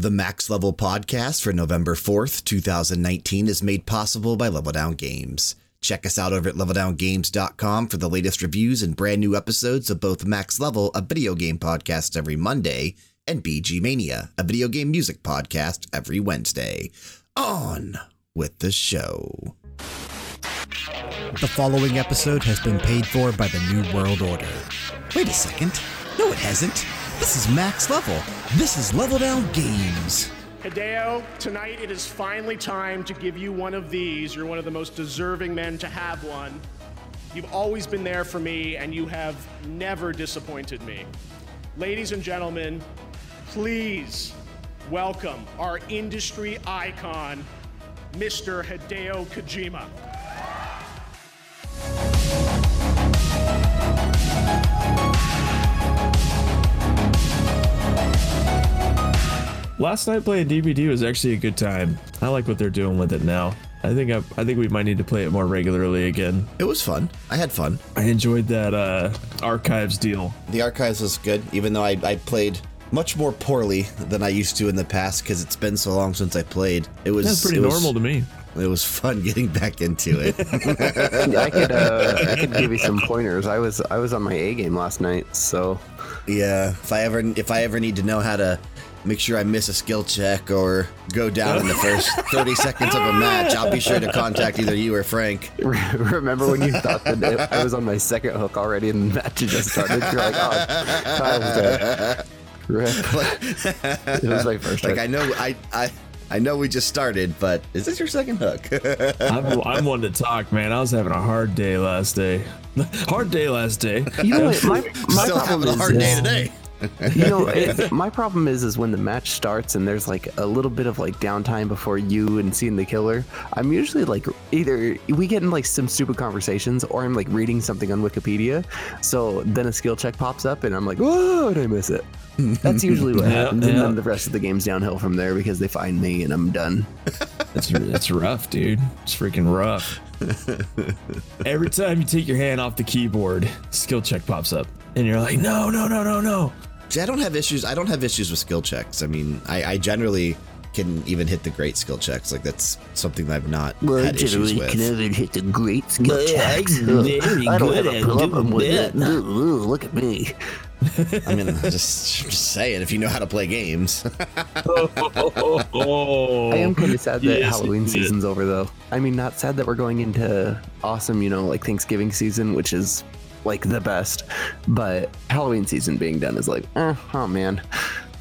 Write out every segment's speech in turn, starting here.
The Max Level podcast for November 4th, 2019 is made possible by Level Down Games. Check us out over at leveldowngames.com for the latest reviews and brand new episodes of both Max Level, a video game podcast every Monday, and BG Mania, a video game music podcast every Wednesday. On with the show. The following episode has been paid for by the New World Order. Wait a second. No, it hasn't. This is Max Level. This is Level Down Games. Hideo, tonight it is finally time to give you one of these. You're one of the most deserving men to have one. You've always been there for me, and you have never disappointed me. Ladies and gentlemen, please welcome our industry icon, Mr. Hideo Kojima. Last night playing DBD was actually a good time. I like what they're doing with it now. I think I, I think we might need to play it more regularly again. It was fun. I had fun. I enjoyed that uh, archives deal. The archives was good, even though I, I played much more poorly than I used to in the past because it's been so long since I played. It was That's pretty it was- normal to me. It was fun getting back into it. I could uh, I could give you some pointers. I was I was on my A game last night, so yeah, if I ever if I ever need to know how to make sure I miss a skill check or go down in the first 30 seconds of a match, I'll be sure to contact either you or Frank. remember when you thought that it, I was on my second hook already and the match had just started? You're like, oh, Kyle's dead. It was my first Like hook. I know I I I know we just started, but is this your second hook? I'm, I'm one to talk, man. I was having a hard day last day. hard day last day. You know what? My, my Still problem having a is, hard day is- today. You know, it, my problem is, is when the match starts and there's like a little bit of like downtime before you and seeing the killer. I'm usually like either we get in like some stupid conversations or I'm like reading something on Wikipedia. So then a skill check pops up and I'm like, oh, did I miss it? That's usually what happens, and then the rest of the game's downhill from there because they find me and I'm done. That's that's rough, dude. It's freaking rough. Every time you take your hand off the keyboard, skill check pops up, and you're like, no, no, no, no, no. See, I don't have issues. I don't have issues with skill checks. I mean, I, I generally can even hit the great skill checks. Like that's something that I've not had issues with. Can even hit the great skill checks. very I don't good have a at problem doing with it. that. Look at me. I mean, just just saying, if you know how to play games, Oh, I am kind of sad that Yes, Halloween season's over, though. I mean, not sad that we're going into awesome, you know, like Thanksgiving season, which is like the best, but Halloween season being done is like, eh, oh man.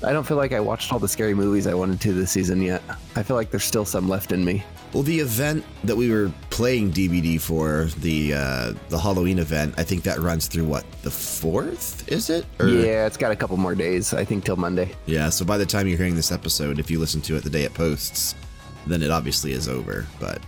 I don't feel like I watched all the scary movies I wanted to this season yet. I feel like there's still some left in me. well, the event that we were playing DBD for the uh, the Halloween event, I think that runs through what the fourth, is it? Or- yeah, it's got a couple more days, I think, till Monday. Yeah, so by the time you're hearing this episode, if you listen to it the day it posts, then it obviously is over. But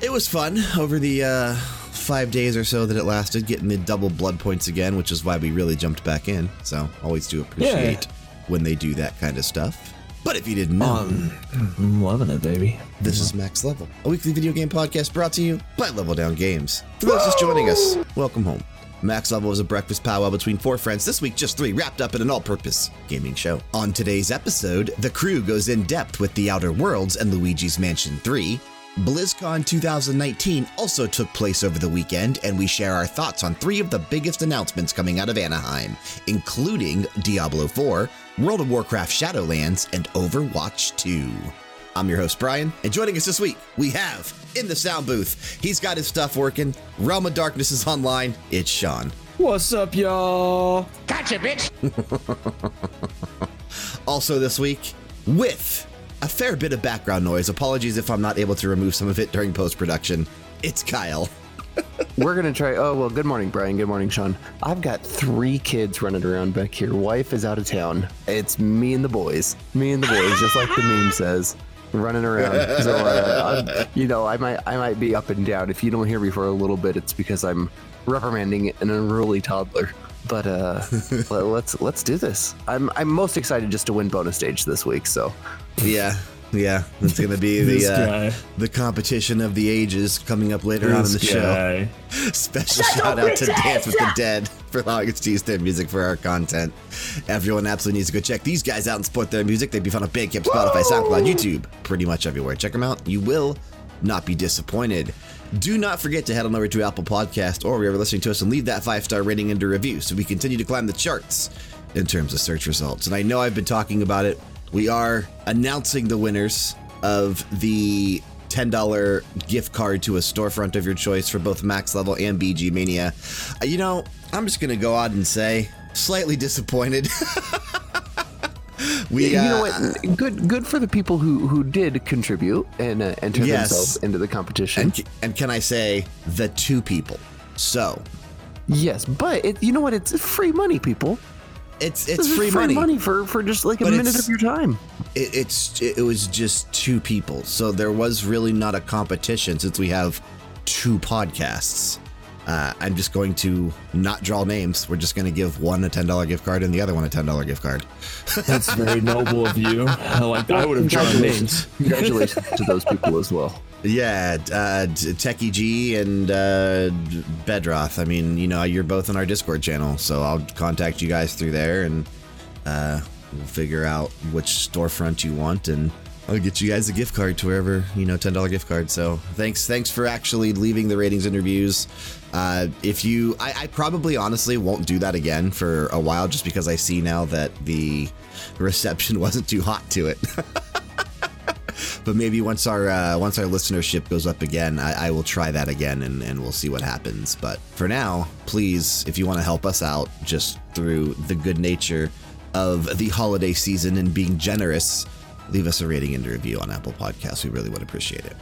it was fun over the uh, five days or so that it lasted, getting the double blood points again, which is why we really jumped back in. So always do appreciate when they do that kind of stuff. But if you didn't know, um, I'm loving it, baby. this is Max Level, a weekly video game podcast brought to you by Level Down Games. For those just joining us, welcome home. Max Level is a breakfast powwow between four friends, this week just three, wrapped up in an all purpose gaming show. On today's episode, the crew goes in depth with The Outer Worlds and Luigi's Mansion 3. BlizzCon 2019 also took place over the weekend, and we share our thoughts on three of the biggest announcements coming out of Anaheim, including Diablo 4, World of Warcraft Shadowlands, and Overwatch 2. I'm your host, Brian, and joining us this week, we have in the sound booth, he's got his stuff working, Realm of Darkness is online, it's Sean. What's up, y'all? Gotcha, bitch! also this week, with a fair bit of background noise, apologies if I'm not able to remove some of it during post production, it's Kyle. We're gonna try. Oh well. Good morning, Brian. Good morning, Sean. I've got three kids running around back here. Wife is out of town. It's me and the boys. Me and the boys, just like the meme says, running around. So, uh, I'm, you know, I might, I might be up and down. If you don't hear me for a little bit, it's because I'm reprimanding an unruly toddler. But uh, let- let's let's do this. I'm I'm most excited just to win bonus stage this week. So Yeah, yeah, it's gonna be the uh, the competition of the ages coming up later on in the This show. guy. Special shout out to Dance with the Dead for allowing us to use their music for our content. Everyone absolutely needs to go check these guys out and support their music. They'd be found on Bandcamp, Spotify, SoundCloud, YouTube, pretty much everywhere. Check them out. You will not be disappointed. Do not forget to head on over to Apple Podcast or wherever you're listening to us and leave that five star rating and a review so we continue to climb the charts in terms of search results. And I know I've been talking about it. We are announcing the winners of the $10 gift card to a storefront of your choice for both Max Level and BG Mania. Uh, You know, I'm just going to go out and say, slightly disappointed. we, you know uh, what? Good, good for the people who who did contribute and uh, enter Yes. themselves into the competition. And, and can I say the two people? So yes, but it, you know what? It's free money, people. It's This it's is free, money. for for just like a But minute of your time. It, it's it was just two people, so there was really not a competition since we have two podcasts. Uh, I'm just going to not draw names. We're just going to give one a ten dollar gift card and the other one a ten dollar gift card. That's very noble of you. I like. I would have drawn names. Congratulations to those people as well. Yeah, uh, Techie G and uh, Bedroth. I mean, you know, you're both on our Discord channel, so I'll contact you guys through there and uh, we'll figure out which storefront you want and I'll get you guys a gift card to wherever, you know, $10 gift card. So thanks, thanks for actually leaving the ratings and reviews. Uh, if you, I, I probably honestly won't do that again for a while just because I see now that the reception wasn't too hot to it. but maybe once our uh, once our listenership goes up again, I, I will try that again and, and we'll see what happens. But for now, please, if you want to help us out just through the good nature of the holiday season and being generous, leave us a rating and a review on Apple Podcasts. We really would appreciate it.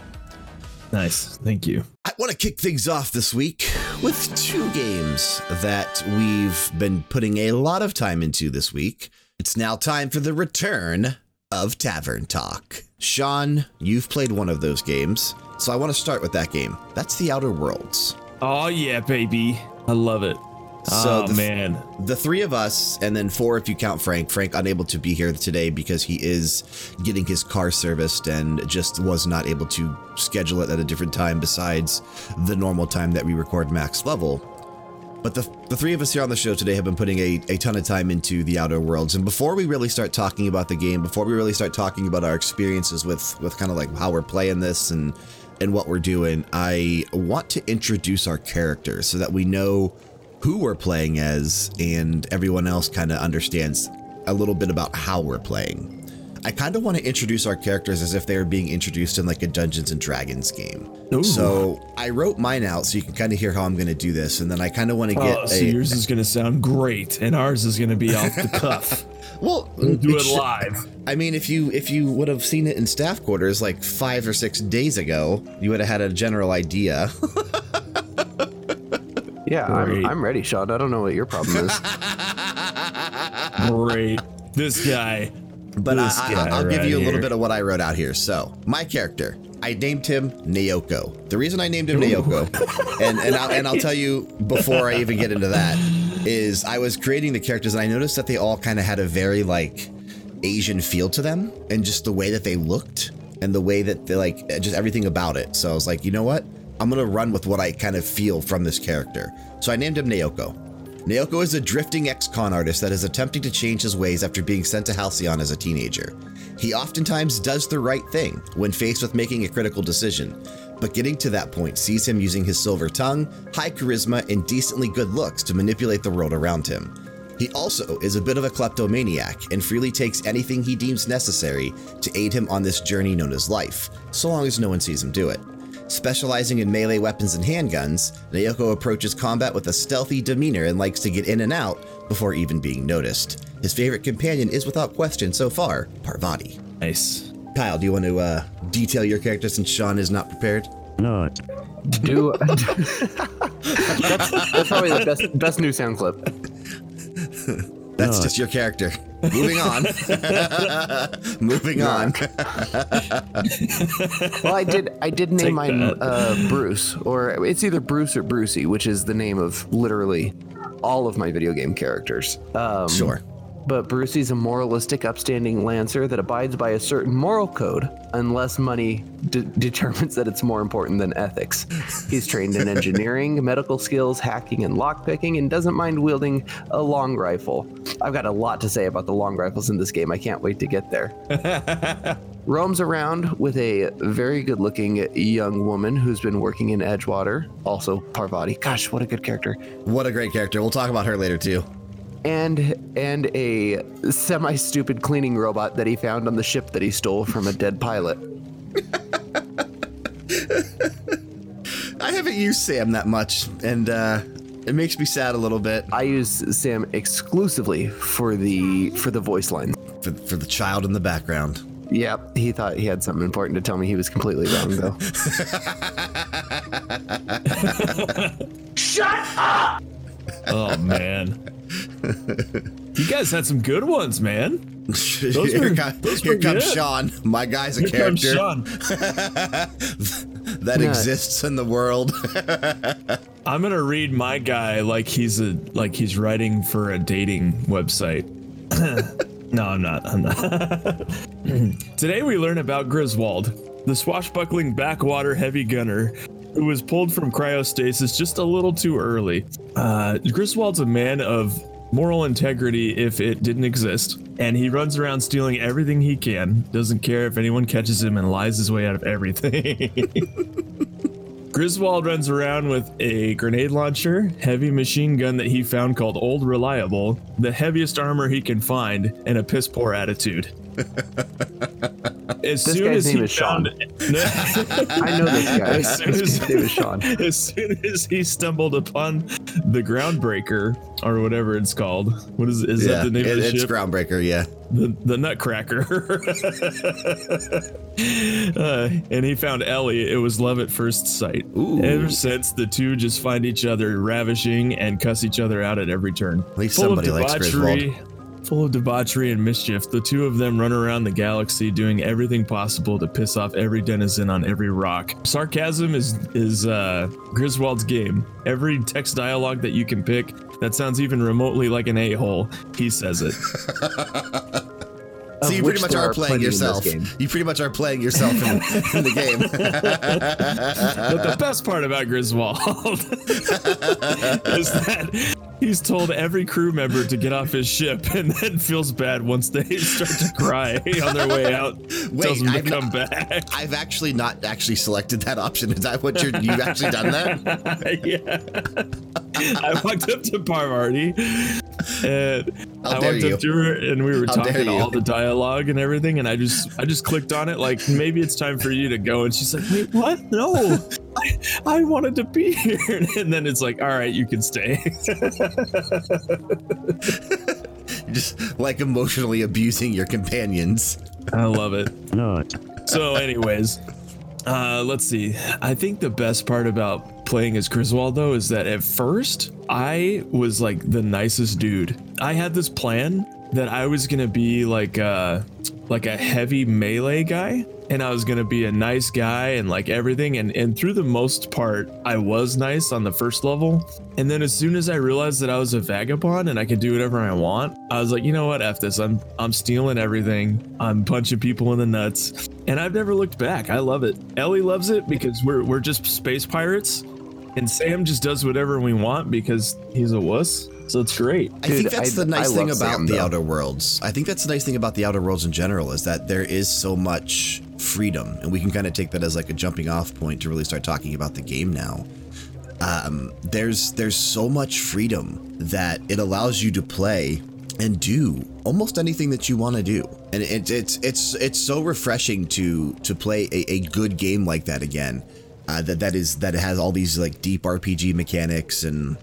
Nice. Thank you. I want to kick things off this week with two games that we've been putting a lot of time into this week. It's now time for the return of Tavern Talk. Sean, you've played one of those games, so I want to start with that game. That's The Outer Worlds. Oh yeah, baby. I love it. So oh the- man. The three of us, and then four if you count Frank. Frank unable to be here today because he is getting his car serviced and just was not able to schedule it at a different time besides the normal time that we record max level. But the, the three of us here on the show today have been putting a, a ton of time into the Outer Worlds. And before we really start talking about the game, before we really start talking about our experiences with, with kind of like how we're playing this and, and what we're doing, I want to introduce our characters so that we know who we're playing as and everyone else kind of understands a little bit about how we're playing. I kind of want to introduce our characters as if they were being introduced in like a Dungeons and Dragons game. Ooh. So I wrote mine out so you can kind of hear how I'm going to do this, and then I kind of want to get Oh, so a yours is gonna sound great, and ours is gonna be off the cuff. well. We'll do it should- live. I mean, if you if you would have seen it in staff quarters like five or six days ago, you would have had a general idea. Yeah, I'm, I'm ready, Sean. I don't know what your problem is. Great. This guy. But I, will give you a little here. bit of what I wrote out here. So, my character, I named him Naoko. The reason I named him Naoko, and and I'll, and I'll tell you before I even get into that, is I was creating the characters and I noticed that they all kind of had a very like Asian feel to them, and just the way that they looked and the way that they like uh, just everything about it. So I was like, you know what? I'm gonna run with what I kind of feel from this character. So I named him Naoko. Naoko is a drifting ex-con artist that is attempting to change his ways after being sent to Halcyon as a teenager. He oftentimes does the right thing when faced with making a critical decision, but getting to that point sees him using his silver tongue, high charisma, and decently good looks to manipulate the world around him. He also is a bit of a kleptomaniac and freely takes anything he deems necessary to aid him on this journey known as life, so long as no one sees him do it. Specializing in melee weapons and handguns, Naoko approaches combat with a stealthy demeanor and likes to get in and out before even being noticed. His favorite companion is without question so far, Parvati. Nice. Kyle, do you want to uh, detail your character since Sean is not prepared? No, Do that's, that's probably the best best new sound clip. That's just your character. Moving on. Moving on. Well, I did I did name Take mine that. uh, Bruce, or it's either Bruce or Brucey, which is the name of literally all of my video game characters. Um, Sure. But Brucey's a moralistic, upstanding lancer that abides by a certain moral code unless money de- determines that it's more important than ethics. He's trained in engineering, medical skills, hacking, and lockpicking, and doesn't mind wielding a long rifle. I've got a lot to say about the long rifles in this game. I can't wait to get there. roams around with a very good looking young woman who's been working in Edgewater, also Parvati. Gosh, what a good character. What a great character. We'll talk about her later too. And and a semi stupid cleaning robot that he found on the ship that he stole from a dead pilot. I haven't used Sam that much, and uh, it makes me sad a little bit I use Sam exclusively for the for the voice line. for, for the child in the background. Yep, he thought he had something important to tell me. He was completely wrong though. Oh man. you guys had some good ones, man. here were- co- those here were comes good. Sean, my guy's a Here comes character Sean. that Yeah. exists in the world. I'm gonna read my guy like he's a like he's writing for a dating website. no, I'm not. I'm not. Today we learn about Griswold, the swashbuckling backwater heavy gunner who was pulled from cryostasis just a little too early. Uh, Griswold's a man of moral integrity if it didn't exist, and he runs around stealing everything he can. Doesn't care if anyone catches him and lies his way out of everything. Griswold runs around with a grenade launcher, heavy machine gun that he found called Old Reliable, the heaviest armor he can find, and a piss poor attitude. As This soon guy's as name he is Sean. found, I know this guy. As soon as- guy's name is Sean. as soon as he stumbled upon the groundbreaker or whatever it's called, what is is yeah, that the name it- of the it's ship? groundbreaker. Yeah, the, the Nutcracker. uh, and he found Ellie. It was love at first sight. Ooh. Ever since, the two just find each other ravishing and cuss each other out at every turn. At least Full of somebody likes debauchery- Full of debauchery and mischief, the two of them run around the galaxy doing everything possible to piss off every denizen on every rock. Sarcasm is is uh, Griswold's game. Every text dialogue that you can pick that sounds even remotely like an a-hole, he says it. so you pretty much are are playing plenty in this yourself. You pretty much are playing yourself in, in the game. But the best part about Griswold is that he's told every crew member to get off his ship and then feels bad once they start to cry on their way out. tells them to I've come not- back. I've actually not actually selected that option. Is that what you're? You've actually done that? yeah. I walked up to Parvati and How I walked you. up to her and we were How talking all the dialogue and everything and I just I just clicked on it like maybe it's time for you to go and she's like wait what no I, I wanted to be here and then it's like all right you can stay Just like emotionally abusing your companions. I love it. No. So, anyways, uh, let's see. I think the best part about playing as Griswold though is that at first I was like the nicest dude. I had this plan that I was gonna be like uh like a heavy melee guy and I was gonna be a nice guy and like everything and and through the most part I was nice on the first level. And then as soon as I realized that I was a vagabond and I could do whatever I want I was like you know what? F this. I'm I'm stealing everything. I'm punching people in the nuts. And I've never looked back. I love it. Ellie loves it because we're we're just space pirates and Sam just does whatever we want because he's a wuss so it's great I think that's I- the nice I thing about Sam, the. Outer Worlds. I think that's the nice thing about the Outer Worlds in general is that there is so much freedom, and we can kind of take that as like a jumping off point to really start talking about the game now. Um, there's there's so much freedom that it allows you to play and do almost anything that you want to do, and it, it's it's it's so refreshing to to play a, a good game like that again. Uh, that that is that it has all these like deep RPG mechanics and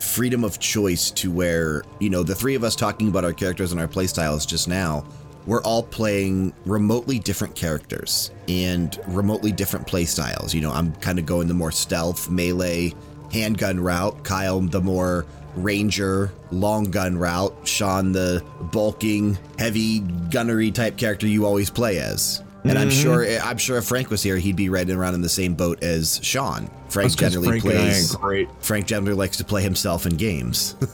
freedom of choice to where, you know, the three of us talking about our characters and our playstyles just now, we're all playing remotely different characters and remotely different playstyles. You know, I'm kind of going the more stealth, melee, handgun route. Kyle, the more ranger, long gun route. Sean, the bulking, heavy gunnery type character you always play as. And I'm sure, mm-hmm. I'm sure if Frank was here, he'd be right around in the same boat as Sean. Frank That's 'cause generally Frank plays. great Frank generally likes to play himself in games.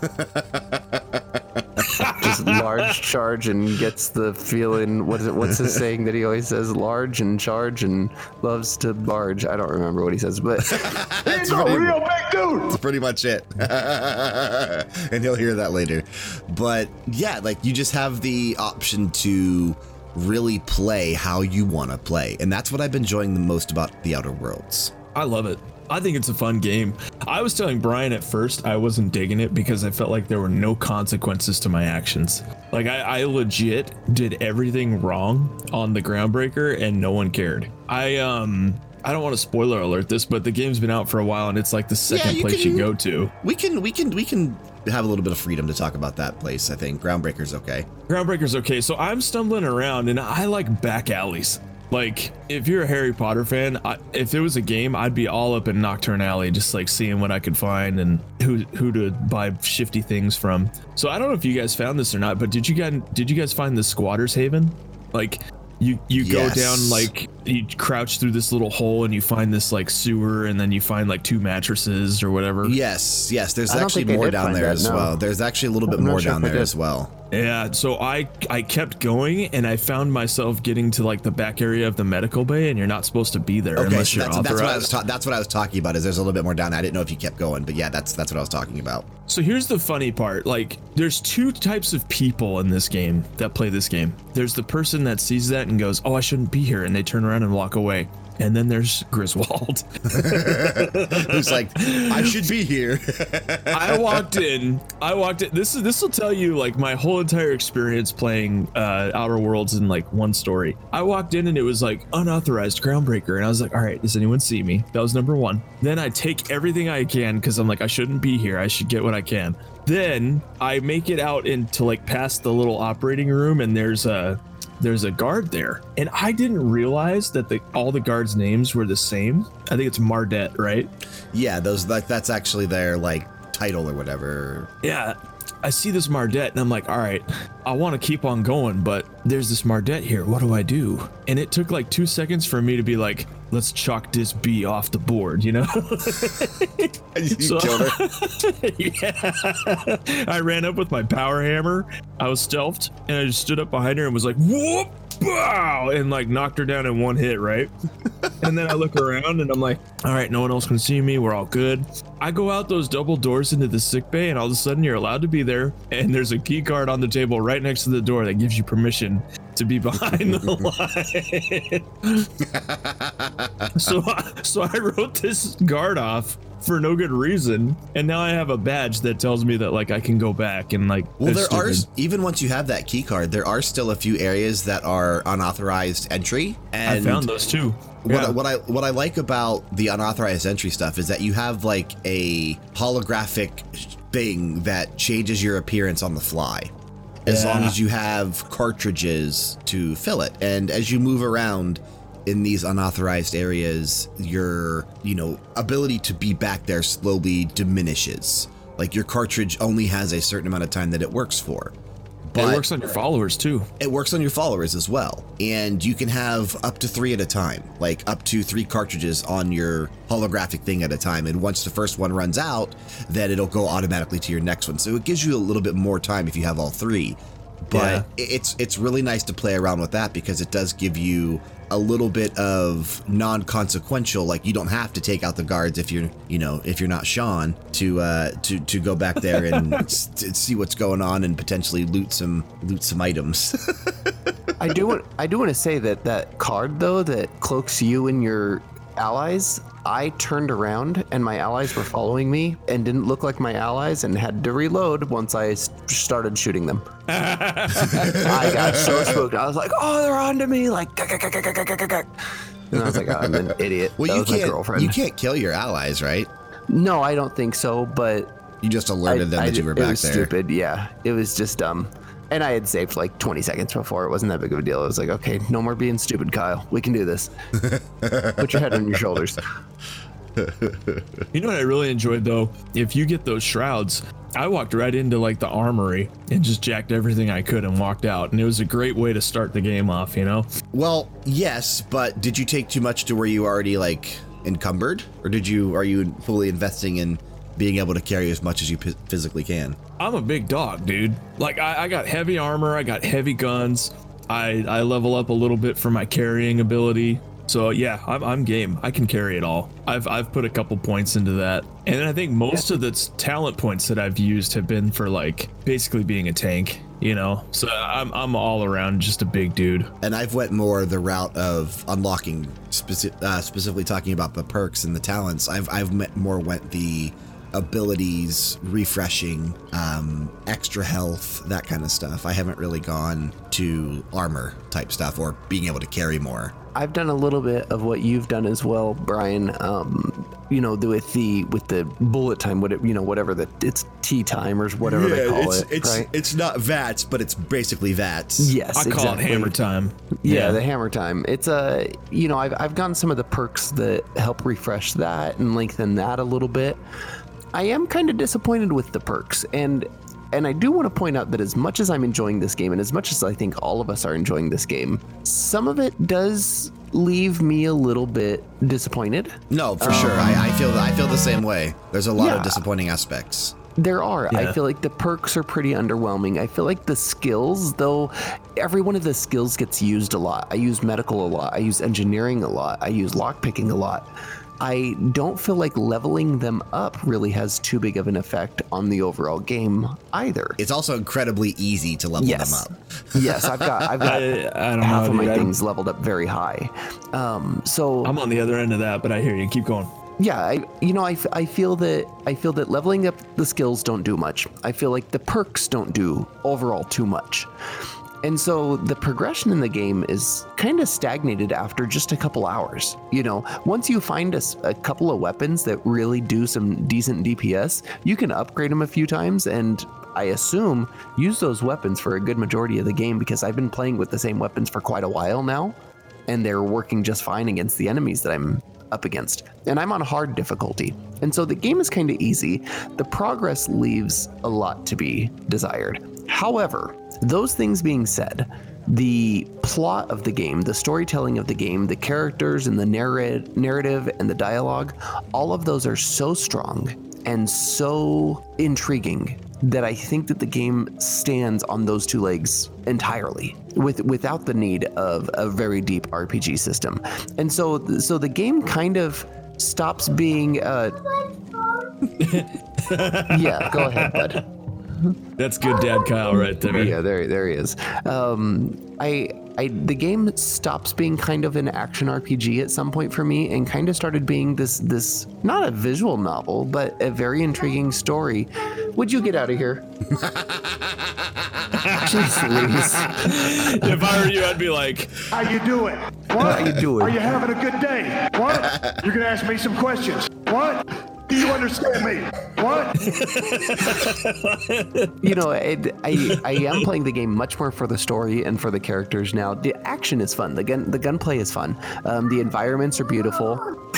Just large charge and gets the feeling. What is it? What's his saying that he always says? Large and charge and loves to barge. I don't remember what he says, but That's pretty, That's pretty much it. and you'll hear that later. But yeah, like you just have the option to really play how you want to play. And that's what I've been enjoying the most about the Outer Worlds. I love it. I think it's a fun game. I was telling Brian at first I wasn't digging it because I felt like there were no consequences to my actions. Like I, I legit did everything wrong on the groundbreaker and no one cared. I um I don't want to spoiler alert this, but the game's been out for a while and it's like the second you place can- you go to. We can we can we can have a little bit of freedom to talk about that place, I think. Groundbreaker's okay. Groundbreaker's okay. So I'm stumbling around and I like back alleys. Like, if you're a Harry Potter fan, I, if it was a game, I'd be all up in Knockturn Alley, just like seeing what I could find and who who to buy shifty things from. So I don't know if you guys found this or not, but did you guys did you guys find the Squatters Haven? Like, you you go down like you crouch through this little hole and you find this like sewer and then you find like two mattresses or whatever. Yes, yes, there's I actually more down there that, as no. well. There's actually a little bit I'm not more sure down there as well. Yeah, so I I kept going and I found myself getting to like the back area of the medical bay and you're not supposed to be there Okay, unless so you're that's, authorized. that's what I was ta- that's what I was talking about. Is there's a little bit more down there. I didn't know if you kept going, but yeah, that's that's what I was talking about. So here's the funny part. Like there's two types of people in this game that play this game. There's the person that sees that and goes, "Oh, I shouldn't be here," and they turn around and walk away. And then there's Griswold. Who's like, I should be here. I walked in. I walked in. This is this will tell you like my whole entire experience playing uh, Outer Worlds in like one story. I walked in and it was like unauthorized groundbreaker, and I was like, all right, does anyone see me? That was number one. Then I take everything I can because I'm like, I shouldn't be here. I should get what I can. Then I make it out into like past the little operating room, and there's a there's a guard there, and I didn't realize that the all the guards' names were the same. I think it's Mardet, right? yeah, those like that's actually their like title or whatever. Yeah, I see this Mardet and I'm like, all right, I want to keep on going, but there's this Mardet here. What do I do? And it took like two seconds for me to be like, let's chalk this B off the board, you know? You So- killed her. yeah. I ran up with my power hammer. I was stealthed and I just stood up behind her and was like, whoop, bow, and like knocked her down in one hit, right? and then I look around and I'm like, all right, no one else can see me. We're all good. I go out those double doors into the sick bay and all of a sudden you're allowed to be there. And there's a key card on the table right next to the door that gives you permission to be behind the line. so, I, so I wrote this guard off for no good reason, and now I have a badge that tells me that like I can go back and like. Well, there are even once you have that key card, there are still a few areas that are unauthorized entry. And I found those too. What, Yeah. what I what I like about the unauthorized entry stuff is that you have like a holographic thing that changes your appearance on the fly, as long as you have cartridges to fill it. And as you move around in these unauthorized areas, your you know ability to be back there slowly diminishes. Like your cartridge only has a certain amount of time that it works for. But it works on your followers too. It works on your followers as well. And you can have up to three at a time, like up to three cartridges on your holographic thing at a time. And once the first one runs out, then it'll go automatically to your next one. So it gives you a little bit more time if you have all three. But it's it's really nice to play around with that because it does give you a little bit of non-consequential like you don't have to take out the guards if you're you know if you're not Sean to uh to to go back there and see what's going on and potentially loot some loot some items. I do want I do want to say that that card though that cloaks you and your allies. I turned around and my allies were following me and didn't look like my allies and had to reload once I started shooting them. I got so spooked. I was like, "Oh, they're onto me!" Like, and I was like, oh, "I'm an idiot." Well, that you can't. girlfriend. You can't kill your allies, right? No, I don't think so. But You just alerted them I- that you I- were it back was there. Stupid. Yeah, it was just dumb. And I had saved like 20 seconds before. It wasn't that big of a deal. I was like, okay, no more being stupid, Kyle. We can do this. Put your head on your shoulders. You know what I really enjoyed though? If you get those shrouds, I walked right into like the armory and just jacked everything I could and walked out, and it was a great way to start the game off. You know? Well, yes, but did you take too much to where you already like encumbered, or did you are you fully investing in being able to carry as much as you p- physically can. I'm a big dog, dude. Like I, I got heavy armor, I got heavy guns. I I level up a little bit for my carrying ability. So yeah, I'm, I'm game. I can carry it all. I've I've put a couple points into that, and I think most of the talent points that I've used have been for like basically being a tank. You know, so I'm I'm all around just a big dude. And I've went more the route of unlocking, speci- uh, specifically talking about the perks and the talents. I've I've met more went the abilities, refreshing, um, extra health, that kind of stuff. I haven't really gone to armor type stuff or being able to carry more. I've done a little bit of what you've done as well, Brian. Um, you know, with the with the bullet time, what it, you know, whatever the it's tea time or whatever they call it's it, it's right? it's not VATS, but it's basically VATS. Yes, I call it hammer time. Yeah, the hammer time. It's a, you know, I've, I've gotten some of the perks that help refresh that and lengthen that a little bit. I am kind of disappointed with the perks, and and I do want to point out that as much as I'm enjoying this game, and as much as I think all of us are enjoying this game, some of it does leave me a little bit disappointed. No, for sure. Um, I, I feel I feel the same way. There's a lot Yeah. of disappointing aspects. There are. I feel like the perks are pretty underwhelming. I feel like the skills, though, every one of the skills gets used a lot. I use medical a lot. I use engineering a lot. I use lockpicking a lot. I don't feel like leveling them up really has too big of an effect on the overall game either. It's also incredibly easy to level yes. them up. yes, I've got I've got I, I don't half know. of my dude. I'm- things leveled up very high. Um, so I'm on the other end of that, but I hear you. Keep going. yeah i you know I, f- I feel that i feel that leveling up the skills don't do much i feel like the perks don't do overall too much and so the progression in the game is kind of stagnated after just a couple hours you know once you find a couple of weapons that really do some decent dps you can upgrade them a few times and I assume use those weapons for a good majority of the game because I've been playing with the same weapons for quite a while now and they're working just fine against the enemies that I'm up against. And I'm on hard difficulty. And so the game is kind of easy. The progress leaves a lot to be desired. However, those things being said, the plot of the game, the storytelling of the game, the characters and the narr- narrative and the dialogue, all of those are so strong and so intriguing that I think that the game stands on those two legs entirely with without the need of a very deep RPG system. And so so the game kind of stops being uh Yeah, go ahead, bud. That's good, Dad Kyle, right there. Yeah, there, there he is. Um, I, I, the game stops being kind of an action RPG at some point for me, and kind of started being this, this not a visual novel, but a very intriguing story. Would you get out of here? Jeez if I were you, I'd be like, How you doing? What? How you doing? Are you having a good day? What? You're gonna ask me some questions. What? Do you understand me? What? you know, it, I I am playing the game much more for the story and for the characters now. The action is fun. The gun the gunplay is fun. Um, the environments are beautiful.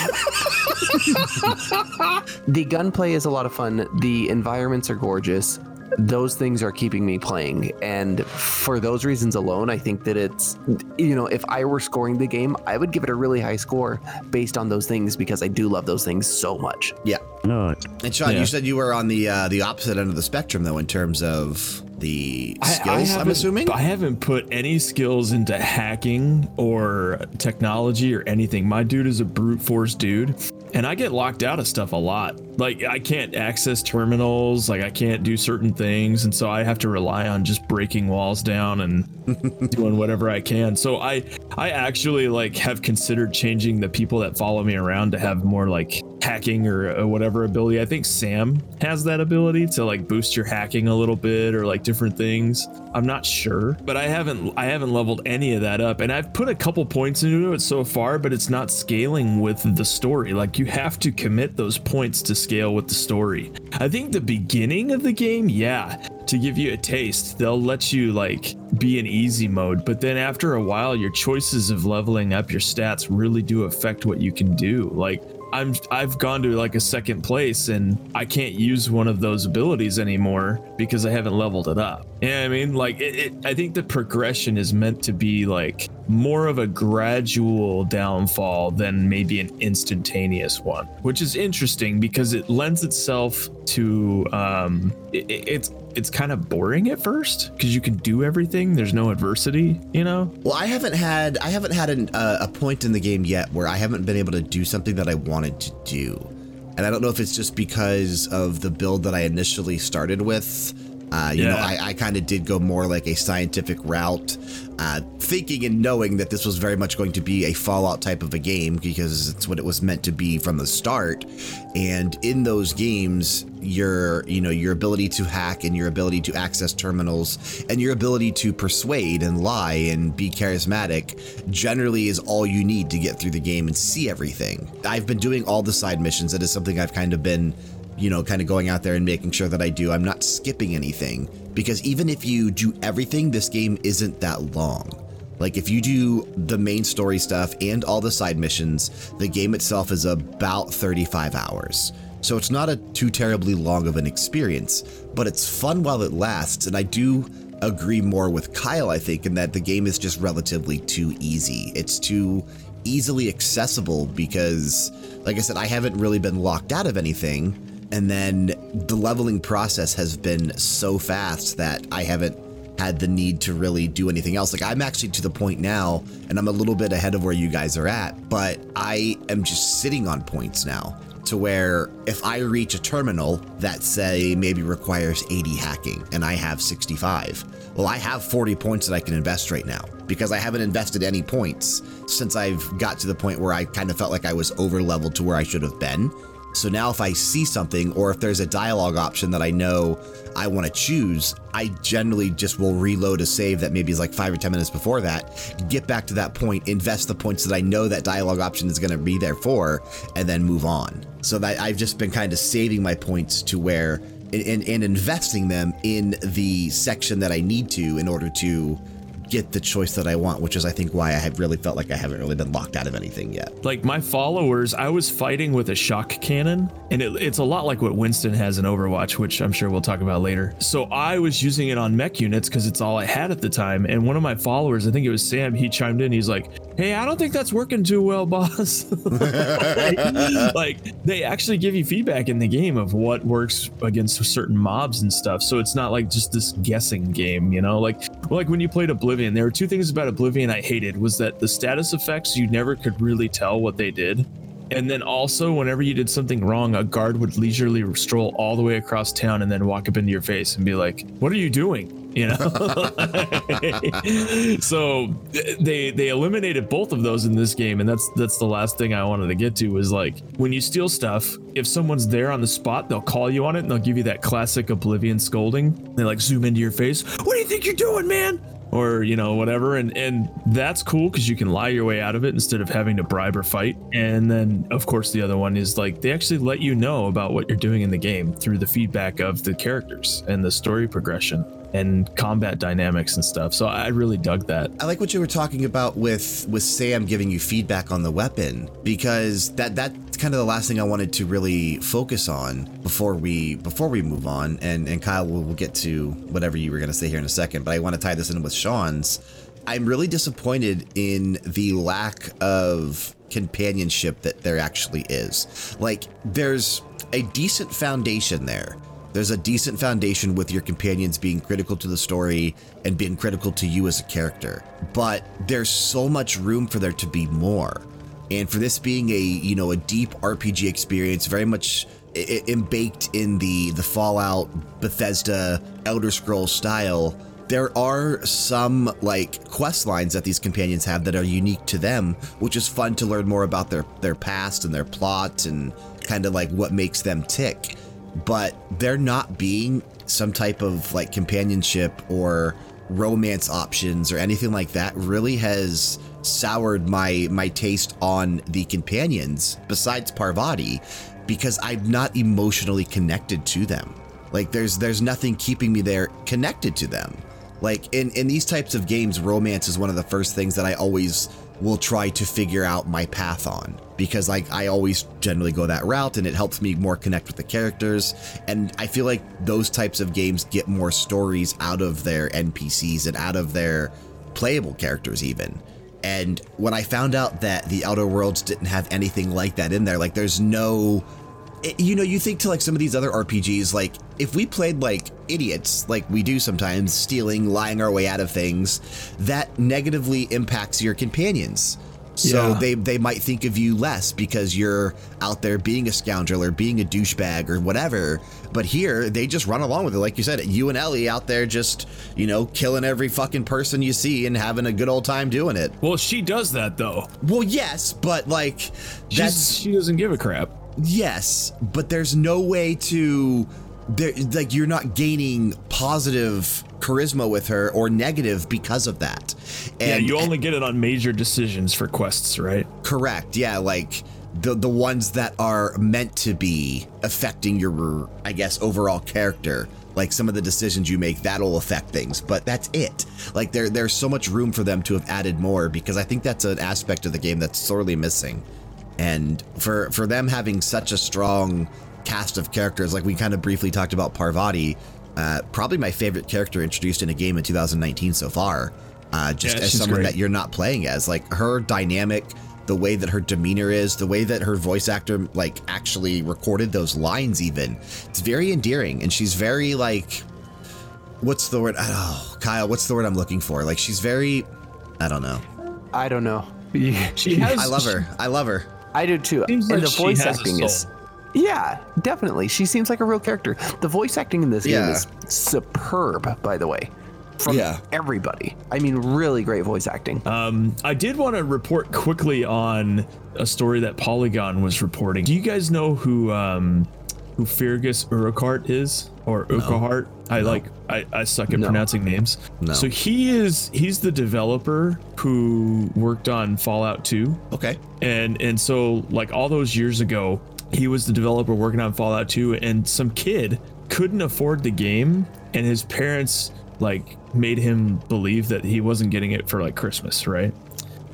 the gunplay is a lot of fun. The environments are gorgeous. Those things are keeping me playing, and for those reasons alone, I think that it's you know, if I were scoring the game, I would give it a really high score based on those things because I do love those things so much. Yeah. Not. And Sean, Yeah. you said you were on the uh, the opposite end of the spectrum, though, in terms of the I- I skills. I'm assuming. I haven't put any skills into hacking or technology or anything. My dude is a brute force dude, and I get locked out of stuff a lot. Like I can't access terminals, like I can't do certain things, and so I have to rely on just breaking walls down and doing whatever I can. So I I actually like have considered changing the people that follow me around to have more like hacking or uh, whatever ability. I think Sam has that ability to like boost your hacking a little bit or like different things. I'm not sure, but I haven't I haven't leveled any of that up and I've put a couple points into it so far, but it's not scaling with the story. Like you have to commit those points to scale with the story. I think the beginning of the game, yeah, to give you a taste, they'll let you like be in easy mode, but then after a while your choices of leveling up your stats really do affect what you can do. Like I'm I've gone to like a second place and I can't use one of those abilities anymore because I haven't leveled it up. Yeah, I mean, like, it, it, I think the progression is meant to be like more of a gradual downfall than maybe an instantaneous one, which is interesting because it lends itself to um, it, it's it's kind of boring at first because you can do everything. There's no adversity, you know. Well, I haven't had I haven't had an, uh, a point in the game yet where I haven't been able to do something that I wanted to do, and I don't know if it's just because of the build that I initially started with uh, you yeah. know, I, I kind of did go more like a scientific route, uh, thinking and knowing that this was very much going to be a Fallout type of a game because it's what it was meant to be from the start. And in those games, your you know your ability to hack and your ability to access terminals and your ability to persuade and lie and be charismatic generally is all you need to get through the game and see everything. I've been doing all the side missions. That is something I've kind of been you know, kind of going out there and making sure that I do. I'm not skipping anything because even if you do everything, this game isn't that long. Like, if you do the main story stuff and all the side missions, the game itself is about 35 hours. So it's not a too terribly long of an experience, but it's fun while it lasts. And I do agree more with Kyle, I think, in that the game is just relatively too easy. It's too easily accessible because, like I said, I haven't really been locked out of anything and then the leveling process has been so fast that I haven't had the need to really do anything else. Like I'm actually to the point now, and I'm a little bit ahead of where you guys are at, but I am just sitting on points now to where if I reach a terminal that say maybe requires 80 hacking and I have 65, well, I have 40 points that I can invest right now because I haven't invested any points since I've got to the point where I kind of felt like I was over leveled to where I should have been. So now if I see something or if there's a dialogue option that I know I want to choose, I generally just will reload a save that maybe is like five or 10 minutes before that, get back to that point, invest the points that I know that dialogue option is going to be there for, and then move on. So that I've just been kind of saving my points to where and, and investing them in the section that I need to in order to get the choice that I want, which is, I think, why I have really felt like I haven't really been locked out of anything yet. Like my followers, I was fighting with a shock cannon, and it, it's a lot like what Winston has in Overwatch, which I'm sure we'll talk about later. So I was using it on mech units because it's all I had at the time. And one of my followers, I think it was Sam, he chimed in. He's like, Hey, I don't think that's working too well, boss. like, like, they actually give you feedback in the game of what works against certain mobs and stuff. So it's not like just this guessing game, you know? Like, like when you played Oblivion there were two things about Oblivion I hated was that the status effects you never could really tell what they did. And then also, whenever you did something wrong, a guard would leisurely stroll all the way across town and then walk up into your face and be like, "What are you doing?" You know. so they they eliminated both of those in this game, and that's that's the last thing I wanted to get to was like when you steal stuff, if someone's there on the spot, they'll call you on it and they'll give you that classic Oblivion scolding. They like zoom into your face. What do you think you're doing, man? or you know whatever and and that's cool because you can lie your way out of it instead of having to bribe or fight and then of course the other one is like they actually let you know about what you're doing in the game through the feedback of the characters and the story progression and combat dynamics and stuff. So I really dug that. I like what you were talking about with with Sam giving you feedback on the weapon because that that's kind of the last thing I wanted to really focus on before we before we move on. And and Kyle, we'll, we'll get to whatever you were going to say here in a second. But I want to tie this in with Sean's. I'm really disappointed in the lack of companionship that there actually is. Like, there's a decent foundation there there's a decent foundation with your companions being critical to the story and being critical to you as a character. But there's so much room for there to be more. And for this being a, you know, a deep RPG experience, very much baked in the the Fallout, Bethesda, Elder Scrolls style, there are some like quest lines that these companions have that are unique to them, which is fun to learn more about their their past and their plot and kind of like what makes them tick but there not being some type of like companionship or romance options or anything like that really has soured my my taste on the companions besides Parvati because I'm not emotionally connected to them. Like there's there's nothing keeping me there connected to them. Like in in these types of games, romance is one of the first things that I always will try to figure out my path on because like I always generally go that route and it helps me more connect with the characters and I feel like those types of games get more stories out of their NPCs and out of their playable characters even. And when I found out that the Outer Worlds didn't have anything like that in there, like there's no it- you know, you think to like some of these other RPGs, like if we played like idiots, like we do sometimes, stealing, lying our way out of things, that negatively impacts your companions. So Yeah. they, they might think of you less because you're out there being a scoundrel or being a douchebag or whatever. But here, they just run along with it. Like you said, you and Ellie out there just, you know, killing every fucking person you see and having a good old time doing it. Well, she does that though. Well, yes, but like, She's, that's. she doesn't give a crap. Yes, but there's no way to there like you're not gaining positive charisma with her or negative because of that. And yeah, you only get it on major decisions for quests, right? correct. Yeah, like the the ones that are meant to be affecting your I guess overall character. Like some of the decisions you make, that'll affect things, but that's it. Like there, there's so much room for them to have added more because I think that's an aspect of the game that's sorely missing. And for for them having such a strong cast of characters, like we kind of briefly talked about Parvati, uh, probably my favorite character introduced in a game in 2019 so far. Uh, just Yeah, as she's someone great. that you're not playing as, like her dynamic, the way that her demeanor is, the way that her voice actor like actually recorded those lines, even it's very endearing, and she's very like, what's the word? Oh, Kyle, what's the word I'm looking for? Like she's very, I don't know. I don't know. She has. I love her. I love her. I do too. Seems and like the voice acting is soul. Yeah, definitely. She seems like a real character. The voice acting in this game is superb, by the way. From Yeah. everybody. I mean, really great voice acting. Um, I did want to report quickly on a story that Polygon was reporting. Do you guys know who um, who Feargus Urquhart is or Urquhart? I like I, I suck at No. pronouncing names. No. So he is he's the developer who worked on Fallout 2. Okay. and and so like all those years ago he was the developer working on fallout 2 and some kid couldn't afford the game and his parents like made him believe that he wasn't getting it for like christmas right?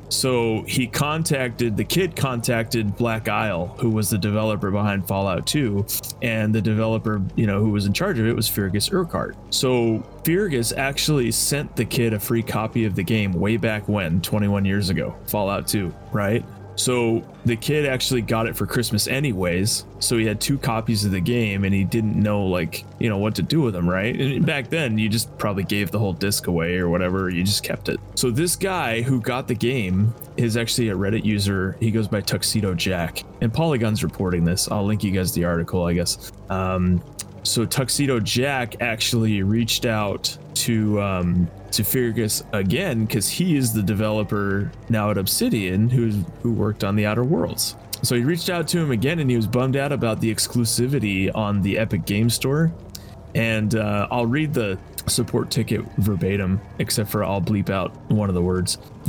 So he contacted the kid contacted black isle who was the developer behind fallout 2 and the developer you know who was in charge of it was feargus urquhart. So feargus actually sent the kid a free copy of the game way back when 21 years ago fallout 2 right so the kid actually got it for Christmas anyways. So he had two copies of the game and he didn't know like, you know, what to do with them, right? And back then you just probably gave the whole disc away or whatever, you just kept it. So this guy who got the game is actually a Reddit user. He goes by Tuxedo Jack. And Polygon's reporting this. I'll link you guys the article, I guess. Um so Tuxedo Jack actually reached out to um, to Feargus again because he is the developer now at Obsidian who who worked on the Outer Worlds. So he reached out to him again and he was bummed out about the exclusivity on the Epic Game Store. And uh, I'll read the support ticket verbatim, except for I'll bleep out one of the words.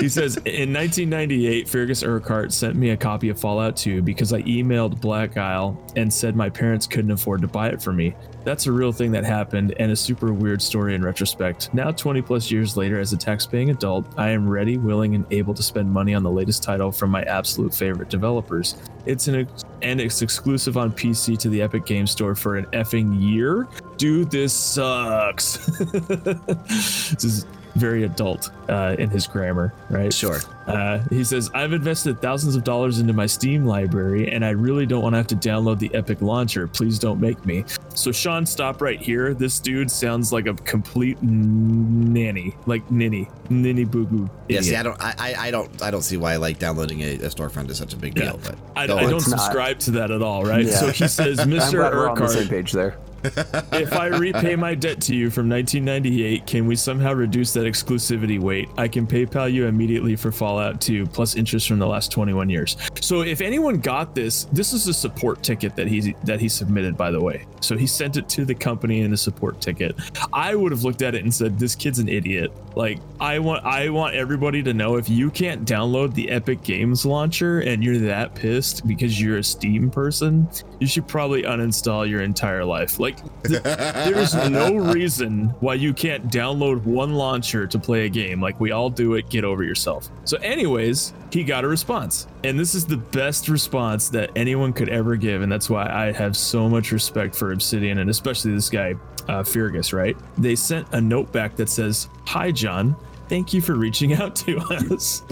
he says in 1998 feargus urquhart sent me a copy of fallout 2 because i emailed black isle and said my parents couldn't afford to buy it for me. That's a real thing that happened and a super weird story in retrospect. Now 20 plus years later as a tax-paying adult i am ready willing and able to spend money on the latest title from my absolute favorite developers. It's an ex- and it's exclusive on pc to the epic game store for an effing year dude this sucks this is very adult uh, in his grammar, right? Sure. Uh, he says, I've invested thousands of dollars into my Steam library and I really don't want to have to download the Epic launcher. Please don't make me. So, Sean, stop right here. This dude sounds like a complete nanny, like ninny, ninny boo boo. Yeah, see, I don't, I, I- I don't, I don't see why like downloading a, a storefront is such a big deal. But I, I don't It's not. subscribe to that at all, right? Yeah. So he says, Mr. glad on the same Urquhart, page there. If I repay my debt to you from 1998, can we somehow reduce that exclusivity wait? I can PayPal you immediately for Fallout 2 plus interest from the last 21 years. So if anyone got this, this is a support ticket that he that he submitted by the way. So he sent it to the company in a support ticket. I would have looked at it and said this kid's an idiot. Like I want I want everybody to know if you can't download the Epic Games launcher and you're that pissed because you're a Steam person, you should probably uninstall your entire life. Like Like, th- there's no reason why you can't download one launcher to play a game. Like, we all do it. Get over yourself. So, anyways, he got a response. And this is the best response that anyone could ever give. And that's why I have so much respect for Obsidian and especially this guy, uh, Feargus, right? They sent a note back that says, Hi, John. Thank you for reaching out to us.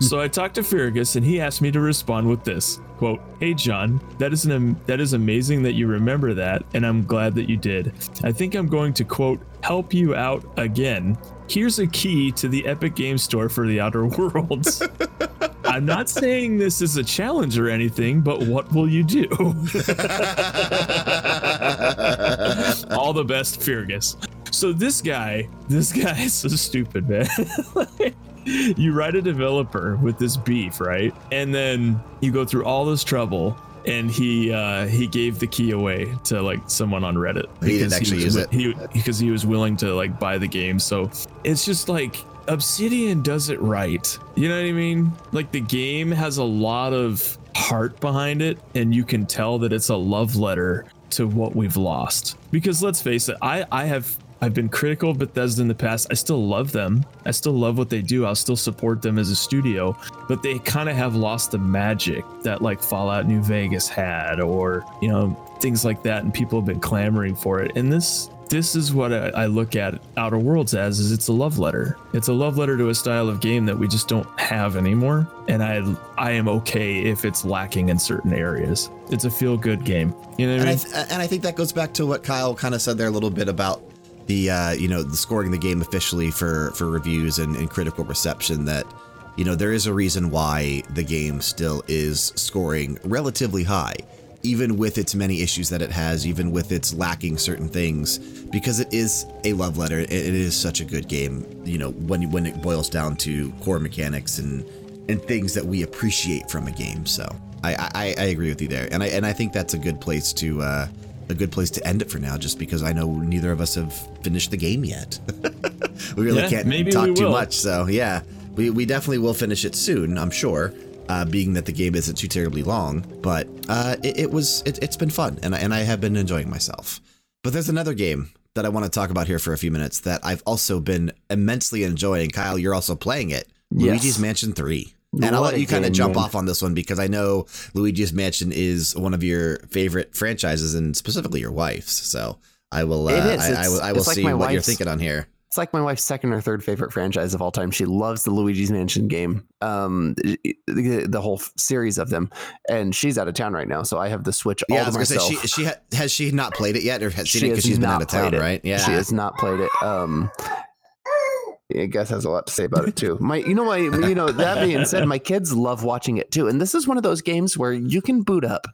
so I talked to Feargus and he asked me to respond with this quote, Hey John, that is an that is amazing that you remember that, and I'm glad that you did. I think I'm going to quote help you out again. Here's a key to the Epic Game Store for the Outer Worlds. I'm not saying this is a challenge or anything, but what will you do? All the best, Feargus. So this guy, this guy is so stupid, man. you write a developer with this beef, right? And then you go through all this trouble and he uh he gave the key away to like someone on Reddit. He didn't actually was use it. He because he was willing to like buy the game. So it's just like Obsidian does it right. You know what I mean? Like the game has a lot of heart behind it, and you can tell that it's a love letter to what we've lost. Because let's face it, I I have I've been critical of Bethesda in the past. I still love them. I still love what they do. I'll still support them as a studio, but they kind of have lost the magic that like Fallout New Vegas had or, you know, things like that and people have been clamoring for it. And this this is what I, I look at Outer Worlds as is it's a love letter. It's a love letter to a style of game that we just don't have anymore. And I I am okay if it's lacking in certain areas. It's a feel good game. You know what I mean? I, th- and I think that goes back to what Kyle kind of said there a little bit about the uh, you know the scoring the game officially for for reviews and, and critical reception. That you know there is a reason why the game still is scoring relatively high, even with its many issues that it has, even with its lacking certain things, because it is a love letter. It, it is such a good game. You know when when it boils down to core mechanics and and things that we appreciate from a game. So I, I, I agree with you there, and I and I think that's a good place to uh, a good place to end it for now, just because I know neither of us have finished the game yet. we really Yeah, can't maybe talk too will. much, so yeah, we we definitely will finish it soon, I'm sure. Uh, being that the game isn't too terribly long, but uh, it, it was it, it's been fun, and I, and I have been enjoying myself. But there's another game that I want to talk about here for a few minutes that I've also been immensely enjoying. Kyle, you're also playing it. Yes. Luigi's Mansion 3. And I'll let you kind of jump man. off on this one because I know Luigi's Mansion is one of your favorite franchises and specifically your wife's. So I will, uh, It is. I, I will, I will like see my what you're thinking on here. It's like my wife's second or third favorite franchise of all time. She loves the Luigi's Mansion game, um, the, the whole series of them. And she's out of town right now, so I have the Switch all Yeah, I to myself. say she she ha- has she not played it yet or has seen She it because she's been out of town, it. right? Yeah, She has not played it. Um, I guess has a lot to say about it too. My, you know, my, you know, that being said, my kids love watching it too. And this is one of those games where you can boot up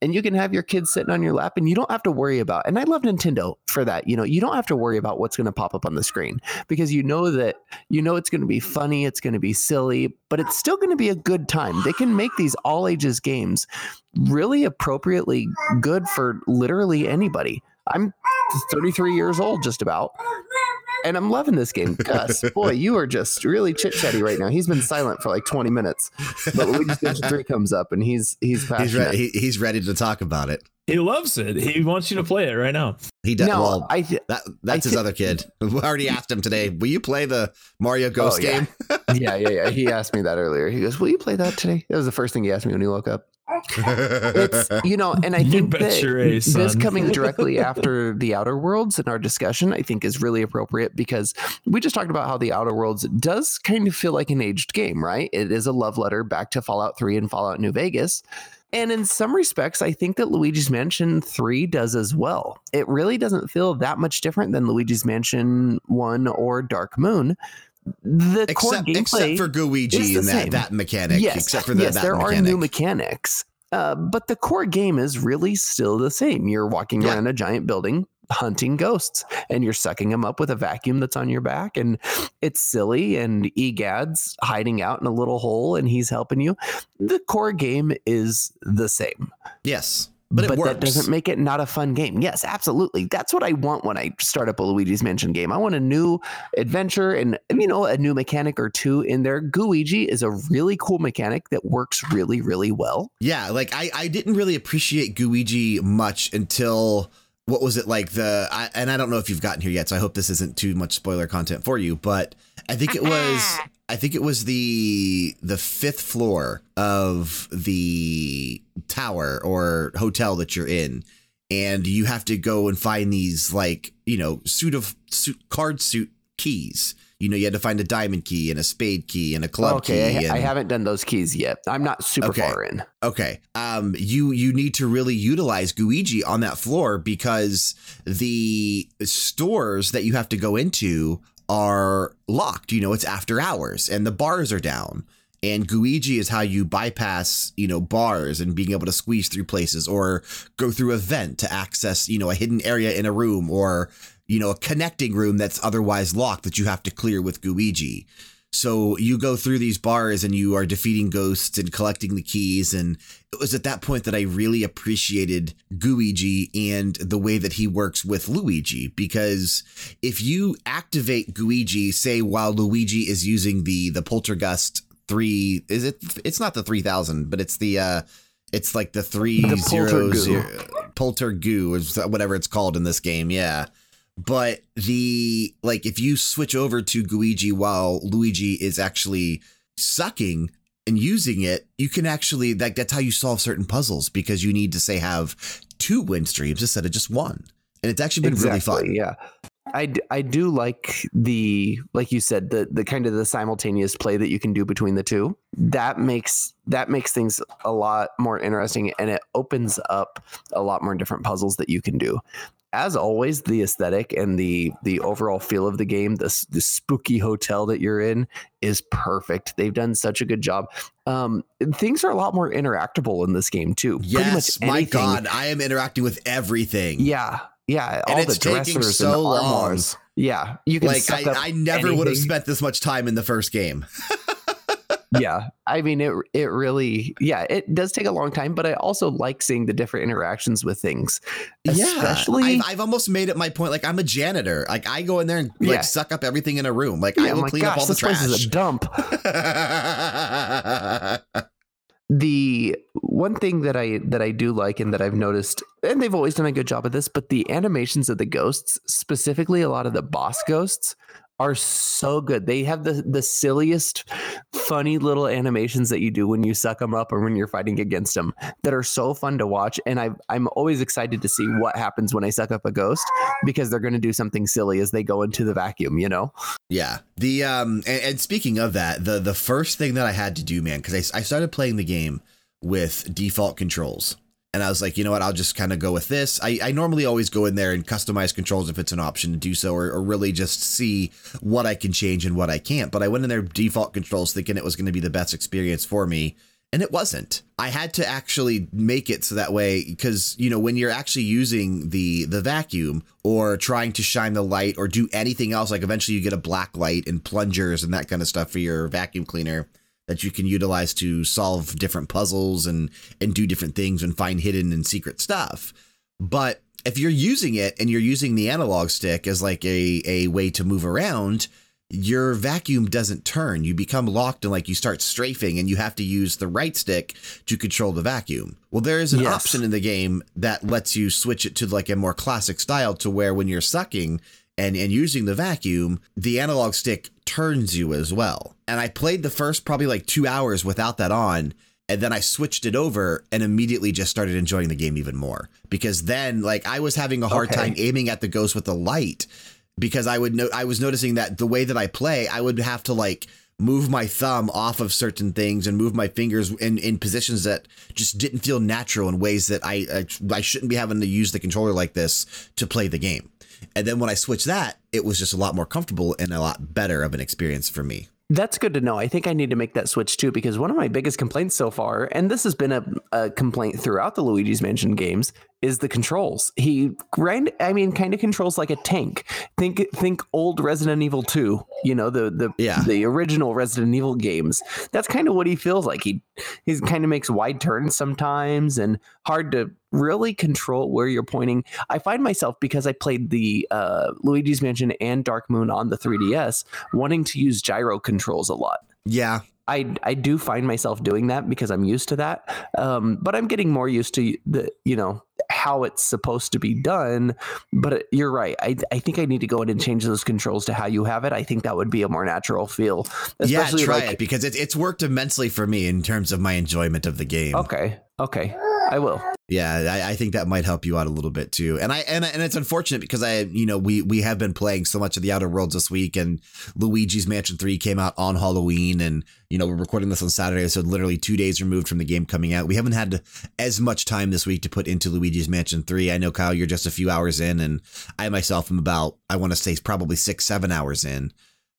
and you can have your kids sitting on your lap and you don't have to worry about, and I love Nintendo for that. You know, you don't have to worry about what's going to pop up on the screen because you know that, you know, it's going to be funny, it's going to be silly, but it's still going to be a good time. They can make these all ages games really appropriately good for literally anybody. I'm 33 years old, just about. And I'm loving this game. Gus, boy, you are just really chit chatty right now. He's been silent for like 20 minutes. But Luigi's Mansion 3 comes up and he's he's passionate. he's ready. He, he's ready to talk about it. He loves it. He wants you to play it right now. He does. no, well, I th- that that's his other kid. We already asked him today. Will you play the Mario Ghost Oh, yeah. game? yeah, yeah, yeah. He asked me that earlier. He goes, "Will you play that today?" That was the first thing he asked me when he woke up. It's you know, and I think that ace, this coming directly after the Outer Worlds in our discussion, I think is really appropriate because we just talked about how the Outer Worlds does kind of feel like an aged game, right? It is a love letter back to Fallout 3 and Fallout New Vegas. And in some respects, I think that Luigi's Mansion 3 does as well. It really doesn't feel that much different than Luigi's Mansion 1 or Dark Moon. The core except gameplay except for the and that, that mechanic. Yes, except for the, yes, that there mechanic. are new mechanics, uh, but the core game is really still the same. You're walking Yeah. around a giant building hunting ghosts, and you're sucking them up with a vacuum that's on your back, and it's silly. And Egad's hiding out in a little hole, and he's helping you. The core game is the same, yes, but it that doesn't make it not a fun game. Yes, absolutely. That's what I want when I start up a Luigi's Mansion game. I want a new adventure and you know a new mechanic or two in there. Gooigi is a really cool mechanic that works really really well. Yeah, like I, I didn't really appreciate Gooigi much until what was it like the I, and I don't know if you've gotten here yet, so I hope this isn't too much spoiler content for you, but I think it was I think it was the the fifth floor of the tower or hotel that you're in, and you have to go and find these like you know suit of suit card suit keys. You know, you had to find a diamond key and a spade key and a club okay, key. I, I and- haven't done those keys yet. I'm not super Okay. far in. Okay. Um, you you need to really utilize Gooigi on that floor because the stores that you have to go into are locked. You know, it's after hours and the bars are down. And Gooigi is how you bypass, you know, bars and being able to squeeze through places or go through a vent to access, you know, a hidden area in a room or, you know, a connecting room that's otherwise locked that you have to clear with Gooigi. So you go through these bars and you are defeating ghosts and collecting the keys. And it was at that point that I really appreciated Gooigi and the way that he works with Luigi. Because if you activate Gooigi, say while Luigi is using the the poltergust three, is it? It's not the three thousand, but it's the uh, it's like the three The zero zero poltergoo or whatever it's called in this game. Yeah. But the like if you switch over to Gooigi while Luigi is actually sucking and using it, you can actually like that's how you solve certain puzzles because you need to say have two win streams instead of just one. And it's actually been really fun. Yeah. I, I do like the like you said the the kind of the simultaneous play that you can do between the two that makes that makes things a lot more interesting and it opens up a lot more different puzzles that you can do as always the aesthetic and the the overall feel of the game the, the spooky hotel that you're in is perfect they've done such a good job um things are a lot more interactable in this game too Yes, much my God, I am interacting with everything. yeah yeah And all it's the taking dressers so and long. Yeah, you can Like I, I never would have spent this much time in the first game. yeah, I mean it. It really, yeah, it does take a long time, but I also like seeing the different interactions with things. Especially, yeah, I've, I've almost made it my point. Like I'm a janitor. Like I go in there and like Yeah. suck up everything in a room. Like yeah, I will clean gosh, up all the this place is trash. a dump. the one thing that I that I do like and that I've noticed, and they've always done a good job of this, but the animations of the ghosts, specifically a lot of the boss ghosts, are so good. They have the the silliest, funny little animations that you do when you suck them up or when you're fighting against them that are so fun to watch. And I I'm always excited to see what happens when I suck up a ghost because they're going to do something silly as they go into the vacuum. You know? Yeah. The um and, and speaking of that, the the first thing that I had to do, man, because I, I started playing the game with default controls. And I was like, you know what, I'll just kind of go with this. I, I normally always go in there and customize controls if it's an option to do so, or, or really just see what I can change and what I can't. But I went in there default controls thinking it was going to be the best experience for me. And it wasn't. I had to actually make it so that way because you know when you're actually using the the vacuum or trying to shine the light or do anything else, like eventually you get a black light and plungers and that kind of stuff for your vacuum cleaner that you can utilize to solve different puzzles and and do different things and find hidden and secret stuff. But if you're using it and you're using the analog stick as like a a way to move around, your vacuum doesn't turn. You become locked and like you start strafing and you have to use the right stick to control the vacuum. Well, there is an Yes. option in the game that lets you switch it to like a more classic style to where when you're sucking and, and using the vacuum, the analog stick turns you as well. And I played the first probably like two hours without that on. And then I switched it over and immediately just started enjoying the game even more. Because then, like, I was having a hard Okay. time aiming at the ghost with the light because I would know I was noticing that the way that I play, I would have to like move my thumb off of certain things and move my fingers in, in positions that just didn't feel natural in ways that I, I I shouldn't be having to use the controller like this to play the game. And then when I switched that, it was just a lot more comfortable and a lot better of an experience for me. That's good to know. I think I need to make that switch too because one of my biggest complaints so far, and this has been a, a complaint throughout the Luigi's Mansion games, is the controls. He grind, I mean, kind of controls like a tank. Think think old Resident Evil 2, you know, the the Yeah. the original Resident Evil games. That's kind of what he feels like. He he kind of makes wide turns sometimes and hard to really control where you're pointing. I find myself because I played the uh, Luigi's Mansion and Dark Moon on the 3DS, wanting to use gyro controls a lot. Yeah. I I do find myself doing that because I'm used to that. Um, but I'm getting more used to the you know how it's supposed to be done. But you're right. I, I think I need to go in and change those controls to how you have it. I think that would be a more natural feel. Yeah, try like, it because it, it's worked immensely for me in terms of my enjoyment of the game. Okay. Okay. I will. Yeah, I, I think that might help you out a little bit too. And I and and it's unfortunate because I you know we we have been playing so much of the Outer Worlds this week, and Luigi's Mansion Three came out on Halloween, and you know we're recording this on Saturday, so literally two days removed from the game coming out. We haven't had as much time this week to put into Luigi's Mansion Three. I know Kyle, you're just a few hours in, and I myself am about I want to say probably six seven hours in.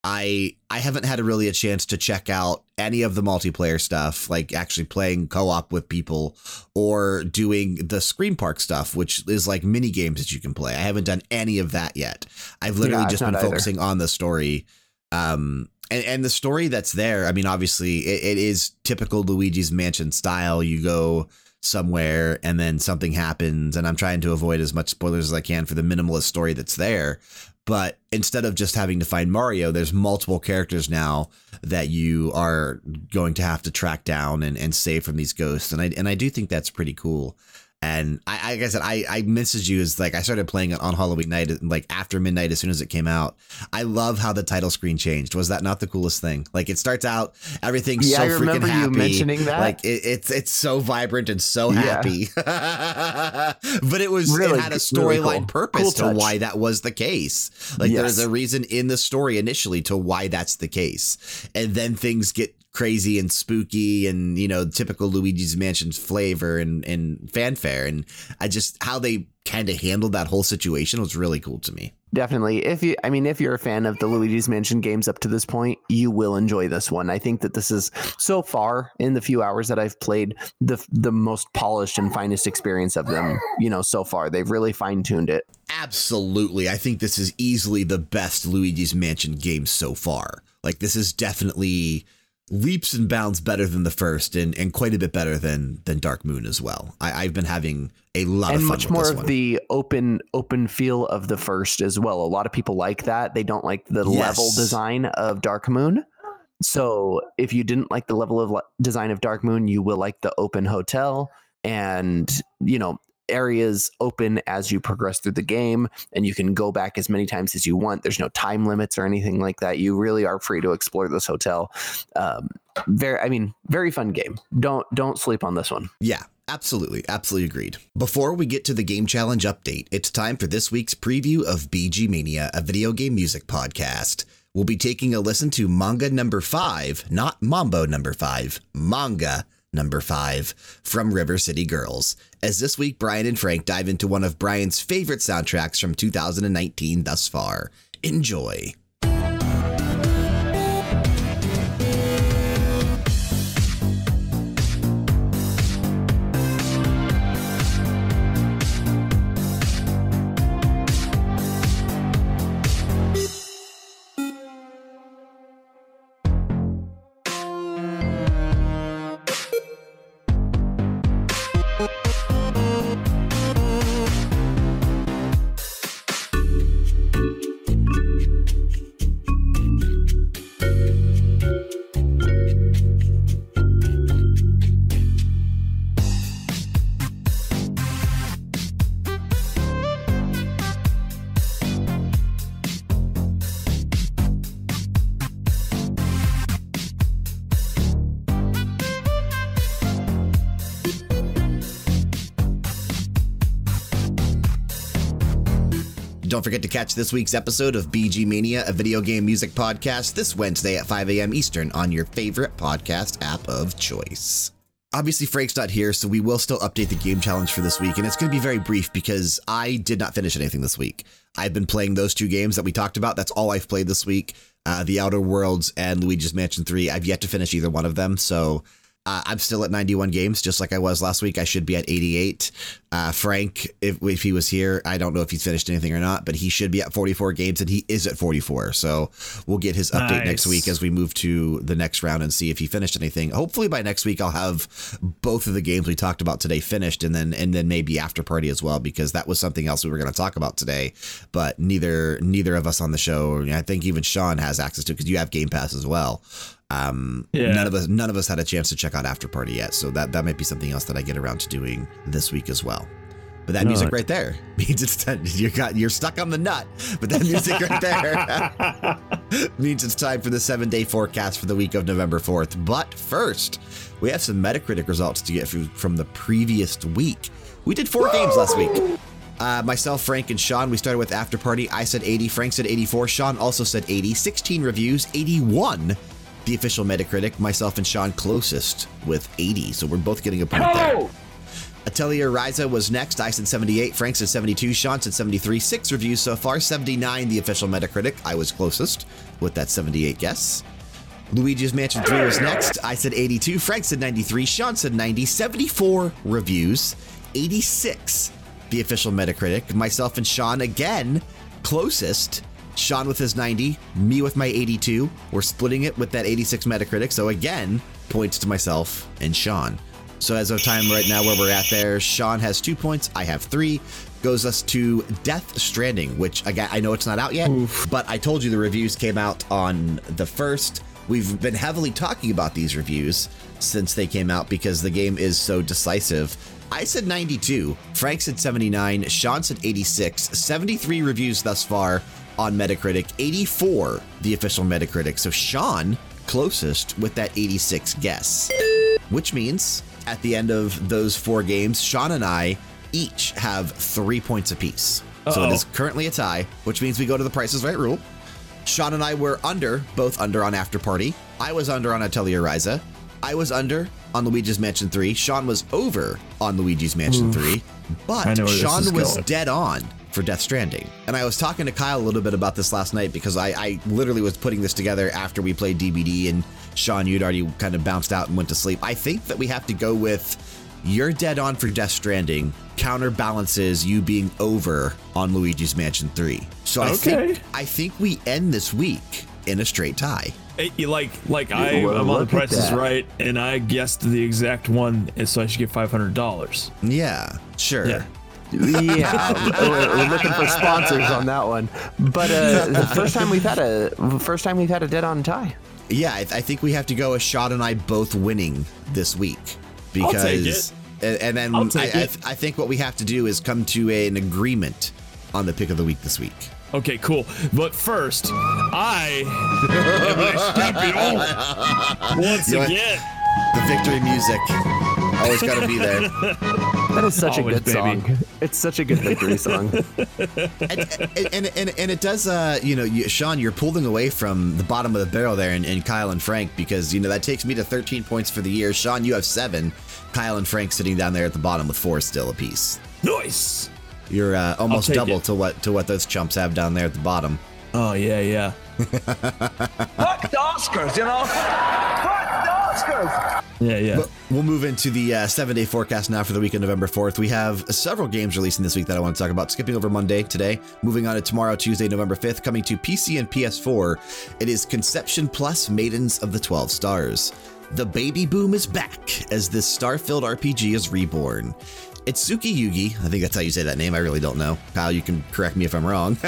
I I haven't had a really a chance to check out any of the multiplayer stuff, like actually playing co-op with people or doing the Scream Park stuff, which is like mini games that you can play. I haven't done any of that yet. I've literally Yeah, just been either. focusing on the story. Um and, and the story that's there, I mean, obviously it, it is typical Luigi's Mansion style. You go somewhere and then something happens, and I'm trying to avoid as much spoilers as I can for the minimalist story that's there. But instead of just having to find Mario, there's multiple characters now that you are going to have to track down and, and save from these ghosts. And I and I do think that's pretty cool. And I, like I said, I, I messaged you as like I started playing it on Halloween night, like after midnight, as soon as it came out. I love how the title screen changed. Was that not the coolest thing? Like it starts out, everything's Yeah, so I freaking remember you happy. mentioning that. Like it, it's it's so vibrant and so Yeah. happy. but it was Really it had a g- really storyline cool. purpose Cool to touch. why that was the case. Like there's a reason in the story initially to why that's the case. And then things get crazy and spooky and you know typical Luigi's Mansion flavor and and fanfare and I just how they kind of handled that whole situation was really cool to me. Definitely. If you, I mean, if you're a fan of the Luigi's Mansion games up to this point, you will enjoy this one. I think that this is so far in the few hours that I've played the the most polished and finest experience of them. You know, so far they've really fine tuned it. Absolutely. I think this is easily the best Luigi's Mansion game so far. Like this is definitely leaps and bounds better than the first and, and quite a bit better than than Dark Moon as well. I, I've been having a lot and of fun much more of one. the open open feel of the first as well. A lot of people like that. They don't like the level design of Dark Moon. So if you didn't like the level of design of Dark Moon, you will like the open hotel and you know areas open as you progress through the game and you can go back as many times as you want there's no time limits or anything like that you really are free to explore this hotel um, very i mean very fun game don't don't sleep on this one Yeah, absolutely. Absolutely agreed. Before we get to the game challenge update, it's time for this week's preview of BGMania, a video game music podcast. We'll be taking a listen to manga number five, not Mambo number five, manga number five from River City Girls. As this week, Brian and Frank dive into one of Brian's favorite soundtracks from 2019 thus far. Enjoy. Forget to catch this week's episode of BGMania, a video game music podcast, this Wednesday at 5 a.m. Eastern on your favorite podcast app of choice. Obviously, Frank's not here, so we will still update the game challenge for this week. And it's going to be very brief because I did not finish anything this week. I've been playing those two games that we talked about. That's all I've played this week uh, The Outer Worlds and Luigi's Mansion 3. I've yet to finish either one of them. So uh, I'm still at 91 games, just like I was last week. I should be at 88. Uh, Frank, if, if he was here, I don't know if he's finished anything or not, but he should be at 44 games, and he is at 44. So we'll get his update next week as we move to the next round and see if he finished anything. Hopefully by next week I'll have both of the games we talked about today finished, and then and then maybe after party as well, because that was something else we were going to talk about today. But neither neither of us on the show, I think even Sean has access to because you have Game Pass as well. Um, Yeah. none of us none of us had a chance to check out After Party yet, so that that might be something else that I get around to doing this week as well. But that music right there means it's time. You got you're stuck on the nut, but that music right there means it's time for the seven day forecast for the week of November 4th. But first, we have some Metacritic results to get from the previous week. We did four games last week. Uh, myself, Frank, and Sean, we started with After Party. I said 80, Frank said 84, Sean also said 80. 16 reviews, 81. The official Metacritic, myself and Sean closest with 80. So we're both getting a point there. Atelier Ryza was next. I said 78. Frank said 72. Sean said 73. Six reviews so far. 79, the official Metacritic. I was closest with that 78 guess. Luigi's Mansion 3 was next. I said 82. Frank said 93. Sean said 90. 74 reviews. 86, the official Metacritic. Myself and Sean again closest. Sean with his 90, me with my 82. We're splitting it with that 86 Metacritic. So again, points to myself and Sean. So as of time right now where we're at there, Sean has two points, I have three. Goes us to Death Stranding, which again I know it's not out yet, but I told you the reviews came out on the first. We've been heavily talking about these reviews since they came out because the game is so decisive. I said 92, Frank said 79, Sean said 86, 73 reviews thus far on Metacritic, 84 the official Metacritic. So Sean closest with that 86 guess which means at the end of those four games, Sean and I each have three points apiece. So it is currently a tie, which means we go to the Price is Right rule. Sean and I were under, both under on After Party. I was under on Atelier Ryza. I was under on Luigi's Mansion 3. Sean was over on Luigi's Mansion 3. But know where this Sean was going. dead on for Death Stranding. And I was talking to Kyle a little bit about this last night because I, I literally was putting this together after we played DBD and Sean, you'd already kind of bounced out and went to sleep. I think that we have to go with you're dead on for Death Stranding counterbalances you being over on Luigi's Mansion 3. So I think I think we end this week in a straight tie. Hey, you like, like I, well, I'm on the look at Price is. Right, and I guessed the exact one, and so I should get five hundred dollars. Yeah, sure. Yeah. Yeah, we're, we're looking for sponsors on that one. But uh, the first time we've had a first time we've had a dead on tie. Yeah, I, I think we have to go with Shot and I both winning this week I'll take because, and, and then I'll I, take I, it. I think what we have to do is come to an agreement on the pick of the week this week. Okay, cool. But first, I am a champion once You know what? again. The victory music always got to be there. That is such Always, a good baby. song. It's such a good victory song. and, and, and, and it does, uh, you know, you, Sean, you're pulling away from the bottom of the barrel there, and, and Kyle and Frank, because, you know, that takes me to 13 points for the year. Sean, you have seven. Kyle and Frank sitting down there at the bottom with four still apiece. Nice. You're uh, almost take double it. to what to what those chumps have down there at the bottom. Oh yeah, yeah. Fuck the Oscars, you know? Fuck the Oscars! Yeah, yeah. But we'll move into the uh, seven day forecast now for the week of November 4th. We have several games releasing this week that I want to talk about. Skipping over Monday today, moving on to tomorrow, Tuesday, November 5th, coming to PC and PS4. It is Conception Plus Maidens of the 12 Stars. The baby boom is back as this star filled RPG is reborn. Itsuki Yugi, I think that's how you say that name. I really don't know. Kyle, you can correct me if I'm wrong.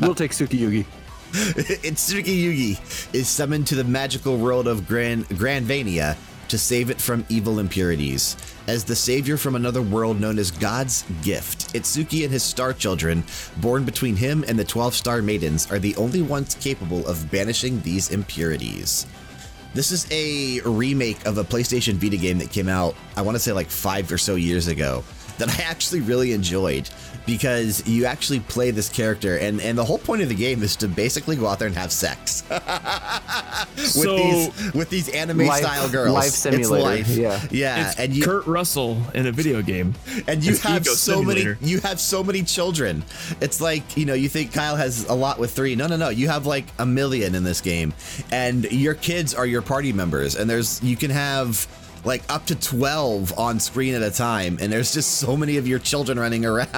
We'll take Sukiyugi. Itsuki Yugi is summoned to the magical world of Grand Granvania to save it from evil impurities. As the savior from another world known as God's Gift, Itsuki and his star children, born between him and the 12 star maidens, are the only ones capable of banishing these impurities. This is a remake of a PlayStation Vita game that came out, I want to say like five or so years ago, that I actually really enjoyed because you actually play this character, and, and the whole point of the game is to basically go out there and have sex with So- these with these anime Life- style girls. life It's simulator, life. yeah. yeah, it's and you Kurt Russell in a video game. and you It's have Ego so many you have so many children it's like you know you think kyle has a lot with three no no no you have like a million in this game and your kids are your party members and there's you can have like up to 12 on screen at a time and there's just so many of your children running around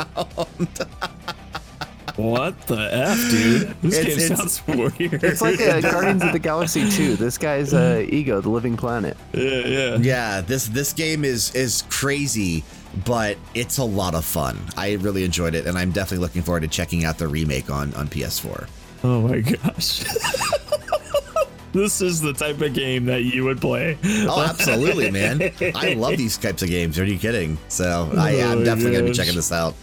What the f, dude? This It's- game it's- sounds weird. It's like uh, Guardians of the Galaxy 2. This guy's uh, ego, the living planet. yeah, yeah. yeah this this game is is crazy but it's a lot of fun i really enjoyed it and i'm definitely looking forward to checking out the remake on on ps4 Oh my gosh. this is the type of game that you would play. Oh, absolutely, man. I love these types of games. Are you kidding? So I, Oh, definitely going to be checking this out.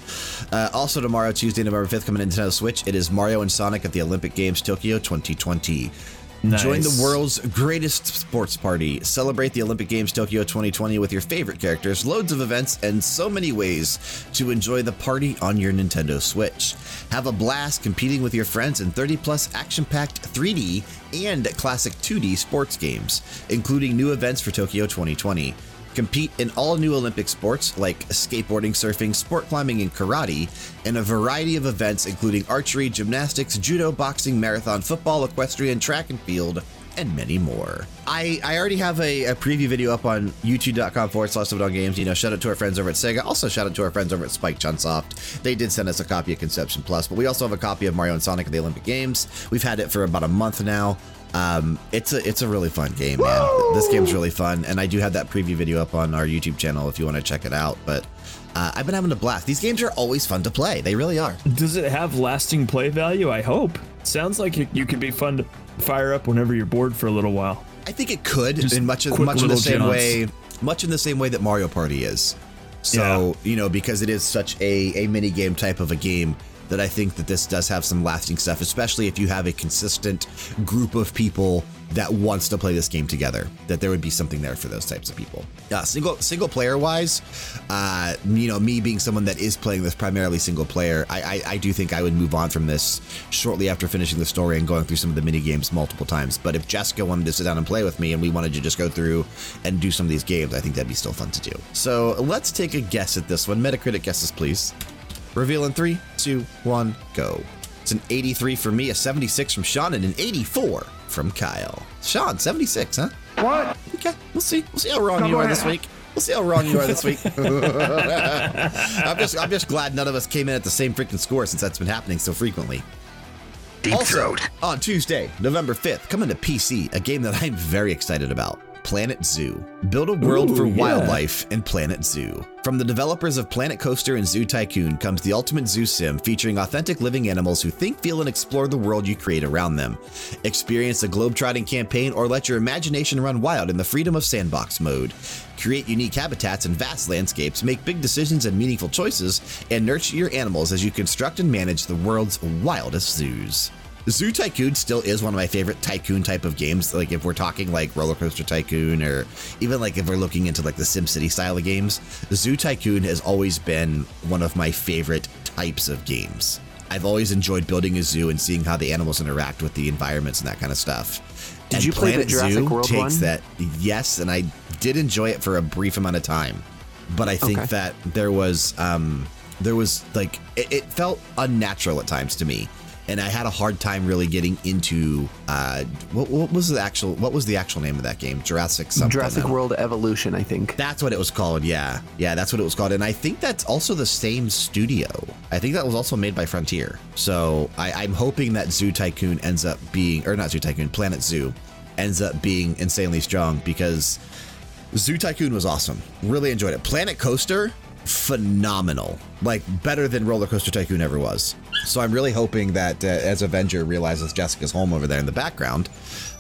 Uh, also, tomorrow, Tuesday, November 5th, coming to Nintendo Switch, it is Mario and Sonic at the Olympic Games Tokyo 2020. Join the world's greatest sports party. Celebrate the Olympic Games Tokyo 2020 with your favorite characters, loads of events, and so many ways to enjoy the party on your Nintendo Switch. Have a blast competing with your friends in 30 plus action packed 3D and classic 2D sports games, including new events for Tokyo 2020. Compete in all new Olympic sports like skateboarding, surfing, sport climbing, and karate, and a variety of events including archery, gymnastics, judo, boxing, marathon, football, equestrian, track and field, and many more. I, I already have a, a preview video up on youtube.com forward slash Down Games. You know, shout out to our friends over at Sega. Also, shout out to our friends over at Spike Chunsoft. They did send us a copy of Conception Plus, but we also have a copy of Mario and Sonic at the Olympic Games. We've had it for about a month now. Um, it's a it's a really fun game, man. This game's really fun, and I do have that preview video up on our YouTube channel if you want to check it out. But uh, I've been having a blast. These games are always fun to play. They really are. Does it have lasting play value? I hope. Sounds like you, you could be fun to fire up whenever you're bored for a little while. I think it could Just in much quick much in the same jaunts. way, much in the same way that Mario Party is. So you know, because it is such a a mini game type of a game. That I think that this does have some lasting stuff, especially if you have a consistent group of people that wants to play this game together. That there would be something there for those types of people. Uh, single single player wise, uh, you know, me being someone that is playing this primarily single player, I, I I do think I would move on from this shortly after finishing the story and going through some of the mini games multiple times. But if Jessica wanted to sit down and play with me and we wanted to just go through and do some of these games, I think that'd be still fun to do. So let's take a guess at this one. Metacritic guesses, please. Reveal in three, two, one, go. It's an 83 for me, a 76 from Sean, and an 84 from Kyle. Sean, 76, huh? What? Okay, we'll see. We'll see how wrong No, you go are ahead. this week. We'll see how wrong you are this week. I'm just, I'm just glad none of us came in at the same freaking score since that's been happening so frequently. Deep Also, throat. on Tuesday, November 5th, coming to PC, a game that I'm very excited about Planet Zoo. Build a world Ooh, for yeah. wildlife in Planet Zoo. From the developers of Planet Coaster and Zoo Tycoon comes the ultimate zoo sim featuring authentic living animals who think, feel, and explore the world you create around them. Experience a globetrotting campaign or let your imagination run wild in the freedom of sandbox mode. Create unique habitats and vast landscapes, make big decisions and meaningful choices, and nurture your animals as you construct and manage the world's wildest zoos. Zoo Tycoon still is one of my favorite tycoon type of games. Like if we're talking like Roller Coaster Tycoon, or even like if we're looking into like the SimCity style of games, Zoo Tycoon has always been one of my favorite types of games. I've always enjoyed building a zoo and seeing how the animals interact with the environments and that kind of stuff. Did And you play the Jurassic Zoo World takes one? that yes, and I did enjoy it for a brief amount of time, but I think Okay. that there was um there was like it, it felt unnatural at times to me and i had a hard time really getting into uh what, what was the actual what was the actual name of that game jurassic something Jurassic World Evolution, I think. that's what it was called yeah yeah that's what it was called and i think that's also the same studio i think that was also made by frontier so I, i'm hoping that zoo tycoon ends up being or not zoo tycoon planet zoo ends up being insanely strong because Zoo Tycoon was awesome. Really enjoyed it. Planet Coaster, phenomenal. Like better than Roller Coaster Tycoon ever was. So I'm really hoping that uh, as Avenger realizes Jessica's home over there in the background,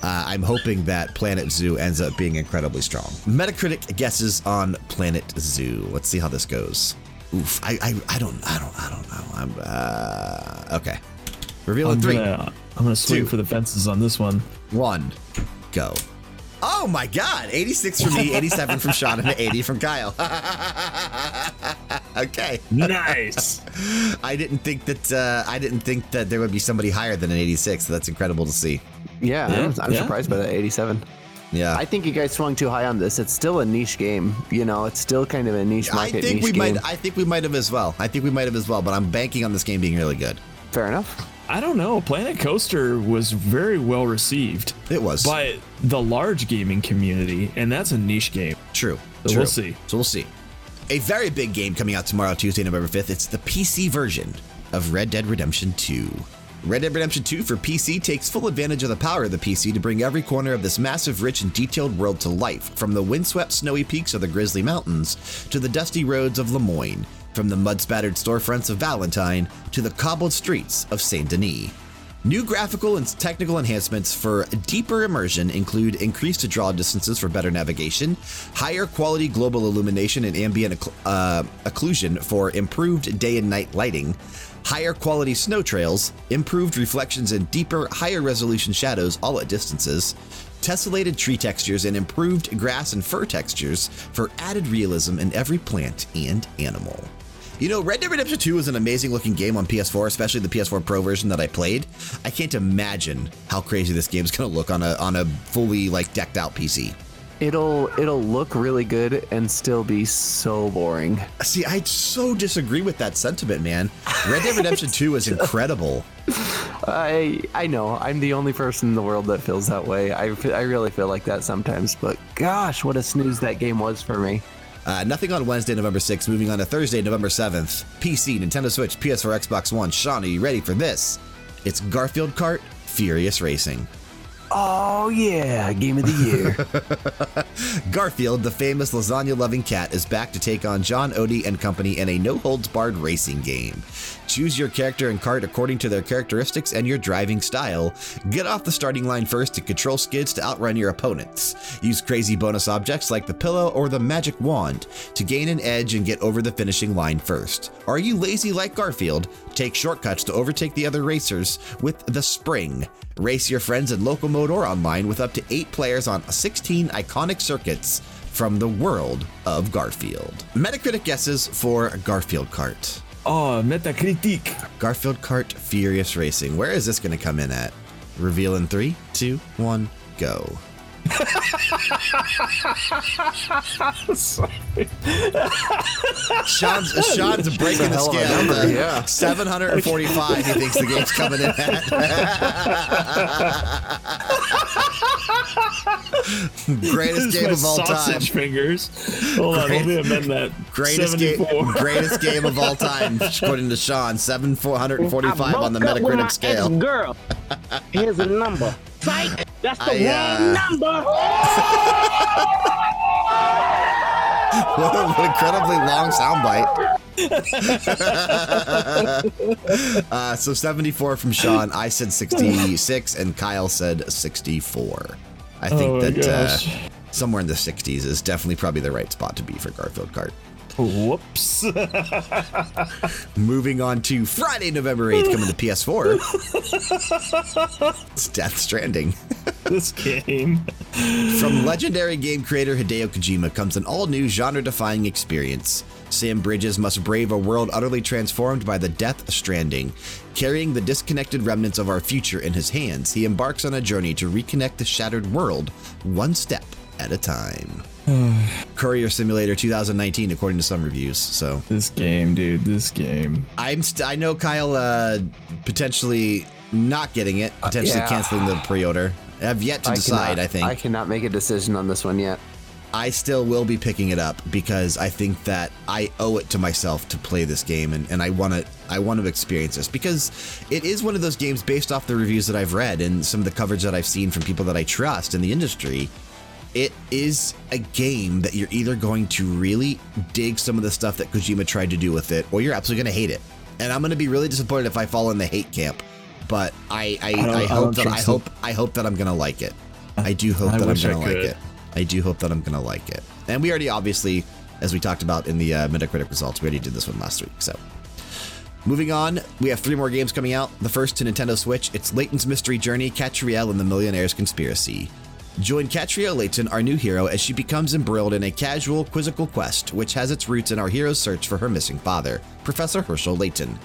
uh, I'm hoping that Planet Zoo ends up being incredibly strong. Metacritic guesses on Planet Zoo. Let's see how this goes. Oof, I, I, I don't, I don't, I don't know. I'm, uh, okay. Reveal in I'm three, gonna, I'm gonna swing two. for the fences on this one. one, go. Oh my God! 86 from me, 87 from Sean, and 80 from Kyle. okay. Nice. I didn't think that uh, I didn't think that there would be somebody higher than an 86. So that's incredible to see. Yeah, Yeah, I'm, I'm yeah. surprised by that 87. Yeah. I think you guys swung too high on this. It's still a niche game. You know, it's still kind of a niche market. I market. think niche we game. might. I think we might have as well. I think we might have as well. But I'm banking on this game being really good. Fair enough. I don't know. Planet Coaster was very well received It was by the large gaming community, and that's a niche game. true. So true. we'll see. So we'll see. A very big game coming out tomorrow, Tuesday, November 5th. It's the PC version of Red Dead Redemption 2. Red Dead Redemption 2 for PC takes full advantage of the power of the PC to bring every corner of this massive, rich, and detailed world to life, from the windswept snowy peaks of the Grizzly Mountains to the dusty roads of Lemoyne, from the mud spattered storefronts of Valentine to the cobbled streets of Saint Denis. New graphical and technical enhancements for deeper immersion include increased draw distances for better navigation, higher quality global illumination and ambient uh, occlusion for improved day and night lighting, higher quality snow trails, improved reflections and deeper, higher resolution shadows all at distances, tessellated tree textures, and improved grass and fur textures for added realism in every plant and animal. You know, Red Dead Redemption 2 is an amazing looking game on PS4, especially the PS4 Pro version that I played. I can't imagine how crazy this game is going to look on a on a fully like decked out PC. It'll it'll look really good and still be so boring. See, I so disagree with that sentiment, man. Red Dead Redemption 2 is incredible. I I know I'm the only person in the world that feels that way. I, I really feel like that sometimes, but gosh, what a snooze that game was for me. Uh, nothing on Wednesday, November 6th. Moving on to Thursday, November 7th. PC, Nintendo Switch, PS4, Xbox One. Sean, are you ready for this? It's Garfield Kart Furious Racing. Oh yeah, game of the year. Garfield, the famous lasagna loving cat, is back to take on John Odie and company in a no holds barred racing game. Choose your character and cart according to their characteristics and your driving style. Get off the starting line first to control skids to outrun your opponents. Use crazy bonus objects like the pillow or the magic wand to gain an edge and get over the finishing line first. Are you lazy like Garfield? Take shortcuts to overtake the other racers with the Spring. Race your friends in local mode or online with up to eight players on 16 iconic circuits from the world of Garfield. Metacritic guesses for Garfield Kart. Oh, Metacritic. Garfield Kart Furious Racing. Where is this going to come in at? Reveal in three, two, one, go. Sean's, Sean's breaking the hell of a scale. number, yeah. 745 he thinks the game's coming in at. Greatest game of all time. Sausage fingers. Hold on, let me amend that. Greatest game, greatest game of all time, according to Sean. 745 on the Metacritic scale. Girl, here's a number. Psych, that's the I, wrong uh, number. What an incredibly long soundbite. uh, so 74 from Sean. I said 66, and Kyle said 64. I think Oh that uh, somewhere in the 60s is definitely probably the right spot to be for Garfield Kart. Whoops. Moving on to Friday, November 8th, coming to PS4. it's Death Stranding. this game. From legendary game creator Hideo Kojima comes an all new genre defying experience. Sam Bridges must brave a world utterly transformed by the Death Stranding. Carrying the disconnected remnants of our future in his hands, he embarks on a journey to reconnect the shattered world one step at a time. Courier Simulator 2019, according to some reviews. So This game, dude. This game. I'm st- I know Kyle uh, potentially not getting it, potentially yeah. canceling the pre-order. I have yet to decide. cannot- I think I cannot make a decision on this one yet. I still will be picking it up because I think that I owe it to myself to play this game and, and I want to I want to experience this because it is one of those games based off the reviews that I've read and some of the coverage that I've seen from people that I trust in the industry. It is a game that you're either going to really dig some of the stuff that Kojima tried to do with it or you're absolutely going to hate it. And I'm going to be really disappointed if I fall in the hate camp. But I I, I, I hope don't that I trust hope I hope that I'm going to like it. I do hope I that I'm going to like it. I do hope that I'm going to like it. And we already, obviously, as we talked about in the uh, Metacritic results, we already did this one last week. So, moving on, we have three more games coming out. The first to Nintendo Switch, it's Layton's Mystery Journey, Catch Katrielle, and the Millionaire's Conspiracy. Join Katrielle Layton, our new hero, as she becomes embroiled in a casual, quizzical quest, which has its roots in our hero's search for her missing father, Professor Herschel Layton.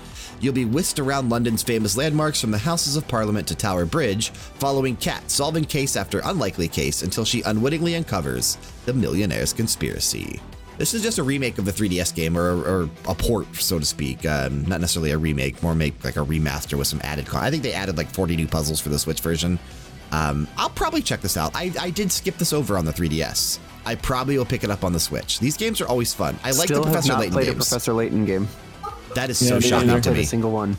You'll be whisked around London's famous landmarks from the Houses of Parliament to Tower Bridge, following Kat solving case after unlikely case until she unwittingly uncovers the Millionaire's Conspiracy. This is just a remake of the 3DS game, or, or a port, so to speak. Um, not necessarily a remake, more make like a remaster with some added. I think they added like 40 new puzzles for the Switch version. Um, I'll probably check this out. I, I did skip this over on the 3DS. I probably will pick it up on the Switch. These games are always fun. I like Still the have Professor not Layton played a. Professor Layton game. That is Yeah, so me shocking neither. to Played me. a single one.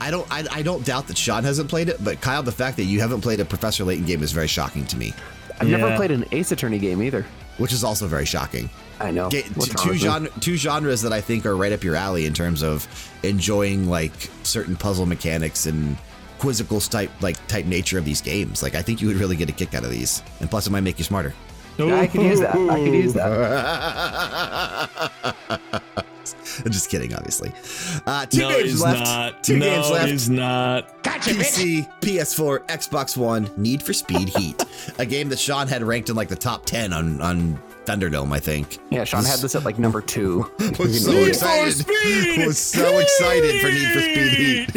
I don't I, I don't doubt that Sean hasn't played it, but Kyle, the fact that you haven't played a Professor Layton game is very shocking to me, I've never played an Ace Attorney game either. which is also very shocking. I know. Ga- What's t- wrong two genre, two genres that I think are right up your alley in terms of enjoying like certain puzzle mechanics and quizzical type like type nature of these games. Like I think you would really get a kick out of these, and plus it might make you smarter. I could use that. I could use that. I'm just kidding, obviously. Uh, two no, games he's left. not. Two no, games left. he's not. PC, PS4, Xbox One, Need for Speed Heat, a game that Sean had ranked in like the top 10 on, on Thunderdome, I think. Yeah, Sean had this at like number two. Was so Need for excited. Speed Was so excited for Need for Speed Heat.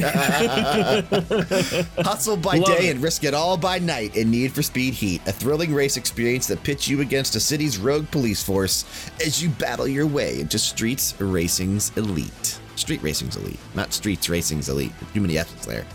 Hustle by Love day it. and risk it all by night in Need for Speed Heat, a thrilling race experience that pits you against a city's rogue police force as you battle your way into Streets Racing's Elite. Street Racing's Elite, not Streets Racing's Elite. Too many F's there.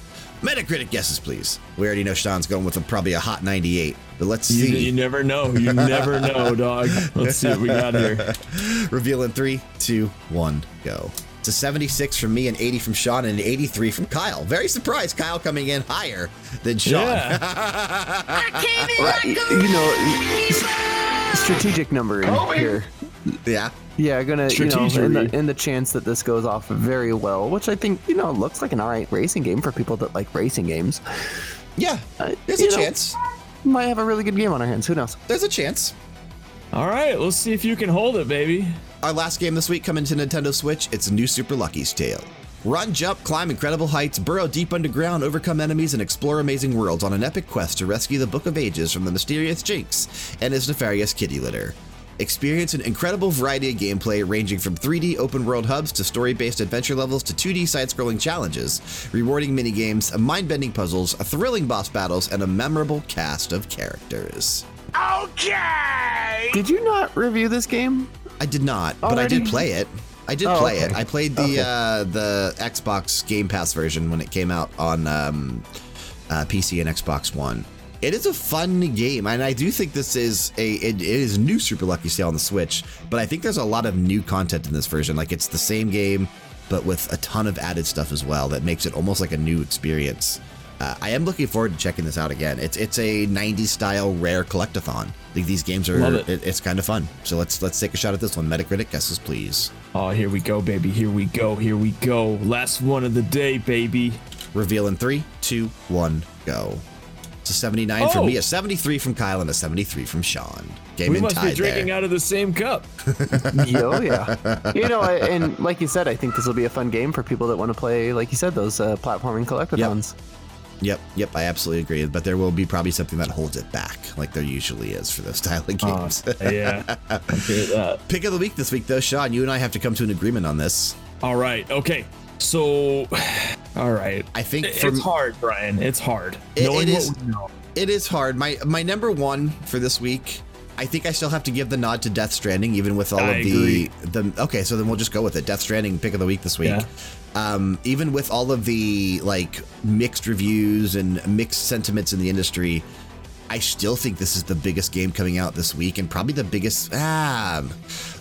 Metacritic guesses, please. We already know Sean's going with a, probably a hot 98, but let's see. you never know. You never know, dog. Let's see what we got here. Reveal in three, two, one, go. It's a 76 from me, an 80 from Sean, and an 83 from Kyle. Very surprised Kyle coming in higher than Sean. Yeah. Right, you know, s- strategic numbering here. Yeah. Yeah, gonna you know in the, in the chance that this goes off very well, which I think you know looks like an alright racing game for people that like racing games. Yeah. Uh, There's a you know, chance. Might have a really good game on our hands. Who knows? There's a chance. All right, let's see if you can hold it, baby. Our last game this week coming to Nintendo Switch, it's New Super Lucky's Tale. Run, jump, climb incredible heights, burrow deep underground, overcome enemies, and explore amazing worlds on an epic quest to rescue the Book of Ages from the mysterious Jinx and his nefarious kitty litter. Experience an incredible variety of gameplay ranging from 3D open world hubs to story based adventure levels to 2D side scrolling challenges, rewarding minigames, mind bending puzzles, thrilling boss battles, and a memorable cast of characters. Okay! Did you not review this game? I did not, but I did play it. I did Oh, play okay. it. I played the Okay. uh, the Xbox Game Pass version when it came out on um, uh, PC and Xbox One. It is a fun game, and I do think this is a it, it is new Super Lucky's Tale on the Switch. But I think there's a lot of new content in this version. Like it's the same game, but with a ton of added stuff as well that makes it almost like a new experience. Uh, I am looking forward to checking this out again. It's it's a 90s style rare collectathon. Like these games are it. it, it's kind of fun. So let's let's take a shot at this one. Metacritic guesses, please. Oh, here we go, baby. Here we go. Here we go. Last one of the day, baby. Reveal in three, two, one, go. It's a 79 from Oh. me, a 73 from Kyle, and a 73 from Sean. Game We in must be drinking there. out of the same cup. Yo, yeah. You know, I- and like you said, I think this will be a fun game for people that want to play, like you said, those uh, platforming collectathons. Yep, yep, I absolutely agree. But there will be probably something that holds it back, like there usually is for those style of games. yeah. I hear that. Pick of the week this week, though, Sean. You and I have to come to an agreement on this. All right. Okay. So, all right. I think It- it's hard, Brian. It's hard. It- Knowing it what is-. It is hard. My my number one for this week. I think I still have to give the nod to Death Stranding, even with all I of the the. Okay, so then we'll just go with it. Death Stranding pick of the week this week. Yeah. Um, even with all of the like mixed reviews and mixed sentiments in the industry, I still think this is the biggest game coming out this week, and probably the biggest. Ah,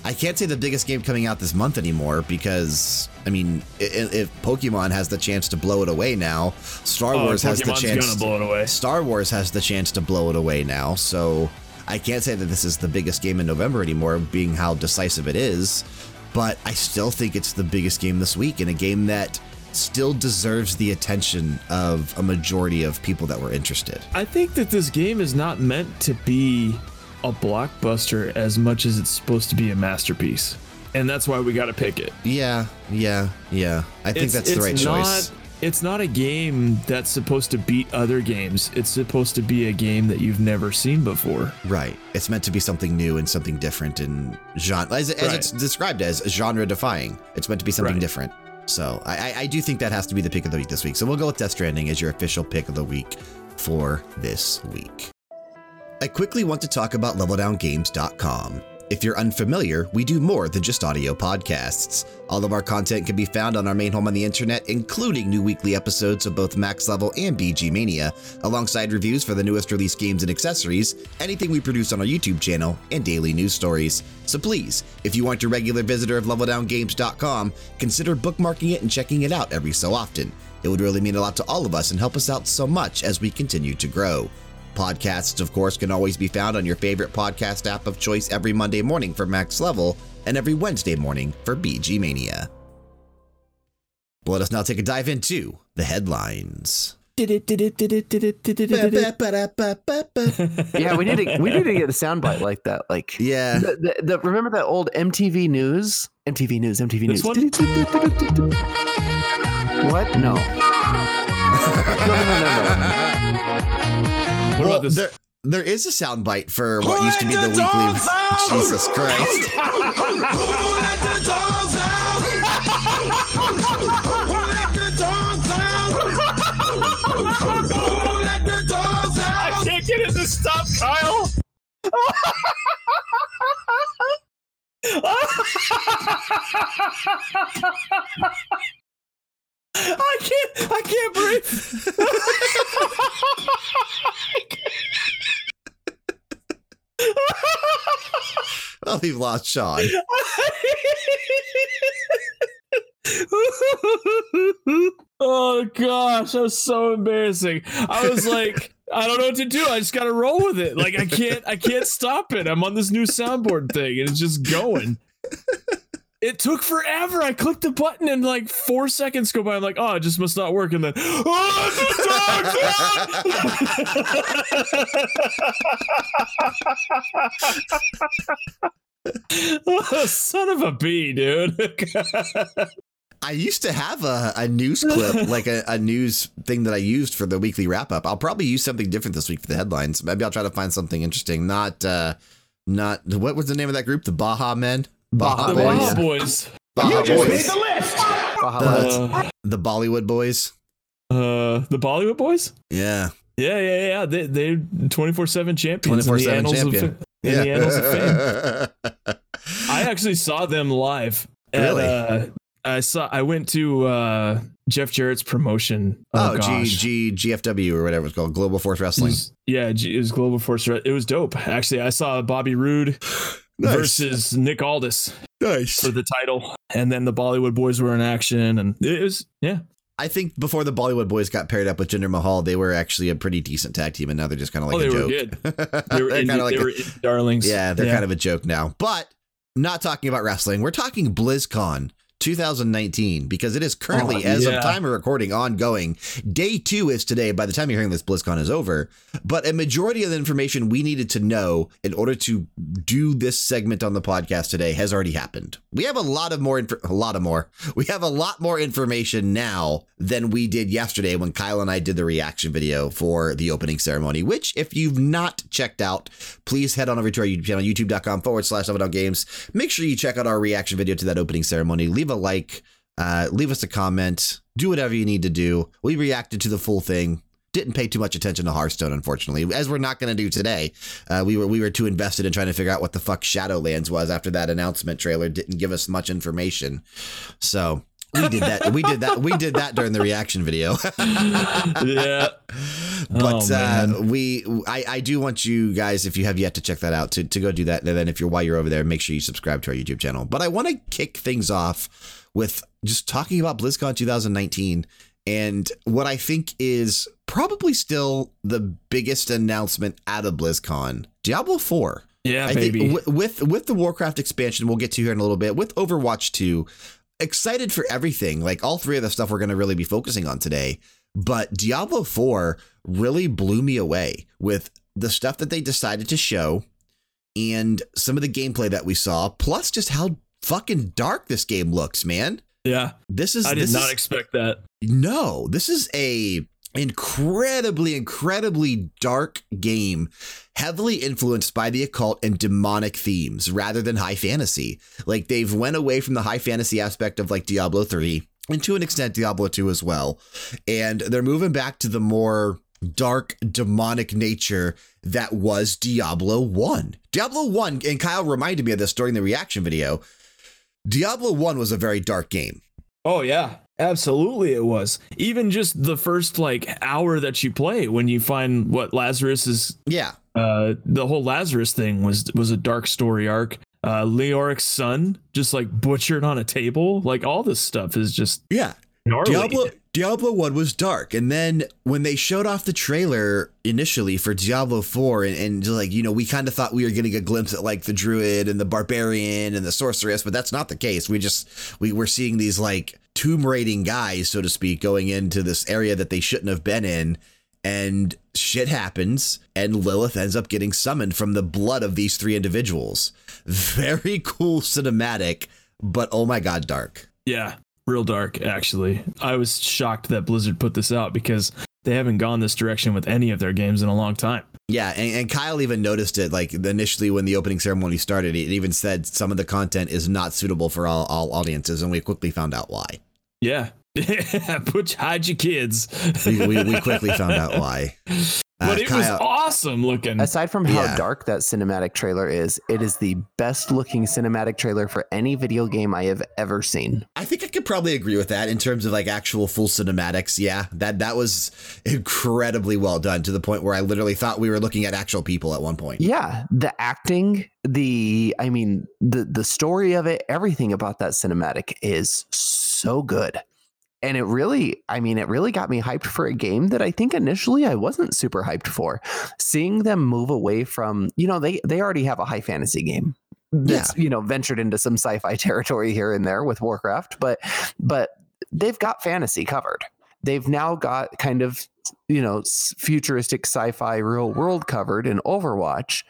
I can't say the biggest game coming out this month anymore because I mean, if Pokemon has the chance to blow it away now, Star Oh, Wars has the chance. gonna blow it away. Star Wars has the chance to blow it away now, so I can't say that this is the biggest game in November anymore, being how decisive it is. But I still think it's the biggest game this week, and a game that still deserves the attention of a majority of people that were interested. I think that this game is not meant to be a blockbuster as much as it's supposed to be a masterpiece. And that's why we got to pick it. Yeah, yeah, yeah. I think It's- that's the right not, choice. It's not a game that's supposed to beat other games. It's supposed to be a game that you've never seen before. Right. It's meant to be something new and something different and genre, as, as Right. it's described as genre defying. It's meant to be something Right. different. So I, I- do think that has to be the pick of the week this week. So we'll go with Death Stranding as your official pick of the week for this week. I quickly want to talk about LevelDownGames.com. If you're unfamiliar, we do more than just audio podcasts. All of our content can be found on our main home on the internet, including new weekly episodes of both Max Level and BG Mania, alongside reviews for the newest release games and accessories, anything we produce on our YouTube channel, and daily news stories. So please, if you aren't a regular visitor of LevelDownGames.com, consider bookmarking it and checking it out every so often. It would really mean a lot to all of us and help us out so much as we continue to grow. Podcasts, of course, can always be found on your favorite podcast app of choice every Monday morning for Max Level and every Wednesday morning for BG Mania. But Let us now take a dive into the headlines. Yeah, we need to we need to get a soundbite like that. Like Yeah. the, the, the- remember that old MTV News? MTV News, MTV News. What? No. no, no, no, no, no. What Well, about this? there, there is a soundbite for what used to be the weekly. Jesus Christ. I can't get it to stop, Kyle. I can't. I can't breathe. Well, we've lost Sean. oh gosh, that was so embarrassing. I was like, I don't know what to do. I just gotta roll with it. Like I can't, I can't stop it. I'm on this new soundboard thing, and it's just going. It took forever. I clicked the button and like four seconds go by. I'm like, oh, it just must not work. And then, oh, a son of a bee, dude. I used to have a, a news clip, like a, a news thing that I used for the weekly wrap up. I'll probably use something different this week for the headlines. Maybe I'll try to find something interesting. Not, uh, not what was the name of that group? The Baha Men. Baja the Boys. Baja Boys. Baja You just made Boys. the list. Baja The- Blast. Uh, The Bollywood Boys. uh, the Bollywood Boys. Yeah. Yeah, yeah, yeah. They they're twenty four seven champions. in the 24/7 annals champion. Of, in the annals of fame. I actually saw them live. At, Really? Uh, I saw. I went to uh, Jeff Jarrett's promotion. oh, Oh, G, gosh. G, GFW or whatever it's called. Global Force It Wrestling. was- yeah, G- it was Global Force. It was dope. Actually, I saw Bobby Roode Nice. versus Nick Aldis Nice. for the title, and then the Bollywood Boys were in action, and it was yeah. I think before the Bollywood Boys got paired up with Jinder Mahal, they were actually a pretty decent tag team, and now they're just kind of like oh, a joke. were good. They were, kinda like they a- were darlings. Yeah, they're Yeah. kind of a joke now. But not talking about wrestling. We're talking BlizzCon 2019 because it is currently, Oh, as yeah. of time of recording, ongoing. Day two is today. By the time you're hearing this, BlizzCon is over. But a majority of the information we needed to know in order to do this segment on the podcast today has already happened. We have a lot of more, inf- a lot of more. We have a lot more information now than we did yesterday when Kyle and I did the reaction video for the opening ceremony. Which, if you've not checked out, please head on over to our YouTube channel, youtube.com forward slash Games. Make sure you check out our reaction video to that opening ceremony. Leave a like, uh, leave us a comment, do whatever you need to do. We reacted to the full thing. Didn't pay too much attention to Hearthstone, unfortunately, as we're not going to do today. Uh, we were we were too invested in trying to figure out what the fuck Shadowlands was after that announcement trailer didn't give us much information. So we did that. we did that. We did that during the reaction video. yeah. but Oh, uh, we I, I do want you guys if you have yet to check that out to, to go do that and then if you're while you're over there make sure you subscribe to our youtube channel but i want to kick things off with just talking about blizzcon 2019 and what i think is probably still the biggest announcement out of blizzcon diablo 4 Yeah, I baby. think with, with with the Warcraft expansion, we'll get to here in a little bit. With Overwatch 2, excited for everything. Like all three of the stuff we're going to really be focusing on today. But Diablo 4 really blew me away with the stuff that they decided to show and some of the gameplay that we saw, plus just how fucking dark this game looks, man. yeah, This is I did not is- expect that. no, this is a incredibly, incredibly dark game, heavily influenced by the occult and demonic themes rather than high fantasy. Like they've went away from the high fantasy aspect of like Diablo 3 and to an extent Diablo 2 as well. And they're moving back to the more dark demonic nature that was Diablo 1. Diablo 1, and Kyle reminded me of this during the reaction video. Diablo 1 was a very dark game. Oh yeah, absolutely it was. Even just the first like hour that you play when you find what Lazarus is Yeah. uh the whole Lazarus thing was was a dark story arc. Uh Leoric's son just like butchered on a table. Like all this stuff is just Yeah. gnarly. Diablo Diablo 1 was dark. And then when they showed off the trailer initially for Diablo 4, and, and just like, you know, we kind of thought we were getting a glimpse at like the druid and the barbarian and the sorceress, but that's not the case. We just, we were seeing these like tomb raiding guys, so to speak, going into this area that they shouldn't have been in. And shit happens, and Lilith ends up getting summoned from the blood of these three individuals. Very cool cinematic, but oh my God, dark. Yeah, real dark, actually. I was shocked that Blizzard put this out because they haven't gone this direction with any of their games in a long time. Yeah, and, and, Kyle even noticed it like initially when the opening ceremony started. It even said some of the content is not suitable for all, all audiences, and we quickly found out why. Yeah, Put hide your kids. we, we, we, quickly found out why. Uh, but it Kyle, was awesome looking. Aside from how yeah. dark that cinematic trailer is, it is the best looking cinematic trailer for any video game I have ever seen. I think I could probably agree with that in terms of like actual full cinematics. Yeah, that that was incredibly well done to the point where I literally thought we were looking at actual people at one point. Yeah, the acting, the I mean, the the story of it, everything about that cinematic is so good and it really i mean it really got me hyped for a game that i think initially i wasn't super hyped for seeing them move away from you know they they already have a high fantasy game that's yeah. you know ventured into some sci-fi territory here and there with warcraft but but they've got fantasy covered they've now got kind of you know futuristic sci-fi real world covered in overwatch.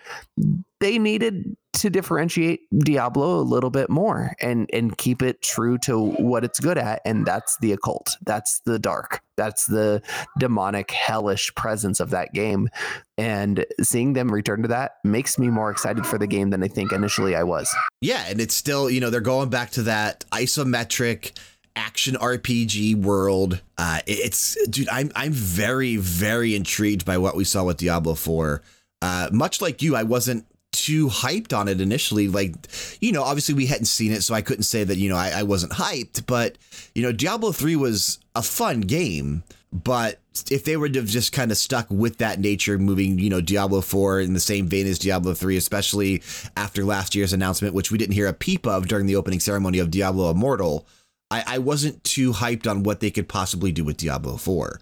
They needed to differentiate diablo a little bit more and and keep it true to what it's good at and that's the occult. That's the dark. That's the demonic hellish presence of that game. And seeing them return to that makes me more excited for the game than i think initially i was. Yeah and it's still you know they're going back to that isometric action RPG world. Uh, it's dude, I'm I'm very very intrigued by what we saw with Diablo 4. Uh, much like you, I wasn't too hyped on it initially. Like, you know, obviously we hadn't seen it, so I couldn't say that you know I, I wasn't hyped. But you know, Diablo 3 was a fun game. But if they were to just kind of stuck with that nature, moving, you know, Diablo 4 in the same vein as Diablo 3, especially after last year's announcement, which we didn't hear a peep of during the opening ceremony of Diablo Immortal, I, I wasn't too hyped on what they could possibly do with Diablo 4.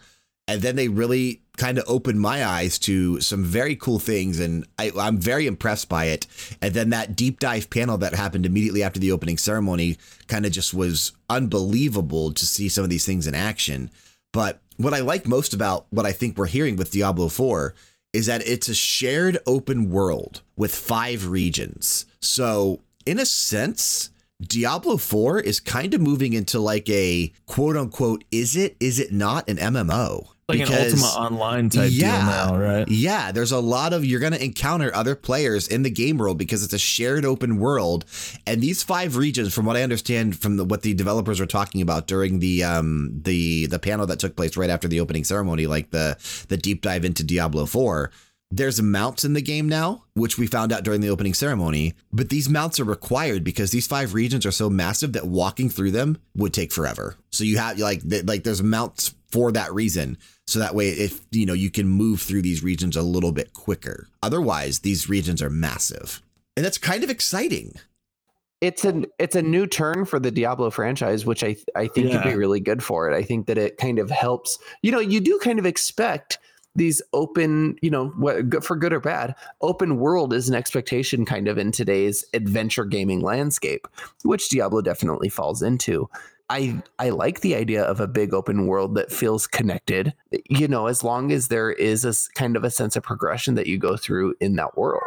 And then they really kind of opened my eyes to some very cool things, and I, I'm very impressed by it. And then that deep dive panel that happened immediately after the opening ceremony kind of just was unbelievable to see some of these things in action. But what I like most about what I think we're hearing with Diablo 4 is that it's a shared open world with five regions. So, in a sense, Diablo 4 is kind of moving into like a quote unquote, is it, is it not an MMO? Like because, an Ultima Online type yeah, deal now, right? Yeah, there's a lot of you're going to encounter other players in the game world because it's a shared open world, and these five regions, from what I understand from the, what the developers were talking about during the um the the panel that took place right after the opening ceremony, like the the deep dive into Diablo 4 there's mounts in the game now, which we found out during the opening ceremony, but these mounts are required because these five regions are so massive that walking through them would take forever. So you have like like there's mounts for that reason. So that way if you know you can move through these regions a little bit quicker. Otherwise, these regions are massive. And that's kind of exciting. It's an it's a new turn for the Diablo franchise, which I I think yeah. could be really good for it. I think that it kind of helps. You know, you do kind of expect these open, you know, for good or bad, open world is an expectation kind of in today's adventure gaming landscape, which Diablo definitely falls into. I I like the idea of a big open world that feels connected. You know, as long as there is a kind of a sense of progression that you go through in that world.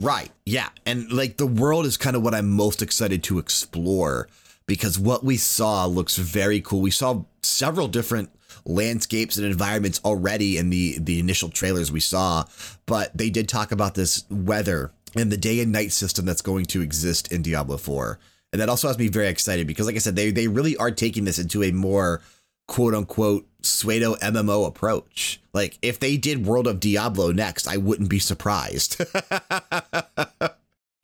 Right. Yeah. And like the world is kind of what I'm most excited to explore because what we saw looks very cool. We saw several different landscapes and environments already in the the initial trailers we saw, but they did talk about this weather and the day and night system that's going to exist in Diablo 4. And that also has me very excited because like I said they they really are taking this into a more quote unquote pseudo MMO approach. Like if they did World of Diablo next, I wouldn't be surprised.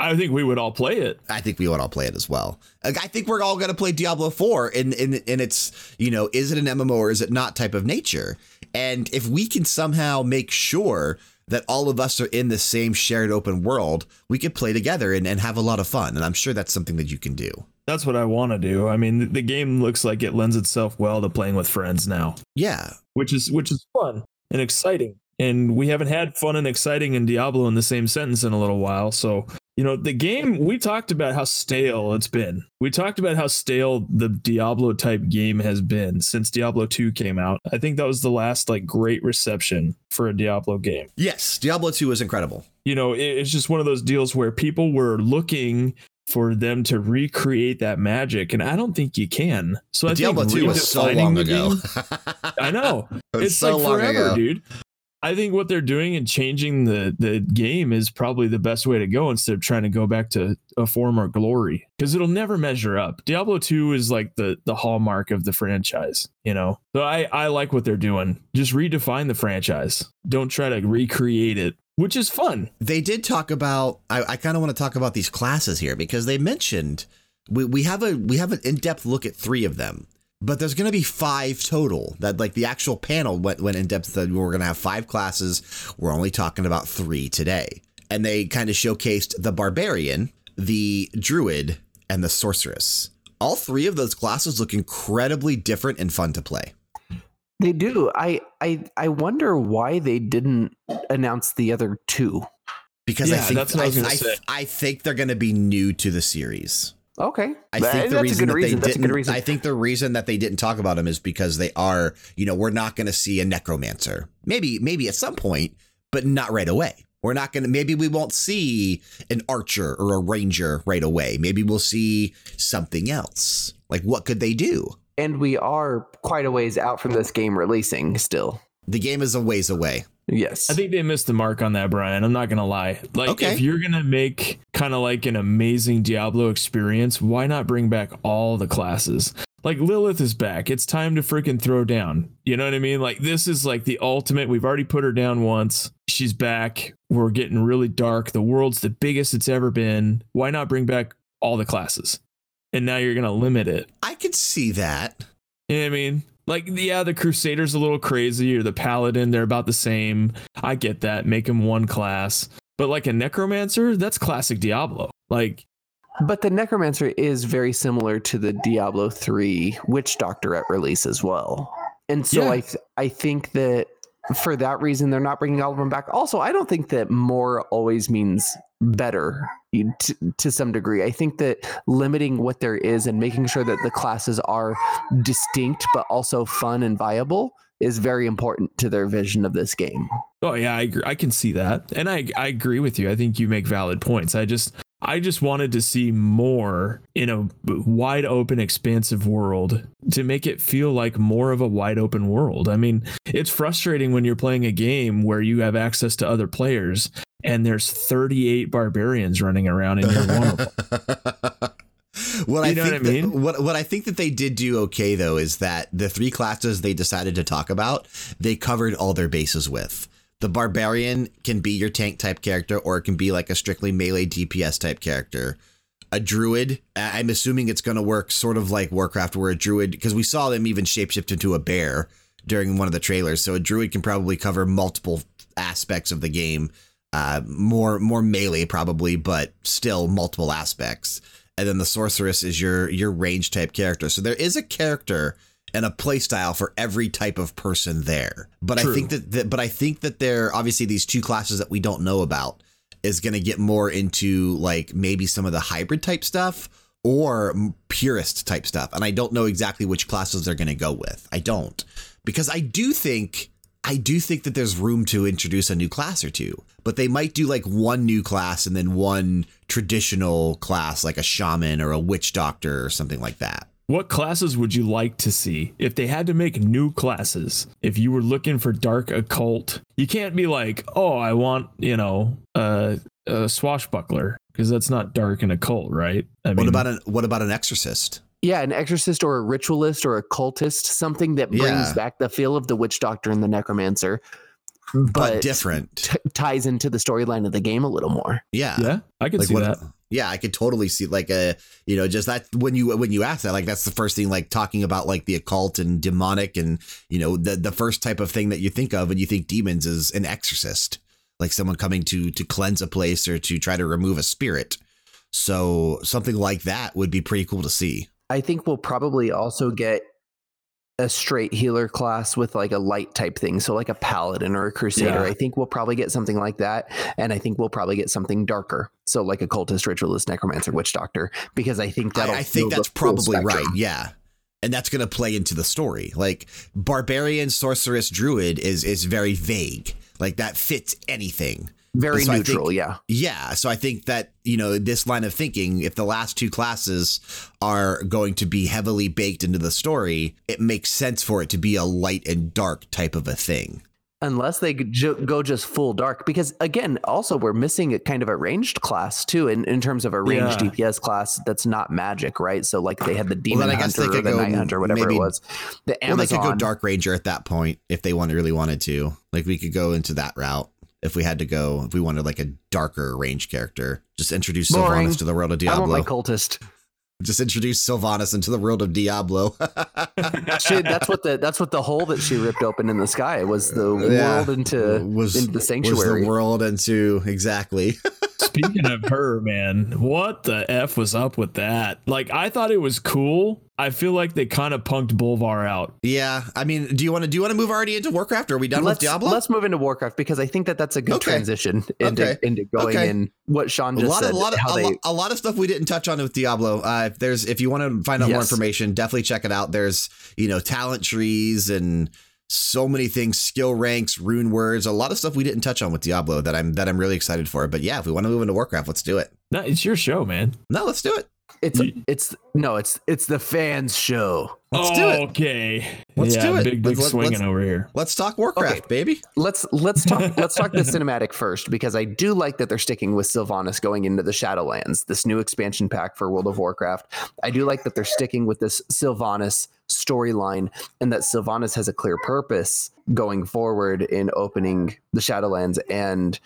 I think we would all play it. I think we would all play it as well. I think we're all going to play Diablo 4 in, in, in its, you know, is it an MMO or is it not type of nature? And if we can somehow make sure that all of us are in the same shared open world, we could play together and, and have a lot of fun. And I'm sure that's something that you can do. That's what I want to do. I mean, the, the game looks like it lends itself well to playing with friends now, Yeah. which is which is fun and exciting. And we haven't had fun and exciting and Diablo in the same sentence in a little while. So, you know, the game we talked about how stale it's been. We talked about how stale the Diablo type game has been since Diablo 2 came out. I think that was the last like great reception for a Diablo game. Yes. Diablo 2 was incredible. you know, it- it's just one of those deals where people were looking for them to recreate that magic, and I don't think you can. So I Diablo think 2 was so long ago. game- I know it's so like long forever, ago. dude. I think what they're doing and changing the the game is probably the best way to go instead of trying to go back to a former glory because it'll never measure up. Diablo 2 is like the the hallmark of the franchise, you know. So I I like what they're doing. Just redefine the franchise. Don't try to recreate it, which is fun. they did talk about I, I kind of want to talk about these classes here because they mentioned we, we have a we have an in-depth look at three of them but there's going to be five total that like the actual panel went, went in depth that we're going to have five classes we're only talking about three today and they kind of showcased the barbarian the druid and the sorceress all three of those classes look incredibly different and fun to play They do. I I I wonder why they didn't announce the other two. because I think that's what I I, gonna I- say. I think they're going to be new to the series Okay, I But think the reason a good that reason. they That's didn't, good reason. I think the reason that they didn't talk about him is because they are, you know, we're not going to see a necromancer. Maybe, maybe at some point, but not right away. We're not going to. Maybe we won't see an archer or a ranger right away. Maybe we'll see something else. Like, what could they do? and we are quite a ways out from this game releasing still. The game is a ways away. Yes. I think they missed the mark on that, Brian. I'm not gonna lie. Like, Okay. if you're gonna make kind of like an amazing Diablo experience, why not bring back all the classes? Like Lilith is back. It's time to freaking throw down. You know what I mean? Like this is like the ultimate. We've already put her down once. She's back. We're getting really dark. The world's the biggest it's ever been. Why not bring back all the classes? And now you're gonna limit it. I could see that. You know what I mean? Like, yeah, the Crusader's a little crazy, or the Paladin, they're about the same. I get that. Make them one class. But like a Necromancer, that's classic Diablo. Like, But the Necromancer is very similar to the Diablo 3 Witch Doctor at release as well. And so Yeah. I th- I think that for that reason they're not bringing all of them back. Also, I don't think that more always means better to some degree. I think that limiting what there is and making sure that the classes are distinct but also fun and viable is very important to their vision of this game. oh yeah, I agree. I can see that, and I I agree with you. I think you make valid points. I just I just wanted to see more in a wide open, expansive world to make it feel like more of a wide open world. I mean, it's frustrating when you're playing a game where you have access to other players and there's 38 barbarians running around and you're one of them. what I You know think what I that- mean? what what I think that they did do okay though is that the three classes they decided to talk about, they covered all their bases with. The barbarian can be your tank type character, or it can be like a strictly melee DPS type character. A druid, I- I'm assuming it's going to work sort of like Warcraft, where a druid, because we saw them even shapeshift into a bear during one of the trailers. So a druid can probably cover multiple aspects of the game, uh, more more melee probably, but still multiple aspects. And then the sorceress is your your range type character. So there is a character and a playstyle for every type of person there. But I think that, that but I think that there obviously these two classes that we don't know about is going to get more into like maybe some of the hybrid type stuff or purist type stuff. And I don't know exactly which classes they're going to go with. I don't. Because I do think I do think that there's room to introduce a new class or two. But they might do like one new class and then one traditional class like a shaman or a witch doctor or something like that. What classes would you like to see if they had to make new classes? If you were looking for dark occult, you can't be like, "Oh, I want, you know, a, a swashbuckler," because that's not dark and occult, right? I What mean, about an what about an exorcist? Yeah, an exorcist or a ritualist or a cultist, something that brings Yeah. back the feel of the witch doctor and the necromancer, But, but, different. t- ties into the storyline of the game a little more. Yeah. Yeah, I can like see what that. yeah i could totally see like a you know just that when you when you ask that like that's the first thing like talking about like the occult and demonic and you know the the first type of thing that you think of when you think demons is an exorcist like someone coming to to cleanse a place or to try to remove a spirit. So something like that would be pretty cool to see. I think we'll probably also get a straight healer class with like a light type thing. So like a paladin or a crusader. Yeah. I think we'll probably get something like that. And I think we'll probably get something darker. So like a cultist, ritualist, necromancer, witch doctor. Because I think that I, I think that's probably right. Yeah. And that's going to play into the story. Like barbarian, sorceress, druid is is very vague. Like that fits anything. Very So neutral, think- yeah. Yeah, so I think that, you know, this line of thinking, if the last two classes are going to be heavily baked into the story, it makes sense for it to be a light and dark type of a thing. Unless they go just full dark, because again, also we're missing a kind of a ranged class too, in, in terms of a ranged Yeah. DPS class that's not magic, right? So like they had the demon then I guess they hunter or the go night hunter, whatever maybe- it was. The Well, they could go Dark Ranger at that point if they want, really wanted to. Like we could go into that route if we had to go, if we wanted like a darker range character. Just introduce Boring. Sylvanas to the world of I want my Diablo. cultist. Just introduce Sylvanas into the world of Diablo. She, that's what the that's what the hole that she ripped open in the sky was the uh, Yeah. world into was, into the was sanctuary. the world into exactly. Speaking of her, man, what the f was up with that? Like, I thought it was cool. I feel like they kind of punked Bolvar out. yeah, I mean, do you want to do you want to move already into Warcraft? Are we done let's with Diablo? let's move into Warcraft because I think that that's a good Okay. transition into Okay. into going Okay. in what Sean a just lot said. of a lot of a, they, lo- a lot of stuff we didn't touch on with Diablo. Uh, if there's if you want to find out more information, definitely check it out. There's you know talent trees and so many things, skill ranks, rune words, a lot of stuff we didn't touch on with Diablo that I'm that I'm really excited for. But yeah, if we want to move into Warcraft, let's do it. No, it's your show, man. No, let's do it. It's You- it's no, it's it's the fans show. Let's do it. Okay. Let's yeah, do it. Big, big Let's- swinging let's- over here. Let's talk Warcraft, Okay. baby. Let's let's talk let's talk the cinematic first because I do like that they're sticking with Sylvanas going into the Shadowlands, this new expansion pack for World of Warcraft. I do like that they're sticking with this Sylvanas storyline and that Sylvanas has a clear purpose going forward in opening the Shadowlands and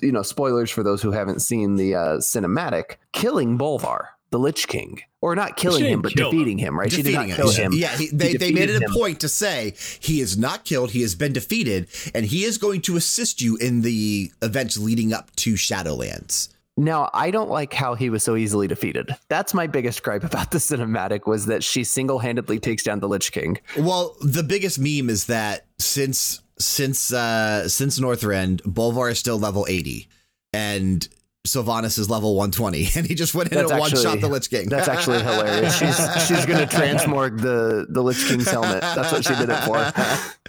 you know spoilers for those who haven't seen the uh, cinematic killing Bolvar, the Lich King, or not killing him but kill defeating him. Right? She did not Defeating kill him. him. Yeah, he, they, He they made it a him. point to say he is not killed, he has been defeated, and he is going to assist you in the events leading up to Shadowlands. Now, I don't like how he was so easily defeated. That's my biggest gripe about the cinematic was that she single-handedly takes down the Lich King. Well, the biggest meme is that since since uh since Northrend, Bolvar is still level 80 and Sylvanas is level 120 and he just went in That's and one shot the Lich King. That's actually hilarious. She's she's gonna transmorg the the Lich King's helmet. That's what she did it for.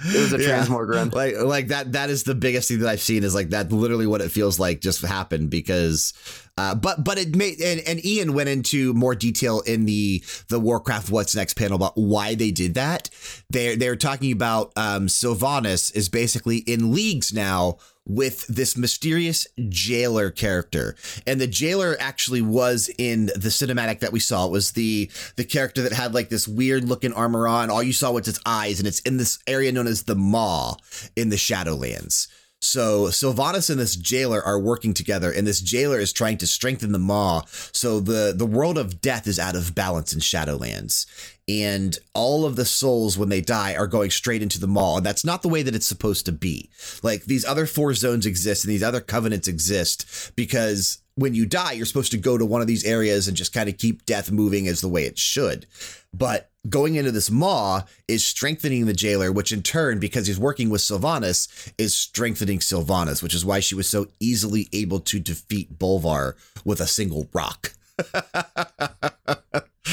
It was a Yeah. transmorg run. like like that that is the biggest thing that I've seen is like that literally what it feels like just happened because uh but but it made and, and Ion went into more detail in the the Warcraft What's Next panel about why they did that. They're they're talking about um Sylvanas is basically in leagues now with this mysterious jailer character. And the jailer actually was in the cinematic that we saw. It was the the character that had like this weird looking armor on. All you saw was its eyes, and it's in this area known as the Maw in the Shadowlands. So Sylvanas and this jailer are working together, and this jailer is trying to strengthen the Maw. So the the world of death is out of balance in Shadowlands, and all of the souls when they die are going straight into the Maw, and that's not the way that it's supposed to be. Like these other four zones exist, and these other covenants exist because when you die, you're supposed to go to one of these areas and just kind of keep death moving as the way it should. But going into this maw is strengthening the jailer, which in turn, because he's working with Sylvanas, is strengthening Sylvanas, which is why she was so easily able to defeat Bolvar with a single rock.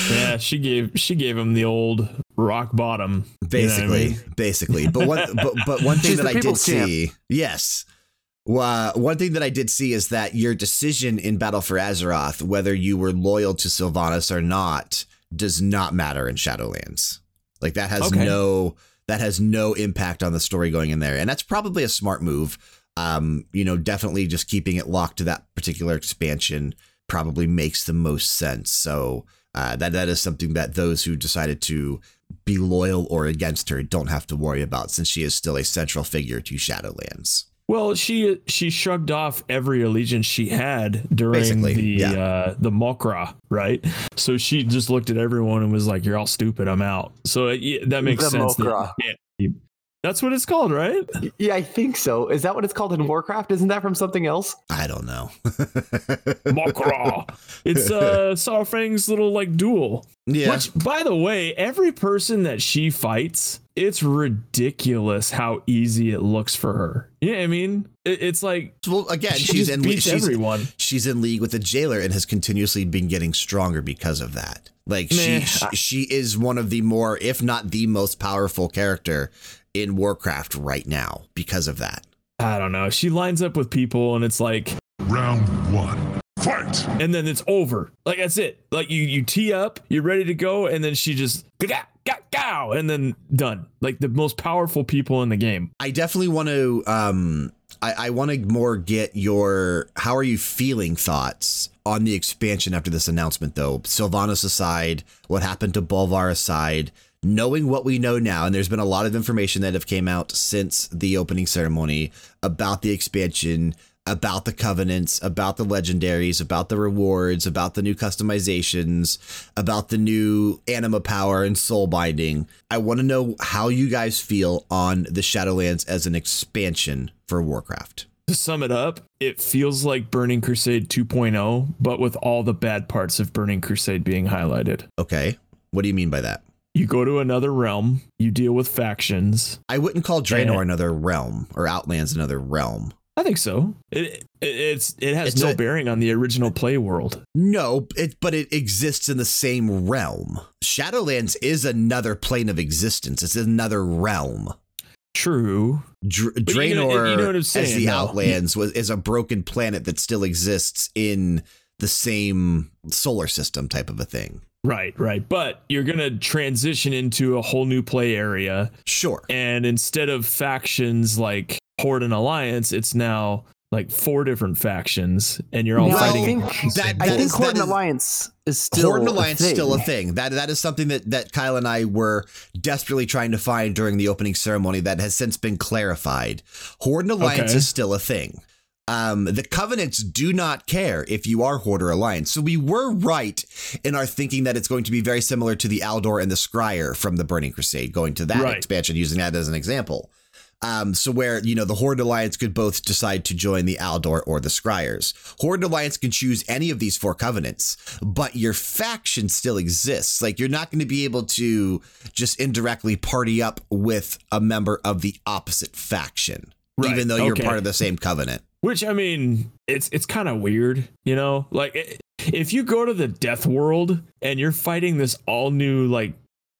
Yeah, she gave she gave him the old rock bottom. you know I Basically, mean? basically. But one, but, but one thing She's that I did people's champ. see, yes. Uh, one thing that I did see is that your decision in Battle for Azeroth, whether you were loyal to Sylvanas or not, does not matter in Shadowlands. Like that has Okay. no that has no impact on the story going in there, and that's probably a smart move. Um, you know, definitely just keeping it locked to that particular expansion probably makes the most sense. So uh, that that is something that those who decided to be loyal or against her don't have to worry about, since she is still a central figure to Shadowlands. Well, she she shrugged off every allegiance she had during Basically, the yeah. uh, the Mokra, right? So she just looked at everyone and was like, "You're all stupid. I'm out." So yeah, that makes The sense. that- Mokra. yeah, That's what it's called, right? Yeah, I think so. Is that what it's called in Warcraft? Isn't that from something else? I don't know. Makra. It's uh Saurfang's little like duel. yeah. Which, by the way, every person that she fights, it's ridiculous how easy it looks for her. You know I mean? It, it's like well, again, she she's in beats she's, everyone. she's in league with the jailer and has continuously been getting stronger because of that. Like she, Meh. she she is one of the more, if not the most powerful character in Warcraft right now because of that. I don't know. She lines up with people and it's like Round one. Fight! and then it's over. Like that's it. Like you you tee up, you're ready to go, and then she just ga ga gow, and then done. Like the most powerful people in the game. I definitely want to um I, I want to more get your how are you feeling thoughts on the expansion after this announcement though. Sylvanas aside, what happened to Bolvar aside, knowing what we know now, and there's been a lot of information that have came out since the opening ceremony about the expansion, about the covenants, about the legendaries, about the rewards, about the new customizations, about the new anima power and soul binding. I want to know how you guys feel on the Shadowlands as an expansion for Warcraft. To sum it up, it feels like Burning Crusade 2.0, but with all the bad parts of Burning Crusade being highlighted. Okay. What do you mean by that? You go to another realm, you deal with factions. I wouldn't call Draenor another realm or Outlands another realm. I think so. It, it it's it has It's no a- bearing on the original play world. No, it but it exists in the same realm. Shadowlands is another plane of existence. It's another realm. True. Dr- you know- Draenor, you know what I'm as the. Outlands, was is a broken planet that still exists in the same solar system type of a thing. Right, right. But you're going to transition into a whole new play area. Sure. And instead of factions like Horde and Alliance, it's now like four different factions. And you're all No, I fighting. think That- I that think is- Horde that and is- Alliance is still Horde and a Alliance thing. still a thing. That that is something that that Kyle and I were desperately trying to find during the opening ceremony that has since been clarified. Horde and Alliance Okay. is still a thing. Um, the covenants do not care if you are Horde or Alliance. So we were right in our thinking that it's going to be very similar to the Aldor and the Scryer from the Burning Crusade, going to that Right. expansion, using that as an example. Um, so where you know the Horde Alliance could both decide to join the Aldor or the Scryers. Horde Alliance can choose any of these four covenants, but your faction still exists. Like you're not going to be able to just indirectly party up with a member of the opposite faction, Right, even though you're part of the same covenant. Which I mean, it's it's kind of weird, you know? Like i- if you go to the death world and you're fighting this all new like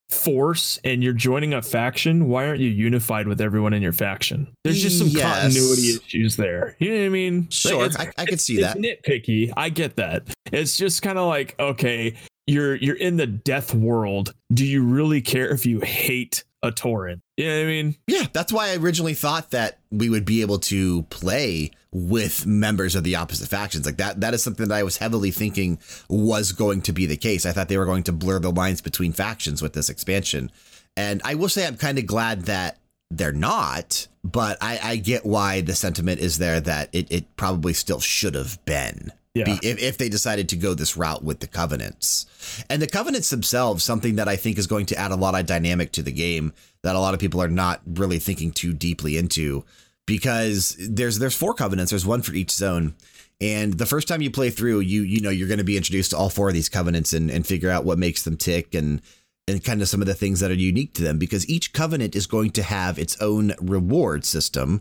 force and you're joining a faction, why aren't you unified with everyone in your faction? There's just some Yes. continuity issues there. You know what I mean? Sure, it's- I, I could see it's that. nitpicky. I get that. It's just kind of like, okay, you're you're in the death world. Do you really care if you hate a Tauren? You know what I mean? Yeah, that's why I originally thought that we would be able to play with members of the opposite factions. Like that that is something that I was heavily thinking was going to be the case. I thought they were going to blur the lines between factions with this expansion. And I will say I'm kind of glad that they're not, but I, I get why the sentiment is there that it, it probably still should have been. Yeah. Be- if, if they decided to go this route with the covenants. And the covenants themselves, something that I think is going to add a lot of dynamic to the game that a lot of people are not really thinking too deeply into because there's there's four covenants, there's one for each zone. And the first time you play through, you you know you're going to be introduced to all four of these covenants and, and figure out what makes them tick and and kind of some of the things that are unique to them because each covenant is going to have its own reward system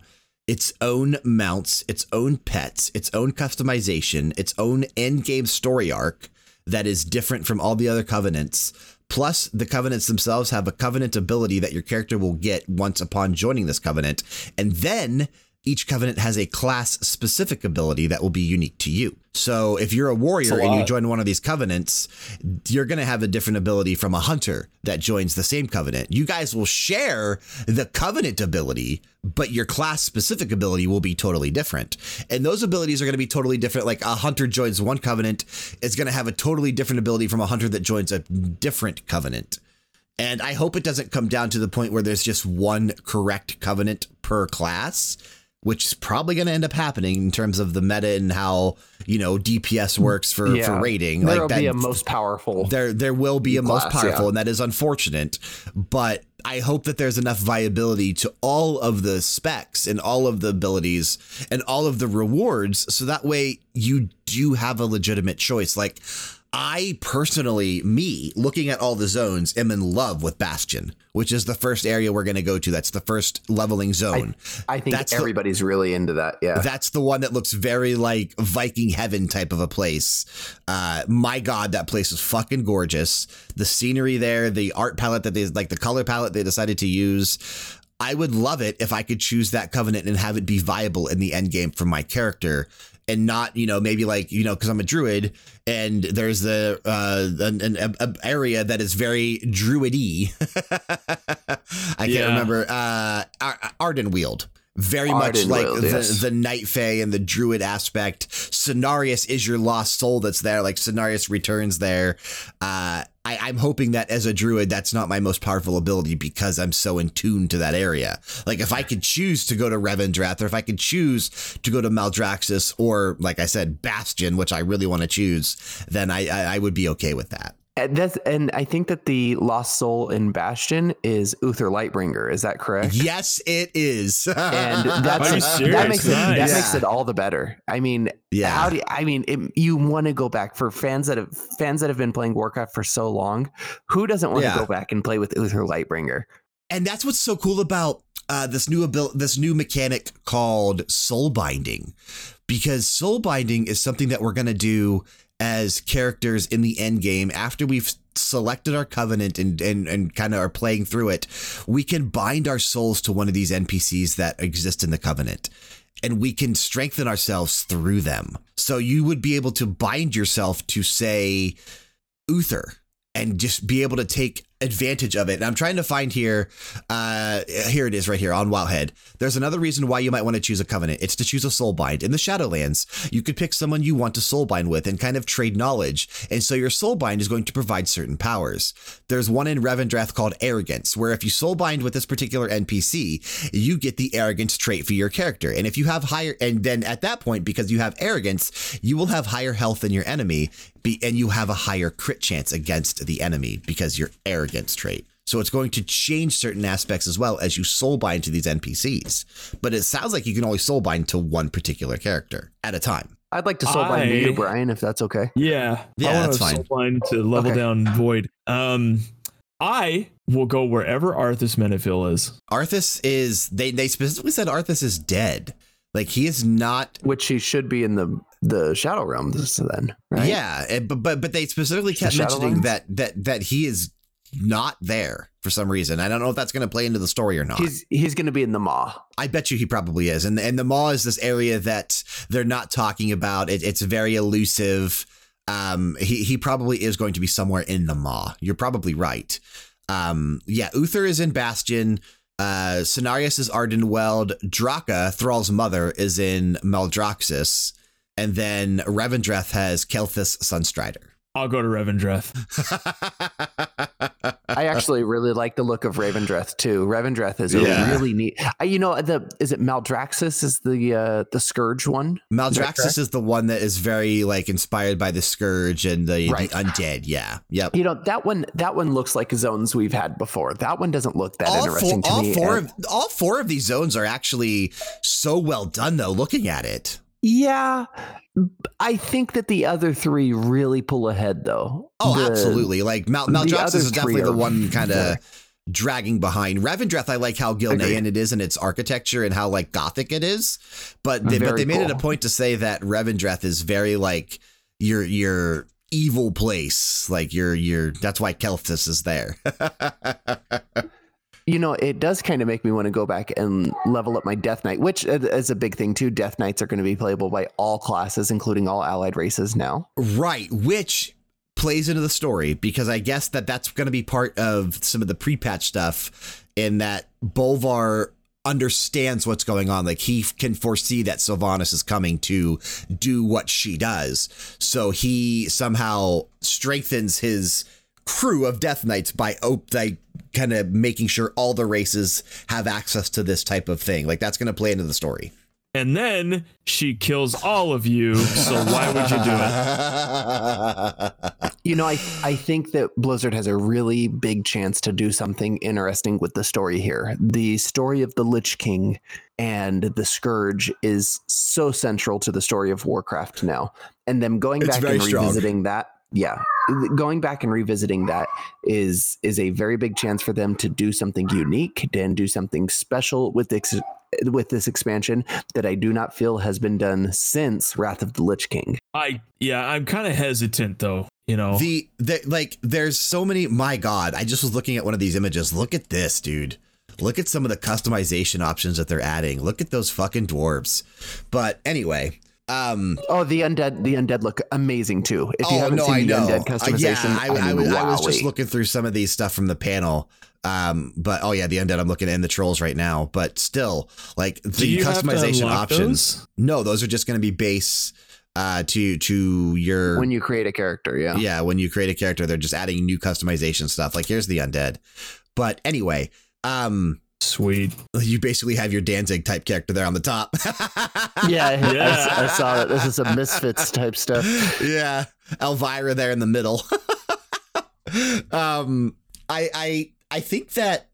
its own mounts, its own pets, its own customization, its own end game story arc that is different from all the other covenants. Plus, the covenants themselves have a covenant ability that your character will get once upon joining this covenant. And then each covenant has a class specific ability that will be unique to you. So if you're a warrior a and you join one of these covenants, you're going to have a different ability from a hunter that joins the same covenant. You guys will share the covenant ability, but your class specific ability will be totally different. And those abilities are going to be totally different. Like a hunter joins one covenant, is going to have a totally different ability from a hunter that joins a different covenant. And I hope it doesn't come down to the point where there's just one correct covenant per class, which is probably going to end up happening in terms of the meta and how, you know, DPS works for, for rating. There like will that, be a most powerful. there there will be a most powerful, yeah. and that is unfortunate. But I hope that there's enough viability to all of the specs and all of the abilities and all of the rewards. So that way you do have a legitimate choice. Like, I personally, me, looking at all the zones, am in love with Bastion, which is the first area we're going to go to. That's the first leveling zone. I think That's the- everybody's really into that. Yeah. That's the one that looks very like Viking heaven type of a place. Uh, my God, that place is fucking gorgeous. The scenery there, the art palette that they like, the color palette they decided to use. I would love it if I could choose that covenant and have it be viable in the end game for my character. And not, you know, maybe like, you know, because I'm a druid and there's the uh, an, an, an area that is very druidy. I can't Yeah. remember. Uh, Ar- Ardenweald. Very much like the, yes. the Night Fae and the Druid aspect. Cenarius is your lost soul that's there. Like Cenarius returns there. Uh, I, I'm hoping that as a Druid, that's not my most powerful ability because I'm so in tune to that area. Like if I could choose to go to Revendreth or if I could choose to go to Maldraxxus or, like I said, Bastion, which I really want to choose, then I, I, I would be okay with that. And that's and I think that the lost soul in Bastion is Uther Lightbringer. Is that correct? Yes, it is. And that's Are you that serious? makes it that Nice. makes it all the better. I mean, Yeah. How do you, I mean it, you want to go back for fans that have fans that have been playing Warcraft for so long? Who doesn't want Yeah. to go back and play with Uther Lightbringer? And that's what's so cool about uh, this new abil- this new mechanic called soul binding, because soul binding is something that we're gonna do as characters in the end game after we've selected our covenant and and, and kind of are playing through it. We can bind our souls to one of these NPCs that exist in the covenant. And we can strengthen ourselves through them. So you would be able to bind yourself to, say, Uther and just be able to take advantage of it. And I'm trying to find here, uh, here it is right here on Wowhead. There's another reason why you might want to choose a covenant. It's to choose a soul bind. In the Shadowlands, you could pick someone you want to soul bind with and kind of trade knowledge. And so your soul bind is going to provide certain powers. There's one in Revendreth called Arrogance, where if you soul bind with this particular NPC, you get the arrogance trait for your character. And if you have higher, and then at that point, because you have arrogance, you will have higher health than your enemy, be, and you have a higher crit chance against the enemy because your arrogance trait. So it's going to change certain aspects as well as you soul bind to these NPCs. But it sounds like you can only soul bind to one particular character at a time. I'd like to soul bind I- you, Brian, if that's okay. Yeah, Yeah, I that's fine. soul line to level Okay. down Void. Um, I will go wherever Arthas Menethil is. Arthas is they they specifically said Arthas is dead. Like he is not Which he should be in the the Shadow Realms then, right? Yeah, but but but they specifically kept Shadow mentioning that that that he is not there for some reason. I don't know if that's going to play into the story or not. He's he's going to be in the Maw. I bet you he probably is. And and the Maw is this area that they're not talking about. It, it's very elusive. Um, he he probably is going to be somewhere in the Maw. You're probably right. Um, yeah, Uther is in Bastion. Uh, Cenarius Ardenweald. Draka, Thrall's mother, is in Maldraxxus. And then Revendreth has Kael'thas Sunstrider. I'll go to Revendreth. I actually really like the look of Revendreth too. Revendreth is a Yeah. really neat. Uh, you know, the is it Maldraxxus is the uh, the scourge one? Maldraxxus is the one that is very like inspired by the scourge and the, Right. the undead. Yeah. Yep. You know that one. That one looks like zones we've had before. That one doesn't look that all interesting four, to all me. four And- of all four of these zones are actually so well done though looking at it yeah, I think that the other three really pull ahead though. oh The- absolutely. Like Mal- the Maldraxxus is definitely the one kind of dragging behind. Revendreth I like how Gilnean it is and its architecture and how like gothic it is but mm, they, but they made it a point to say that Revendreth is very like your your evil place. Like your your that's why Kael'thas is there You know, it does kind of make me want to go back and level up my Death Knight, which is a big thing too. Death Knights are going to be playable by all classes, including all allied races now. Right, which plays into the story because I guess that that's going to be part of some of the pre-patch stuff in that Bolvar understands what's going on. Like he can foresee that Sylvanas is coming to do what she does. So he somehow strengthens his crew of Death Knights by op- like kind of making sure all the races have access to this type of thing. Like that's going to play into the story. And then she kills all of you. So why would you do it? You know, I I think that Blizzard has a really big chance to do something interesting with the story here. The story of the Lich King and the Scourge is so central to the story of Warcraft now. And them going It's back very and strong. revisiting that, yeah. Going back and revisiting that is is a very big chance for them to do something unique and do something special with this with this expansion that I do not feel has been done since Wrath of the Lich King. I yeah, I'm kind of hesitant though. You know, The, the like there's so many my god, I just was looking at one of these images. Look at this, dude. Look at some of the customization options that they're adding. Look at those fucking dwarves. But anyway, um Oh, the undead, the undead look amazing too. If you oh haven't no, seen I the know. undead Uh, yeah, I, I, I, mean, was- I was just looking through some of these stuff from the panel. Um, but oh yeah, the undead I'm looking at and the trolls right now. But still, like the you have to customization options. those? No, those are just going to be base uh to to your when you create a character. Yeah. yeah, when you create a character, they're just adding new customization stuff. Like here's the undead. But anyway, um, sweet. you basically have your Danzig type character there on the top. Yeah, I- I, I saw that. This is some misfits type stuff. yeah, Elvira there in the middle. um, I I I think that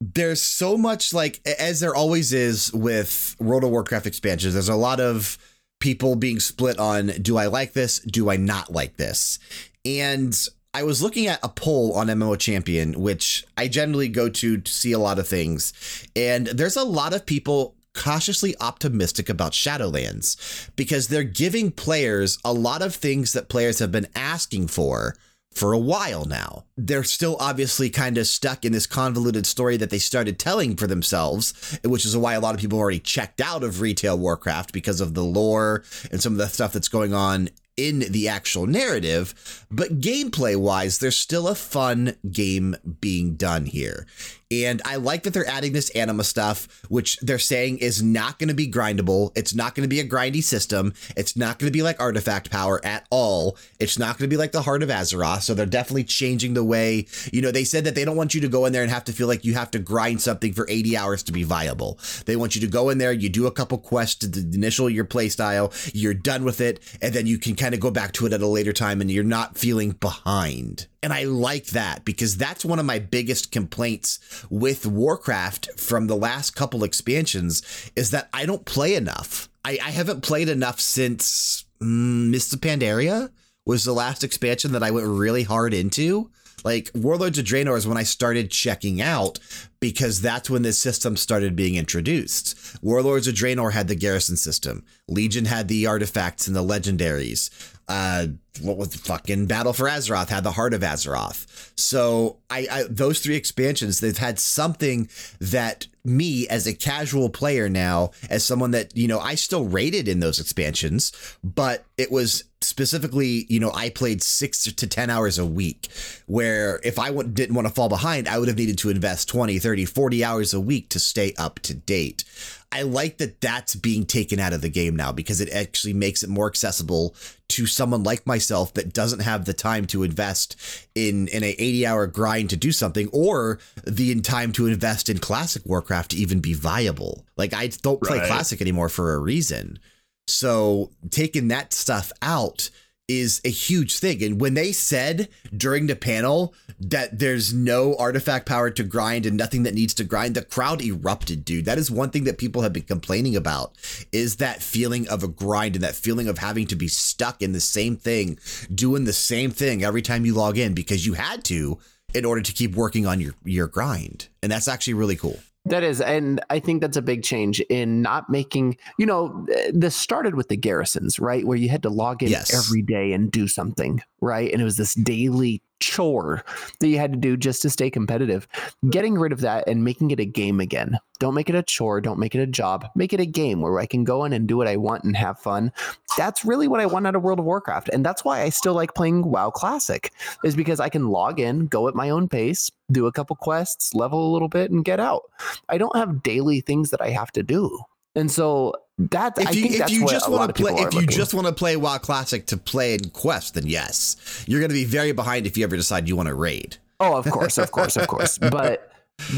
there's so much like as there always is with World of Warcraft expansions. There's a lot of people being split on do I like this? Do I not like this? And I was looking at a poll on MMO Champion, which I generally go to to see a lot of things. And there's a lot of people cautiously optimistic about Shadowlands because they're giving players a lot of things that players have been asking for for a while now. They're still obviously kind of stuck in this convoluted story that they started telling for themselves, which is why a lot of people already checked out of retail Warcraft because of the lore and some of the stuff that's going on in the actual narrative. But gameplay wise, there's still a fun game being done here. And I like that they're adding this anima stuff, which they're saying is not going to be grindable. It's not going to be a grindy system. It's not going to be like artifact power at all. It's not going to be like the Heart of Azeroth. So they're definitely changing the way, you know, they said that they don't want you to go in there and have to feel like you have to grind something for 80 hours to be viable. They want you to go in there, you do a couple quests to the initial your playstyle, you're done with it, and then you can kind of go back to it at a later time and you're not feeling behind. And I like that because that's one of my biggest complaints with Warcraft from the last couple expansions is that I don't play enough. I, I haven't played enough since mm, of Pandaria was the last expansion that I went really hard into. Like Warlords of Draenor is when I started checking out because that's when this system started being introduced. Warlords of Draenor had the garrison system. Legion had the artifacts and the legendaries. Uh, what was the fucking Battle for Azeroth had the Heart of Azeroth. So I, I those three expansions, they've had something that me as a casual player now, as someone that you know, I still rated in those expansions, but it was specifically, you know, I played six to 10 hours a week, where if I w- didn't want to fall behind, I would have needed to invest 20, 30, 40 hours a week to stay up to date. I like that that's being taken out of the game now because it actually makes it more accessible to someone like myself that doesn't have the time to invest in in a 80 hour grind to do something or the time to invest in classic Warcraft to even be viable. Like I don't play Right. classic anymore for a reason. So taking that stuff out is a huge thing. And when they said during the panel that there's no artifact power to grind and nothing that needs to grind, the crowd erupted, dude. That is one thing that people have been complaining about is that feeling of a grind and that feeling of having to be stuck in the same thing, doing the same thing every time you log in because you had to in order to keep working on your your grind. And that's actually really cool. That is, and I think that's a big change in not making, you know, eh, this started with the garrisons, right? Where you had to log in Yes. every day and do something, right? And it was this daily chore that you had to do just to stay competitive. Getting rid of that and making it a game again. Don't make it a chore. Don't make it a job. Make it a game where I can go in and do what I want and have fun. That's really what I want out of World of Warcraft. And that's why I still like playing WoW Classic, is because I can log in, go at my own pace, do a couple quests, level a little bit, and get out. I don't have daily things that I have to do. And so that If you, if you just want to play, if you looking. just want to play WoW Classic to play in Quest, then yes, you're going to be very behind if you ever decide you want to raid. Oh, of course, of course, of course. But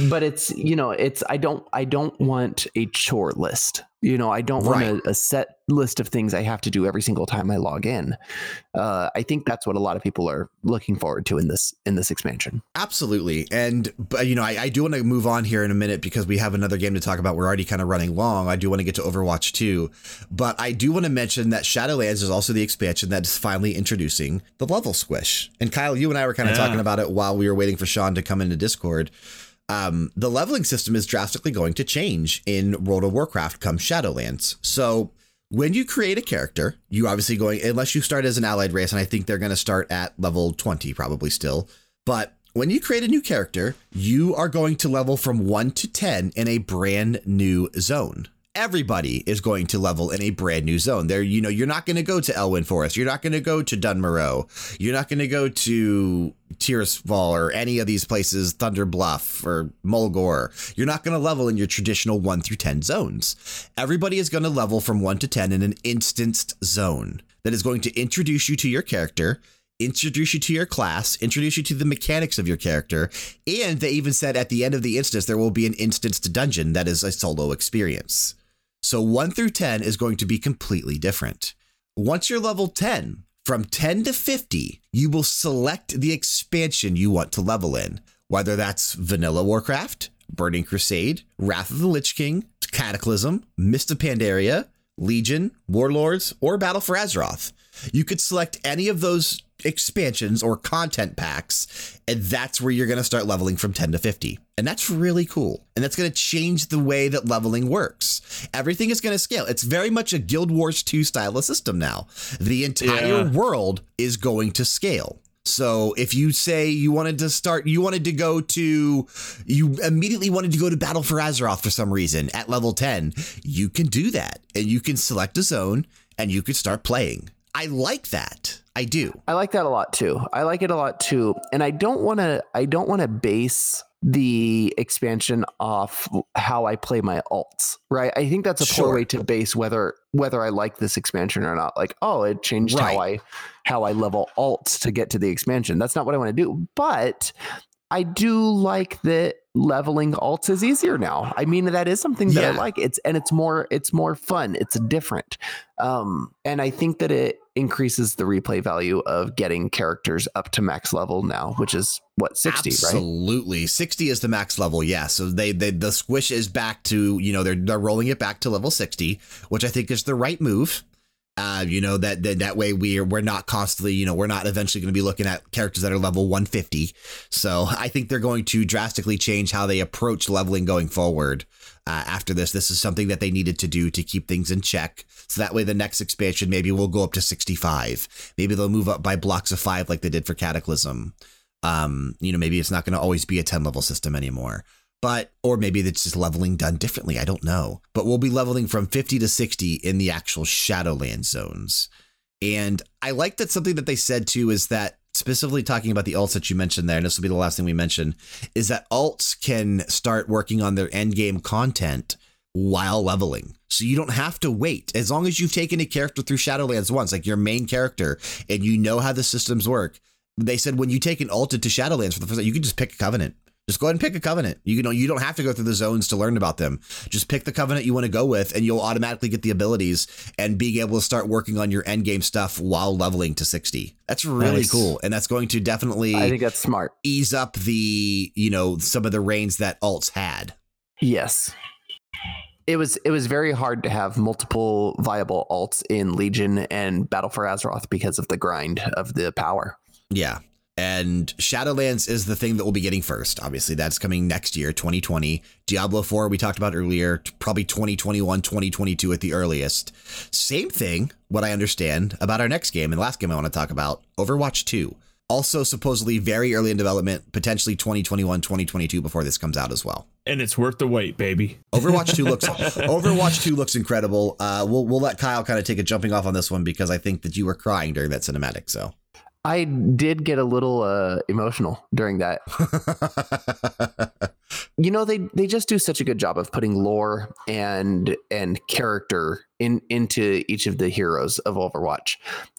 but it's you know it's i don't i don't want a chore list you know i don't want a, a set list of things i have to do every single time i log in uh, i think that's what a lot of people are looking forward to in this in this expansion Absolutely. And, but, you know, I, I do want to move on here in a minute because we have another game to talk about. We're already kind of running long. I do want to get to Overwatch 2, but I do want to mention that Shadowlands is also the expansion that is finally introducing the level squish. And Kyle, you and I were kind of Yeah. talking about it while we were waiting for Sean to come into Discord. Um, the leveling system is drastically going to change in World of Warcraft come Shadowlands. So, when you create a character, you obviously going, unless you start as an allied race, and I think they're going to start at level 20 probably still. But when you create a new character, you are going to level from 1 to 10 in a brand new zone. Everybody is going to level in a brand new zone. There, you know, you're not going to go to Elwynn Forest. You're not going to go to Dun Morogh. You're not going to go to Tirisfal or any of these places, Thunder Bluff or Mulgore. You're not going to level in your traditional 1 through 10 zones. Everybody is going to level from 1 to 10 in an instanced zone that is going to introduce you to your character introduce you to your class, introduce you to the mechanics of your character, and they even said at the end of the instance there will be an instanced dungeon that is a solo experience. So 1 through 10 is going to be completely different. Once you're level 10, from 10 to 50, you will select the expansion you want to level in, whether that's Vanilla Warcraft, Burning Crusade, Wrath of the Lich King, Cataclysm, Mist of Pandaria, Legion, Warlords, or Battle for Azeroth. You could select any of those expansions or content packs, and that's where you're going to start leveling from 10 to 50. And that's really cool. And that's going to change the way that leveling works. Everything is going to scale. It's very much a Guild Wars 2 style of system now. The entire Yeah. world is going to scale. So if you say you wanted to start, you wanted to go to, you immediately wanted to go to Battle for Azeroth for some reason at level 10, you can do that. And you can select a zone and you can start playing. I like that. I do. I like that a lot too. I like it a lot too. And I don't want to I don't want to base the expansion off how I play my alts, right? I think that's a Sure. poor way to base whether whether I like this expansion or not. Like, oh, it changed how I how I level alts to get to the expansion. That's not what I want to do. But I do like that leveling alts is easier now. I mean, that is something that I like. It's and it's more it's more fun. It's different. Um, and I think that it increases the replay value of getting characters up to max level now, which is what 60, right? Absolutely. 60 is the max level. Yeah. So they, they the squish is back to, you know, they're they're rolling it back to level 60, which I think is the right move. Uh, you know, that, that that way we're we're not constantly, you know, we're not eventually going to be looking at characters that are level 150. So I think they're going to drastically change how they approach leveling going forward. Uh, after this, this is something that they needed to do to keep things in check. So that way, the next expansion maybe will go up to 65. Maybe they'll move up by blocks of five like they did for Cataclysm um, you know, maybe it's not going to always be a 10 level system anymore. But, or maybe it's just leveling done differently. I don't know. But we'll be leveling from 50 to 60 in the actual Shadowland zones. And I like that something that they said too is that specifically talking about the alts that you mentioned there, and this will be the last thing we mention, is that alts can start working on their end game content while leveling. So you don't have to wait. As long as you've taken a character through Shadowlands once, like your main character, and you know how the systems work, they said when you take an alt into Shadowlands for the first time, you can just pick a covenant. Just go ahead and pick a covenant. You know, you don't have to go through the zones to learn about them. Just pick the covenant you want to go with, and you'll automatically get the abilities and being able to start working on your end game stuff while leveling to 60. That's really Nice. cool. And that's going to definitely I think that's smart. ease up the, you know, some of the reigns that alts had. Yes. It was it was very hard to have multiple viable alts in Legion and Battle for Azeroth because of the grind of the power. Yeah. And Shadowlands is the thing that we'll be getting first. Obviously, that's coming next year, 2020. Diablo 4, we talked about earlier, probably 2021, 2022 at the earliest. Same thing, what I understand about our next game and the last game I want to talk about Overwatch 2. Also, supposedly very early in development, potentially 2021, 2022 before this comes out as well. And it's worth the wait, baby. Overwatch 2 looks Overwatch 2 looks incredible. Uh, we'll we'll let Kyle kind of take a jumping off on this one because I think that you were crying during that cinematic. So I did get a little uh, emotional during that. You know, they they just do such a good job of putting lore and and character in into each of the heroes of Overwatch.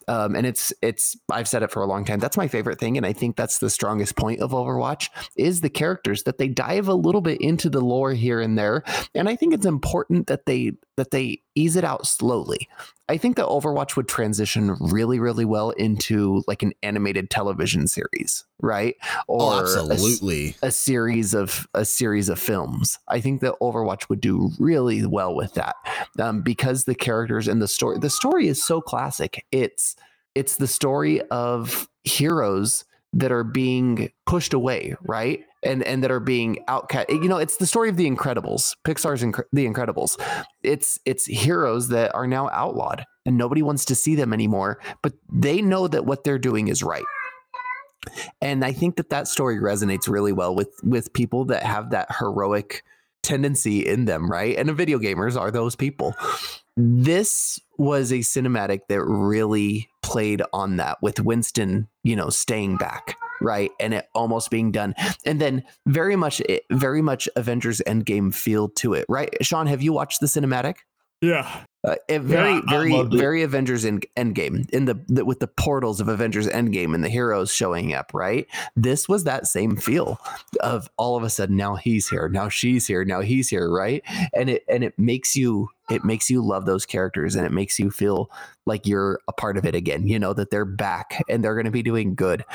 Um, and it's it's I've said it for a long time. That's my favorite thing, and I think that's the strongest point of Overwatch is the characters that they dive a little bit into the lore here and there. And I think it's important that they that they ease it out slowly. I think that Overwatch would transition really, really well into like an animated television series, right? Oh, Or a s- absolutely. a series of a series of films. I think that Overwatch would do really well with that um, because the characters and the story. The story is so classic. It's it's the story of heroes that are being pushed away, right? And and that are being outcast. You know, it's the story of the Incredibles, Pixar's Incre- The Incredibles. It's it's heroes that are now outlawed and nobody wants to see them anymore, but they know that what they're doing is right and i think that that story resonates really well with with people that have that heroic tendency in them right? And the video gamers are those people. This was a cinematic that really played on that with winston you know staying back right? And it almost being done. And then very much very much avengers endgame feel to it right? Sean have you watched the cinematic Yeah. uh, it very, I very, very Avengers in Endgame in the, the with the portals of Avengers Endgame and the heroes showing up. Right, this was that same feel of all of a sudden now he's here, now she's here, now he's here. Right, and it and it makes you it makes you love those characters and it makes you feel like you're a part of it again. You know that they're back and they're going to be doing good.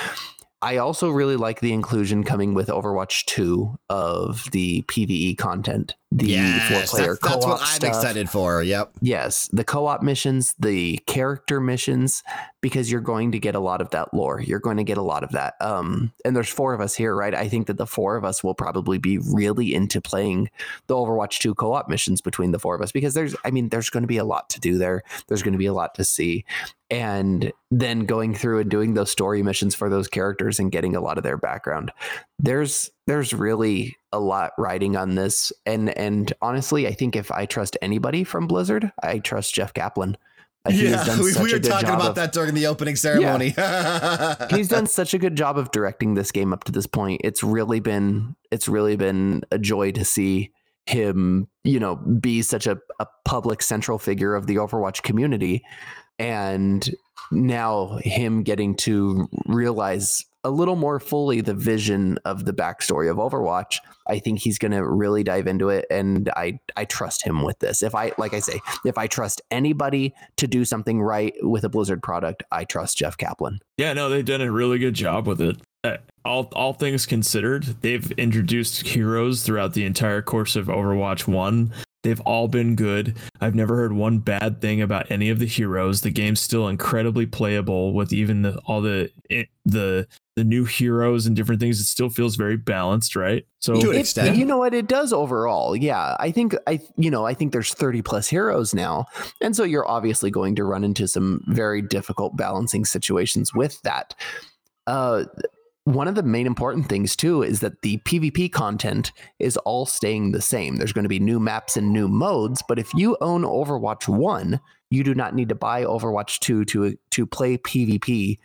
I also really like the inclusion coming with Overwatch 2 of the PvE content, the Yes, four-player that's, that's what co-op I'm excited for. Yep. Yes, the co-op missions, the character missions, because you're going to get a lot of that lore. You're going to get a lot of that. Um, and there's four of us here, right? I think that the four of us will probably be really into playing the Overwatch 2 co-op missions between the four of us because there's, I mean, there's going to be a lot to do there. There's going to be a lot to see, and then going through and doing those story missions for those characters and getting a lot of their background. There's there's really a lot riding on this. And and honestly i think if i trust anybody from blizzard i trust jeff kaplan. Uh, he Yeah, we, we were talking about of- that during the opening ceremony. he's done such a good job of directing this game up to this point. It's really been it's really been a joy to see him you know be such a, a public central figure of the overwatch community. And now him getting to realize a little more fully the vision of the backstory of overwatch i think he's going to really dive into it and i i trust him with this if i like i say if i trust anybody to do something right with a blizzard product i trust jeff kaplan Yeah, no, they've done a really good job with it. Uh, all all things considered, they've introduced heroes throughout the entire course of Overwatch 1. They've all been good. I've never heard one bad thing about any of the heroes. The game's still incredibly playable with even the, all the it, the the new heroes and different things. It still feels very balanced, right? So To It- you know what it does overall. Yeah, I think I you know I think there's 30 plus heroes now, and so you're obviously going to run into some very difficult balancing situations with that. Uh, one of the main important things too is that the PvP content is all staying the same. There's going to be new maps and new modes, but if you own Overwatch 1, you do not need to buy Overwatch 2 to to play PvP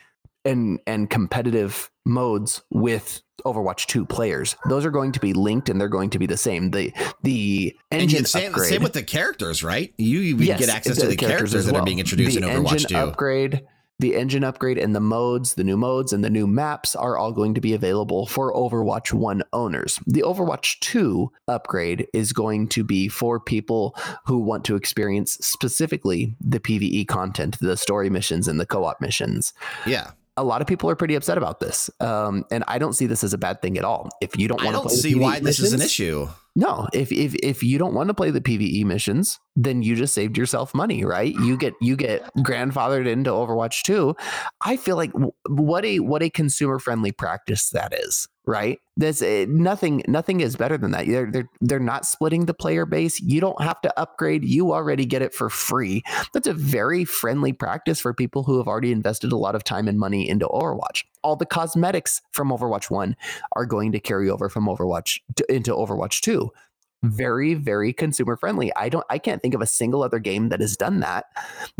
and and competitive modes with Overwatch 2 players. Those are going to be linked and they're going to be the same. The the engine same, upgrade. same with the characters, right? You, you Yes, get access the to the characters, as that are being introduced the in Overwatch engine 2. upgrade, the engine upgrade, and the modes, the new modes, and the new maps are all going to be available for Overwatch 1 owners. The Overwatch 2 upgrade is going to be for people who want to experience specifically the PvE content, the story missions, and the co op missions yeah. a lot of people are pretty upset about this, um, and I don't see this as a bad thing at all. If you don't I want to don't play the see why this is an issue. No, if if if you don't want to play the PVE missions, then you just saved yourself money, right? You get you get grandfathered into Overwatch 2. I feel like what a what a consumer friendly practice that is, right? There's uh, nothing nothing is better than that. They're they're they're not splitting the player base. You don't have to upgrade. You already get it for free. That's a very friendly practice for people who have already invested a lot of time and money into Overwatch. All the cosmetics from Overwatch 1 are going to carry over from Overwatch to, into Overwatch 2 very very consumer friendly i don't i can't think of a single other game that has done that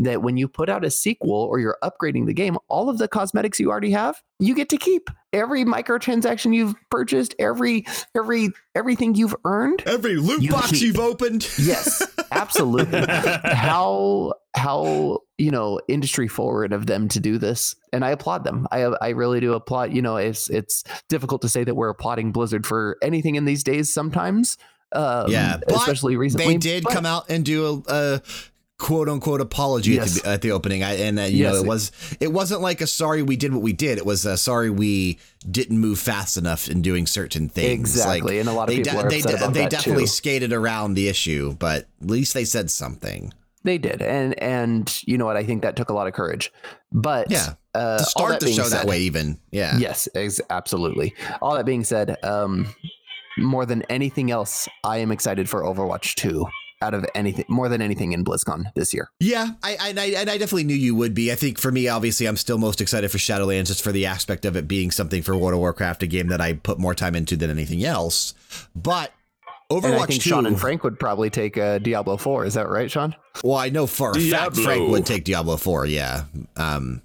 that when you put out a sequel or you're upgrading the game all of the cosmetics you already have you get to keep every microtransaction you've purchased every every everything you've earned Every loot You box keep- you've opened. yes absolutely. how how you know industry forward of them to do this, and I applaud them. I I really do applaud. You know, it's it's difficult to say that we're applauding Blizzard for anything in these days. Sometimes, um, Yeah, especially recently. They did but- come out and do a, a quote unquote apology Yes. at, the, at the opening. I, and uh, you Yes. know, it was it wasn't like a sorry we did what we did. It was a sorry we didn't move fast enough in doing certain things. Exactly, and a lot of they people are they, about they definitely too. skated around the issue, but at least they said something. They did, and and you know what? I think that took a lot of courage. But Yeah, uh, to start the show that way, even yeah, Yes, ex- absolutely. All that being said, um, more than anything else, I am excited for Overwatch 2 out of anything, more than anything in BlizzCon this year. Yeah, I, I and I and I definitely knew you would be. I think for me, obviously, I'm still most excited for Shadowlands just for the aspect of it being something for World of Warcraft, a game that I put more time into than anything else. But Overwatch and I think 2, Sean and Frank would probably take uh, Diablo 4. Is that right, Sean? well, I know for a fact Frank would take Diablo 4. Yeah, um,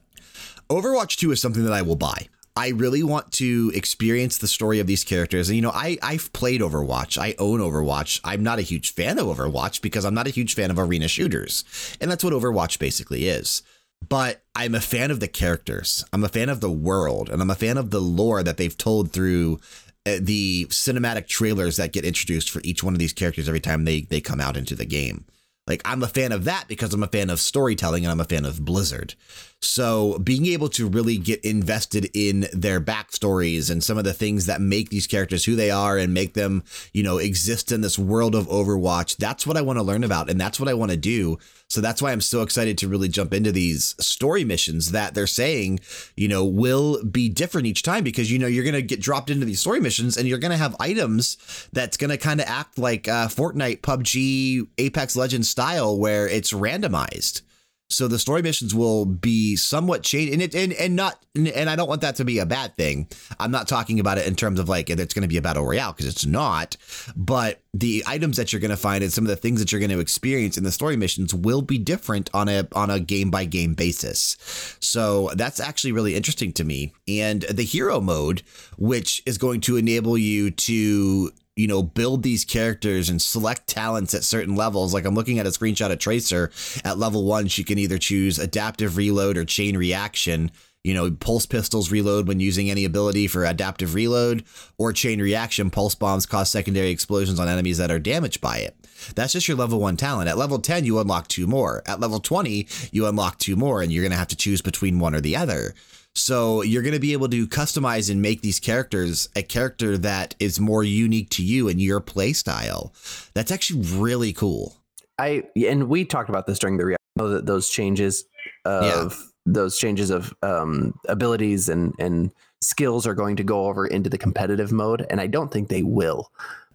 Overwatch 2 is something that I will buy. I really want to experience the story of these characters. And, you know, I, I've played Overwatch. I own Overwatch. I'm not a huge fan of Overwatch because I'm not a huge fan of arena shooters. And that's what Overwatch basically is. But I'm a fan of the characters. I'm a fan of the world. And I'm a fan of the lore that they've told through uh, the cinematic trailers that get introduced for each one of these characters every time they, they come out into the game. Like I'm a fan of that because I'm a fan of storytelling and I'm a fan of Blizzard. So being able to really get invested in their backstories and some of the things that make these characters who they are and make them, you know, exist in this world of Overwatch, that's what I want to learn about and that's what I want to do. So that's why I'm so excited to really jump into these story missions that they're saying, you know, will be different each time because, you know, you're going to get dropped into these story missions and you're going to have items that's going to kind of act like uh, Fortnite, PUBG, Apex Legends style where it's randomized. So the story missions will be somewhat changed, and it and, and not and, I don't want that to be a bad thing. I'm not talking about it in terms of like it's going to be a battle royale because it's not. But the items that you're going to find and some of the things that you're going to experience in the story missions will be different on a on a game by game basis. So that's actually really interesting to me. And the hero mode, which is going to enable you to you know, build these characters and select talents at certain levels. Like I'm looking at a screenshot of Tracer at level one, she can either choose adaptive reload or chain reaction. You know, pulse pistols reload when using any ability for adaptive reload or chain reaction. Pulse bombs cause secondary explosions on enemies that are damaged by it. That's just your level one talent. At level 10, you unlock two more. At level 20, you unlock two more, and you're going to have to choose between one or the other. So you're going to be able to customize and make these characters a character that is more unique to you and your play style. That's actually really cool. I and we talked about this during the that those changes of those changes of um, abilities and and skills are going to go over into the competitive mode, and I don't think they will.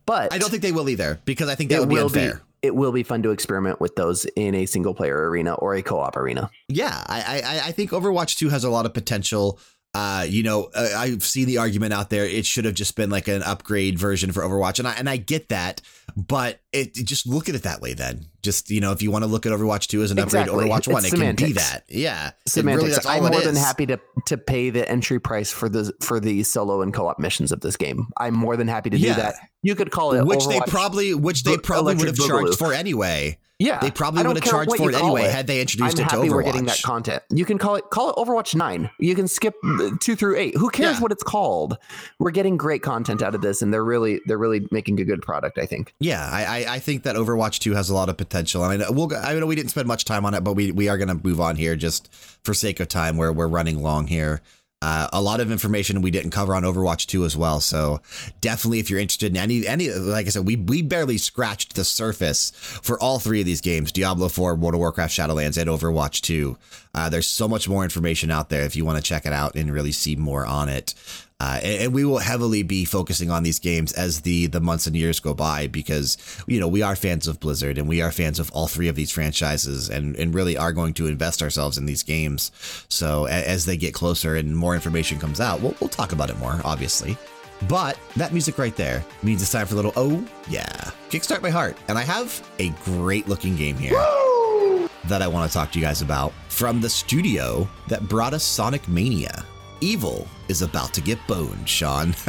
But I don't think they will either because I think that would be unfair. be it will be fun to experiment with those in a single player arena or a co-op arena. Yeah, I, I I think Overwatch 2 has a lot of potential. Uh, you know, uh, I've seen the argument out there. It should have just been like an upgrade version for Overwatch, and I and I get that, but it it- just look at it that way. Then, just you know, if you want to look at Overwatch 2 as an Exactly. upgrade, Overwatch It's 1, it can be that. Yeah, Semantics. Really, that's I'm it more than happy to to pay the entry price for the for the solo and co-op missions of this game. I'm more than happy to Yeah. do that. You could call it which they probably which they probably would have charged Boogaloo. for anyway. Yeah, They probably would have charged for it anyway had they introduced I'm it to Overwatch. we're getting that content. You can call it call it Overwatch Nine. You can skip uh, two through eight. Who cares Yeah. what it's called? We're getting great content out of this, and they're really they're really making a good product. I think. Yeah, I, I think that Overwatch 2 has a lot of potential, and I know we'll I know we didn't spend much time on it, but we we are going to move on here just for sake of time, where we're running long here. Uh, a lot of information we didn't cover on Overwatch 2 as well, so definitely if you're interested in any any like I said, we we barely scratched the surface for all three of these games: Diablo 4, World of Warcraft, Shadowlands, and Overwatch 2. Uh, there's so much more information out there if you want to check it out and really see more on it. Uh, and, and we will heavily be focusing on these games as the the months and years go by because you know we are fans of Blizzard and we are fans of all three of these franchises and and really are going to invest ourselves in these games. So a- as they get closer and more information comes out, we'll we'll talk about it more, obviously. But that music right there means it's time for a little oh yeah kickstart my heart, and I have a great looking game here that I want to talk to you guys about from the studio that brought us Sonic Mania. Evil is about to get boned, Sean.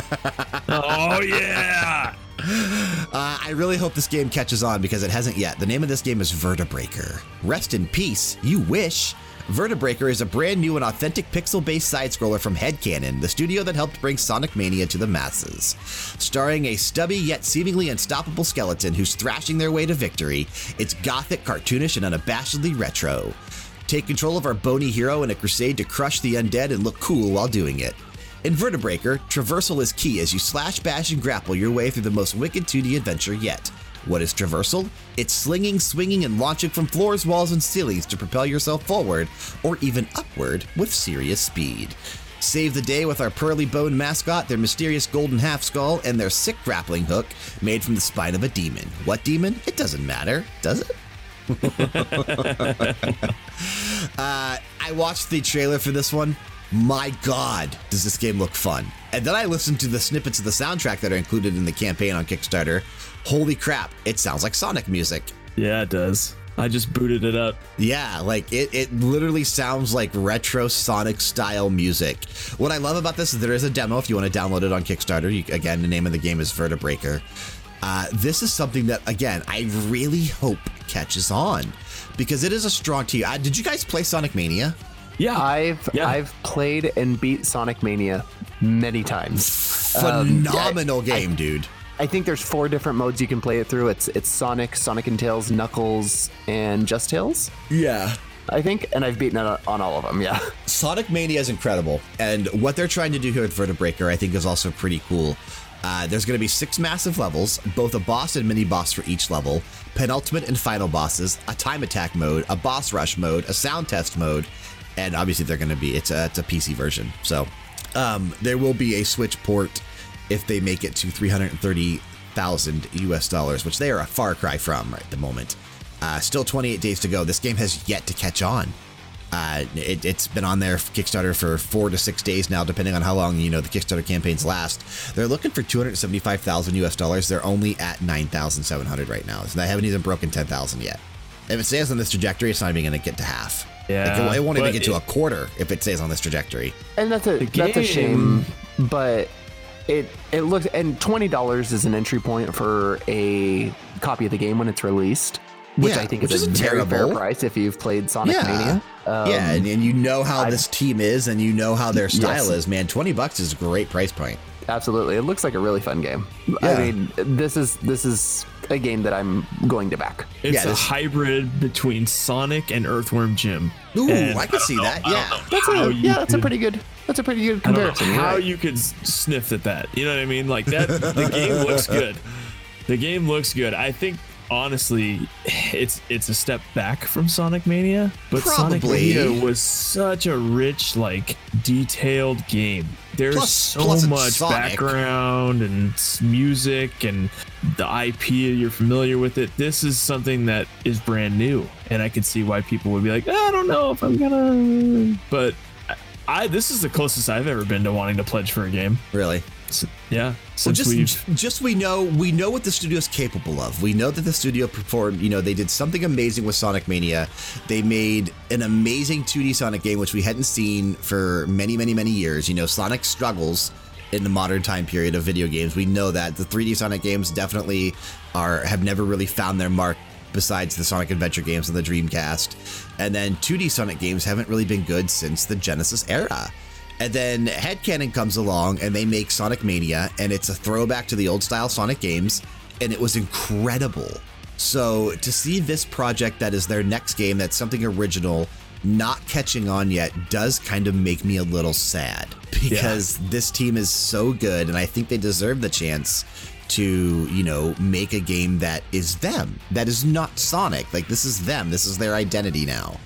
Oh yeah. Uh, I really hope this game catches on because it hasn't yet. The name of this game is Vertebreaker. Rest in peace, you wish. Vertebreaker is a brand new and authentic pixel based side scroller from Headcannon, the studio that helped bring Sonic Mania to the masses. Starring a stubby yet seemingly unstoppable skeleton who's thrashing their way to victory, it's gothic, cartoonish, and unabashedly retro. Take control of our bony hero in a crusade to crush the undead and look cool while doing it. In Vertebreaker, traversal is key as you slash, bash, and grapple your way through the most wicked 2D adventure yet. What is traversal? It's slinging, swinging, and launching from floors, walls, and ceilings to propel yourself forward or even upward with serious speed. Save the day with our pearly bone mascot, their mysterious golden half skull, and their sick grappling hook made from the spine of a demon. What demon? It doesn't matter, does it? uh, I watched the trailer for this one. My God, does this game look fun? And then I listened to the snippets of the soundtrack that are included in the campaign on Kickstarter. Holy crap, it sounds like Sonic music. Yeah, it does. I just booted it up. Yeah, like it, it literally sounds like retro Sonic style music. What I love about this is there is a demo if you want to download it on Kickstarter. You, again, the name of the game is Vertebreaker. Uh, this is something that, again, I really hope catches on because it is a strong team. Uh, did you guys play Sonic Mania? Yeah. I've Yeah. I've played and beat Sonic Mania many times. Um, Phenomenal yeah, I- game, dude. I think there's four different modes you can play it through. It's it's Sonic, Sonic and Tails, Knuckles, and Just Tails. Yeah. I think, and I've beaten it on all of them. Yeah. Sonic Mania is incredible. And what they're trying to do here at Vertebreaker, I think, is also pretty cool. Uh, there's going to be six massive levels, both a boss and mini boss for each level, penultimate and final bosses, a time attack mode, a boss rush mode, a sound test mode, and obviously they're going to be it's a, it's a PC version. So um, there will be a Switch port if they make it to 330,000 US dollars, which they are a far cry from right at the moment. Uh, still 28 days to go. This game has yet to catch on. Uh, it, it's been on their Kickstarter for four to six days now, depending on how long you know the Kickstarter campaigns last. They're looking for 275,000 US dollars. They're only at 9,700 right now, so they haven't even broken 10,000 yet. If it stays on this trajectory, it's not even going to get to half. Yeah, Like, it, it won't even but get to a quarter if it stays on this trajectory. And that's a that's a shame, but it it looks and twenty dollars is an entry point for a copy of the game when it's released, which Yeah, I think which is a isn't very fair terrible. price if you've played Sonic Yeah. Mania. Um, yeah, and, and you know how I- this team is, and you know how their style Yes. is. Man, 20 bucks is a great price point. absolutely. It looks like a really fun game. Yeah. I mean, this is this is a game that I'm going to back. It's Yeah, a this- hybrid between Sonic and Earthworm Jim. Ooh, And I can see that. Yeah. That's a yeah, that's a pretty good that's a pretty good I don't know comparison. How right. you could sniff at that. You know what I mean? Like that. The game looks good. The game looks good. I think honestly, it's it's a step back from Sonic Mania, but Sonic Mania was such a rich, like detailed game. There's Plus- so plus much background and music and the IP. You're familiar with it. This is something that is brand new, and I could see why people would be like, I don't know if I'm gonna. But I this is the closest I've ever been to wanting to pledge for a game. Really. Yeah, Well, just, just we know we know what the studio is capable of. We know that the studio performed. You know, they did something amazing with Sonic Mania. They made an amazing 2D Sonic game, which we hadn't seen for many, many, many years. You know, Sonic struggles in the modern time period of video games. We know that the 3D Sonic games definitely are have never really found their mark. Besides the Sonic Adventure games and the Dreamcast, and then 2D Sonic games haven't really been good since the Genesis era. And then Headcannon comes along and they make Sonic Mania, and it's a throwback to the old style Sonic games, and it was incredible. So to see this project that is their next game, that's something original, not catching on yet, does kind of make me a little sad because this team is so good, and I think they deserve the chance to, you know, make a game that is them, that is not Sonic. Like, this is them, this is their identity now.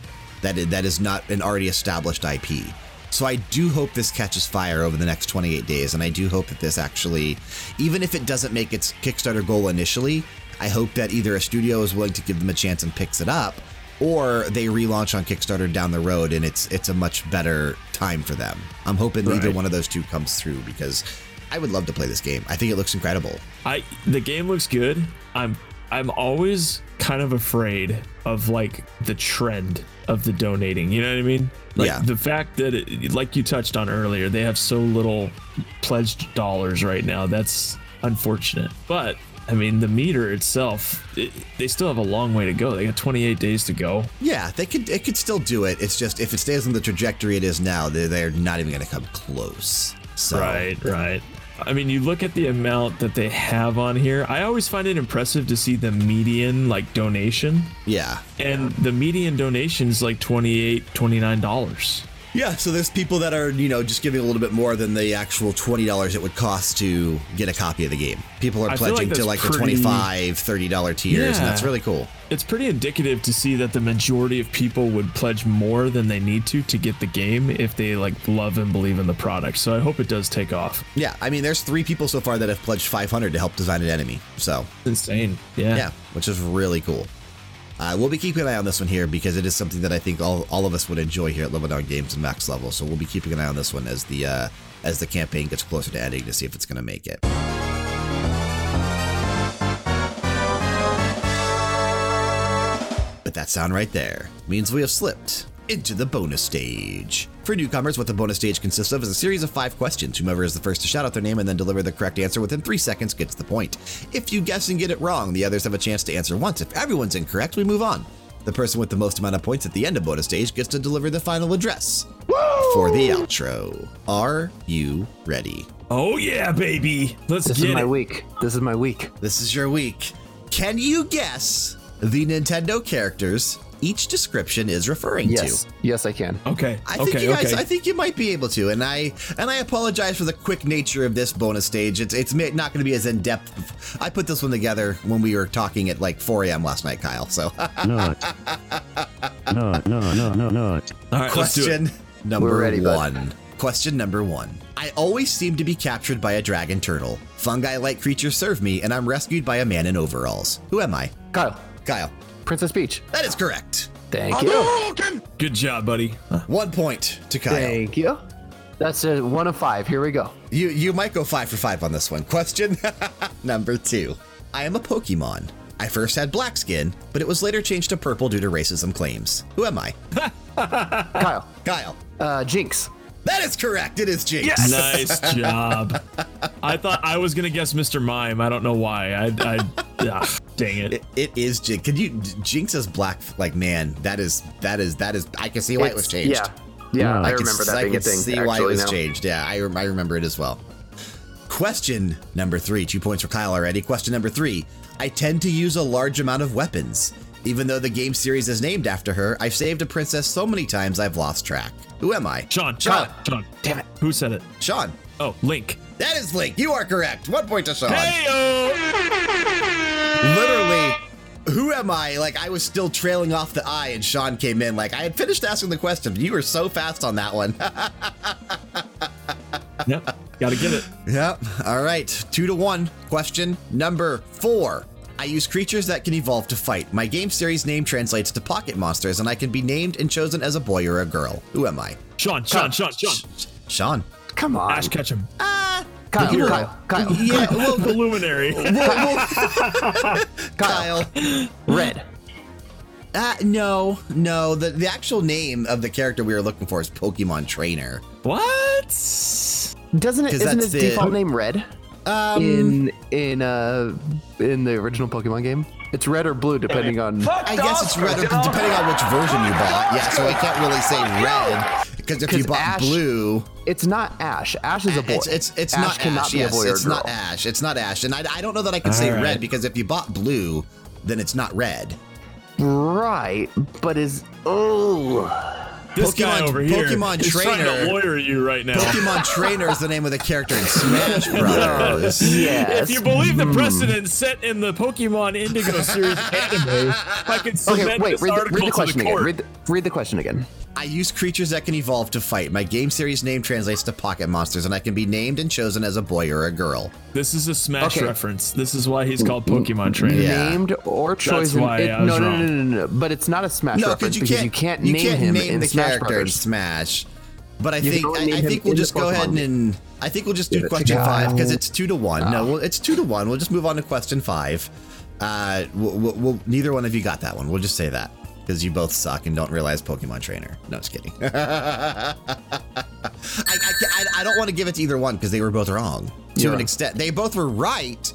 That is, that is not an already established IP. So I do hope this catches fire over the next 28 days, and I do hope that this actually, even if it doesn't make its Kickstarter goal initially, I hope that either a studio is willing to give them a chance and picks it up, or they relaunch on Kickstarter down the road and it's it's a much better time for them. I'm hoping either one of those two comes through because I would love to play this game. I think it looks incredible. I the game looks good. I'm I'm always kind of afraid of like the trend of the donating. You know what I mean? Like Yeah. the fact that it, like you touched on earlier, they have so little pledged dollars right now. That's unfortunate. But I mean, the meter itself, it, they still have a long way to go. They got 28 days to go. Yeah, they could it could still do it. It's just if it stays on the trajectory it is now, they're, they're not even going to come close. So Right, right. I mean, you look at the amount that they have on here. I always find it impressive to see the median like donation, yeah, and the median donation is like 28 $29. Yeah. So there's people that are you know just giving a little bit more than the actual twenty dollars it would cost to get a copy of the game. People are I feel like pledging to like the pretty- 25 30 dollar tiers, and that's really cool. It's pretty indicative to see that the majority of people would pledge more than they need to to get the game if they like love and believe in the product. So I hope it does take off. Yeah, I mean, there's three people so far that have pledged 500 to help design an enemy. So Insane. Yeah. yeah, which is really cool. Uh, we'll be keeping an eye on this one here because it is something that I think all, all of us would enjoy here at Level Down Games and Max Level. So we'll be keeping an eye on this one as the uh, as the campaign gets closer to ending to see if it's going to make it. But that sound right there means we have slipped into the bonus stage. For newcomers, what the bonus stage consists of is a series of five questions. Whomever is the first to shout out their name and then deliver the correct answer within three seconds gets the point. If you guess and get it wrong, the others have a chance to answer once. If everyone's incorrect, we move on. The person with the most amount of points at the end of bonus stage gets to deliver the final address for the outro. Are you ready? Oh yeah, baby. Let's This get is my it. week. This is my week. This is your week. Can you guess the Nintendo characters each description is referring Yes. to? Yes, I can. Okay. I think okay. you guys, okay. I think you might be able to, and I and I apologize for the quick nature of this bonus stage. It's it's not going to be as in depth. I put this one together when we were talking at like 4 a.m. last night, Kyle. So Not. No, no, no, no, not. All right, let's do it. question number We're ready, bud. one. Question number one. I always seem to be captured by a dragon turtle. Fungi-like creatures serve me, and I'm rescued by a man in overalls. Who am I? Kyle, Kyle. Princess Peach. That is correct. Thank you. Good job, buddy. One point to Kyle. Thank you. That's a one of five. Here we go. You you might go five for five on this one. Question number two. I am a Pokemon. I first had black skin, but it was later changed to purple due to racism claims. Who am I? Kyle, Kyle. uh, Jynx. That is correct. It is Jynx. Yes. Nice job. I thought I was gonna guess Mr. Mime. I don't know why. I, I ah, dang it. It, it is Jynx. Can you Jynx is black? Like man, that is that is that is. I can see why it was changed. Yeah. Yeah, I can remember s- that I being can a thing. see why it was now. changed. Yeah, I, I remember it as well. Question number three. Two points for Kyle already. Question number three. I tend to use a large amount of weapons. Even though the game series is named after her, I've saved a princess so many times I've lost track. Who am I? Sean, Sean. Sean, Sean. Damn it. Who said it? Sean. Oh, Link. That is Link. You are correct. One point to Sean. Hey, Literally, who am I? Like, I was still trailing off the eye, and Sean came in. Like, I had finished asking the question. You were so fast on that one. Yep. Gotta get it. Yep. All right. Two to one. Question number four. I use creatures that can evolve to fight. My game series name translates to pocket monsters, and I can be named and chosen as a boy or a girl. Who am I? Sean, Sean, Sean, Sean. Sean. Come on. Ash Ketchum. Kyle, hero. Kyle, Kyle, Yeah, well, The Luminary. Kyle. Red. Uh, no, no. The, the actual name of the character we were looking for is Pokemon Trainer. what? Doesn't it? 'Cause Isn't his the- default name Red? Um, in in uh in the original Pokemon game, it's red or blue depending on. I guess it's red you depending on which version you bought. Yeah, so I can't really say red because if you bought Ash- blue, It's not Ash. Ash is a boy. it's it's it's Ash not cannot Ash. be yes, a boy or it's girl. not Ash. It's not Ash, and I, I don't know that I can say All red because if you bought blue, then it's not red. Right, but is oh This guy Pokemon- over here Pokemon is trying trainer. to lawyer you right now. Pokemon Trainer is the name of the character in Smash Brothers. yes. If you believe the hmm. precedent set in the Pokemon Indigo series anime, I can submit okay, wait. this Read the, article read the to question the again. Read the, read the question again. I use creatures that can evolve to fight. My game series name translates to pocket monsters, and I can be named and chosen as a boy or a girl. This is a Smash Okay. reference. This is why he's called Pokemon Trainer. Yeah. Named or chosen. why it- I was no, no, no, no, no, no. But it's not a Smash No, reference because you because can't, you can't name him name in the Smash character in Smash. But I You think I, I think we'll just go ahead Pokemon and I think we'll just do Give it to question five because it's two to one. No, well, it's two to one. We'll just move on to question five. Uh, we'll, we'll, we'll, neither one of you got that one. We'll just say that because you both suck and don't realize Pokemon Trainer. No, just kidding. I, I, I, I don't want to give it to either one because they were both wrong. to You're an extent. They both were right,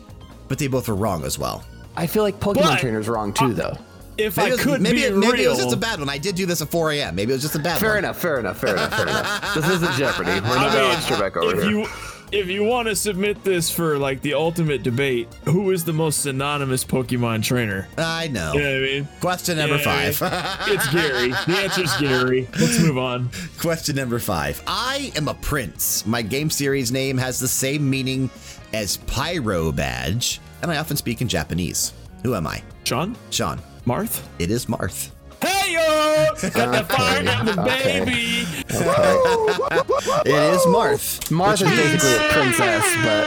but they both were wrong as well. I feel like Pokemon But- Trainer's wrong too, though. If Maybe, I it was, could maybe, be it, maybe it was just a bad one. I did do this at 4 a.m. Maybe it was just a bad Fair one. enough, fair enough, fair enough, fair enough. This isn't Jeopardy. We're I not mean, Alex Trebek over if here. you if you want to submit this for like the ultimate debate, who is the most synonymous Pokemon trainer? I know. You know what I mean? Question number You know I five. mean? it's Gary. The answer's Gary. Let's move on. Question number five. I am a prince. My game series name has the same meaning as Pyro Badge, and I often speak in Japanese. Who am I? Sean? Sean. Marth? It is Marth. Hey yo! Got the fire and the Okay. baby! It is Marth. Marth is basically a princess, but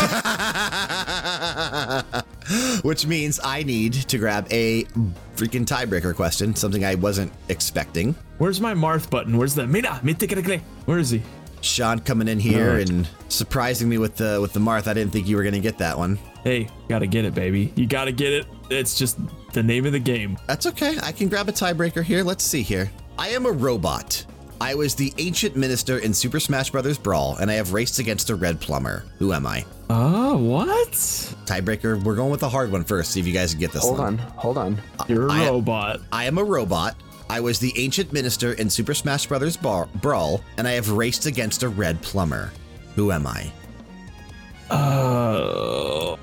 Which means I need to grab a freaking tiebreaker question, something I wasn't expecting. Where's my Marth button? Where's the Mina? Mitikirikle. Where is he? Sean coming in here Alright. and surprising me with the with the Marth. I didn't think you were gonna get that one. Hey, gotta get it, baby. You gotta get it. It's just the name of the game. That's okay. I can grab a tiebreaker here. Let's see here. I am a robot. I was the ancient minister in Super Smash Bros. Brawl, and I have raced against a red plumber. Who am I? Oh, what? Tiebreaker. We're going with the hard one first. See if you guys can get this hold one. on, hold on. You're a I- robot. I am a robot. I was the ancient minister in Super Smash Bros. Bar- Brawl, and I have raced against a red plumber. Who am I? Uh,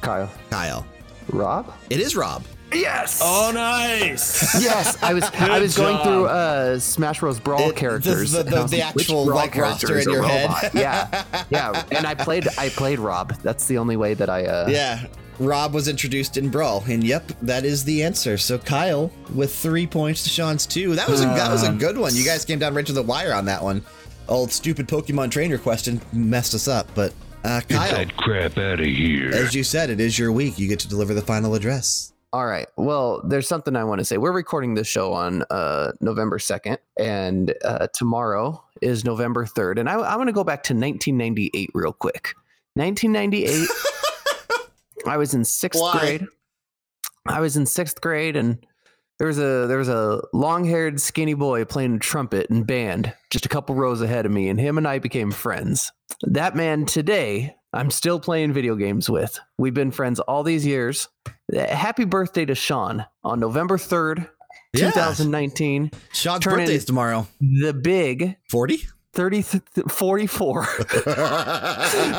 Kyle. Kyle. Rob? It is Rob. Yes. oh, nice. Yes, I was I was going job. through uh, Smash Bros. Brawl It- characters. the- the- and I was the like, actual, Brawl like, character roster in your head. robot? yeah, yeah. And I played I played Rob. That's the only way that I. Uh, Yeah. Rob was introduced in Brawl, and yep, that is the answer. So Kyle with three points to Sean's two. That was a that was a good one. You guys came down right to the wire on that one. Old stupid Pokemon trainer question messed us up, but uh, Kyle, crap out of here. as you said, it is your week. You get to deliver the final address. All right. Well, there's something I want to say. We're recording this show on uh, November 2nd, and uh, tomorrow is November 3rd. And I, I want to go back to 1998 real quick. 1998, I was in sixth Why? grade. I was in sixth grade, and there was a there was a long haired skinny boy playing trumpet in band just a couple rows ahead of me, and him and I became friends. That man today, I'm still playing video games with. We've been friends all these years. Happy birthday to Sean on November 3rd, Yeah. 2019. Sean's birthday is tomorrow. The big 40? 30 th- 44.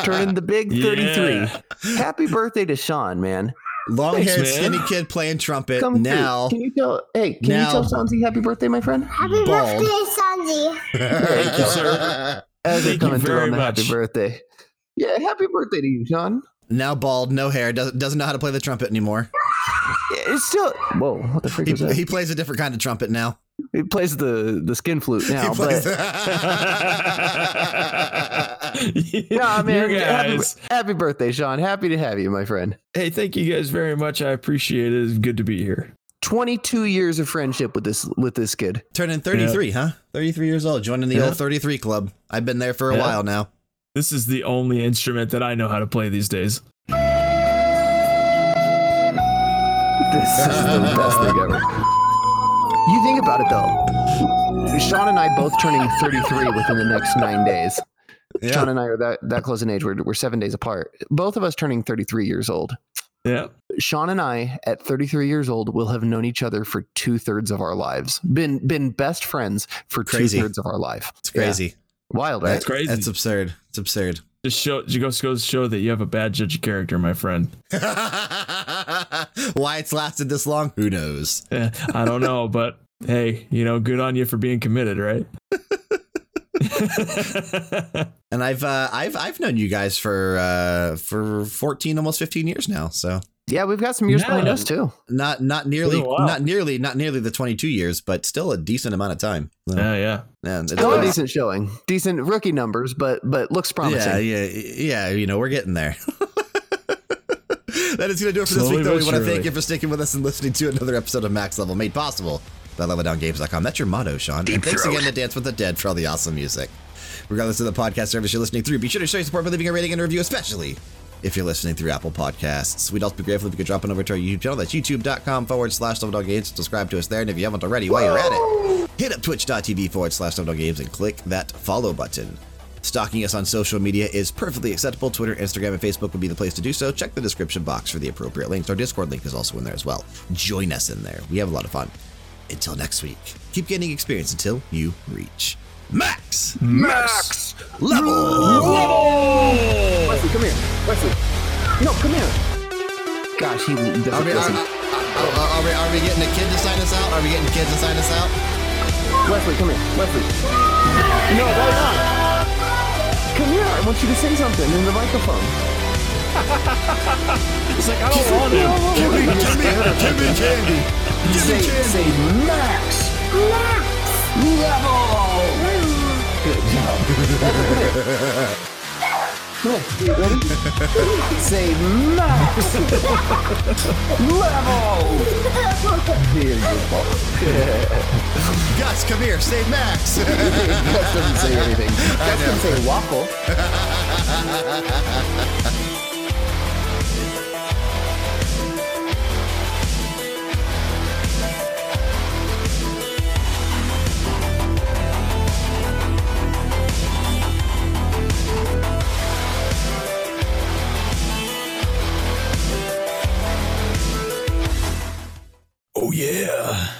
Turning the big 33. Yeah. Happy birthday to Sean, man. Long haired skinny kid playing trumpet. Come now, through. Can you tell hey, can now- you tell Sansi happy birthday, my friend? Happy Bald. birthday, Sanji. Thank you, sir. As Thank you coming through very much. happy birthday. Yeah, happy birthday to you, Sean. now bald, no hair, doesn't doesn't know how to play the trumpet anymore. It's still whoa, what the freak He, was that? he plays a different kind of trumpet now. He plays the the skin flute now, he plays. but no, man. You Happy, guys. happy birthday, Sean. Happy to have you, my friend. Hey, thank you guys very much. I appreciate it. It's good to be here. 22 years of friendship with this with this kid. Turning 33, huh? 33 years old, joining the Yeah. old 33 club. I've been there for a Yeah. while now. This is the only instrument that I know how to play these days. This is the best thing ever. You think about it though. Sean and I both turning 33 within the next nine days. Sean and I are that, that close in age. We're, we're seven days apart. Both of us turning 33 years old. Yeah. Sean and I, at 33 years old, will have known each other for two thirds of our lives. Been been best friends for two thirds of our life. It's crazy. Yeah. Wild, right? That's crazy. That's absurd. It's absurd. Just show just goes goes to show that you have a bad judge of character, my friend. Why it's lasted this long? Who knows? Eh, I don't know, but hey, you know, good on you for being committed, right? And I've uh, I've I've known you guys for uh, for 14, almost 15 years now. So Yeah, we've got some years behind us too. not not nearly Been a while. not nearly not nearly the 22 years, but still a decent amount of time. So, yeah, yeah. and it's- Still a decent showing, decent rookie numbers, but but looks promising. Yeah, yeah, yeah. You know, we're getting there. that is going to do it for this Slowly week, though. We want to thank you for sticking with us and listening to another episode of Max Level made possible by LevelDownGames.com. That's your motto, Sean. and thanks again to Dance with the Dead for all the awesome music. Regardless of the podcast service you're listening through, be sure to show your support by leaving a rating and a review, especially if you're listening through Apple Podcasts. We'd also be grateful if you could drop on over to our YouTube channel. That's youtube.com forward slash Games. Subscribe to us there. And if you haven't already, while you're at it, hit up twitch.tv forward slash Games and click that follow button. Stalking us on social media is perfectly acceptable. Twitter, Instagram, and Facebook would be the place to do so. Check the description box for the appropriate links. Our Discord link is also in there as well. Join us in there. We have a lot of fun. Until next week, keep gaining experience until you reach max Max level. Wesley, come here. Wesley. No, come here. Gosh, he doesn't Are we, are, listen. are, are, are we, are we getting a kid to sign us out? Are we getting kids to sign us out? Wesley, come here. Wesley. No, why not? Come here. I want you to say something in the microphone. It's like I don't want him. Give me, give me, give me candy. Give Say, me candy. say max. Max. Level. Ready? say max. Level. Ball. Gus, come here. Say Max. Gus doesn't say anything. Gus can say waffle. Oh yeah.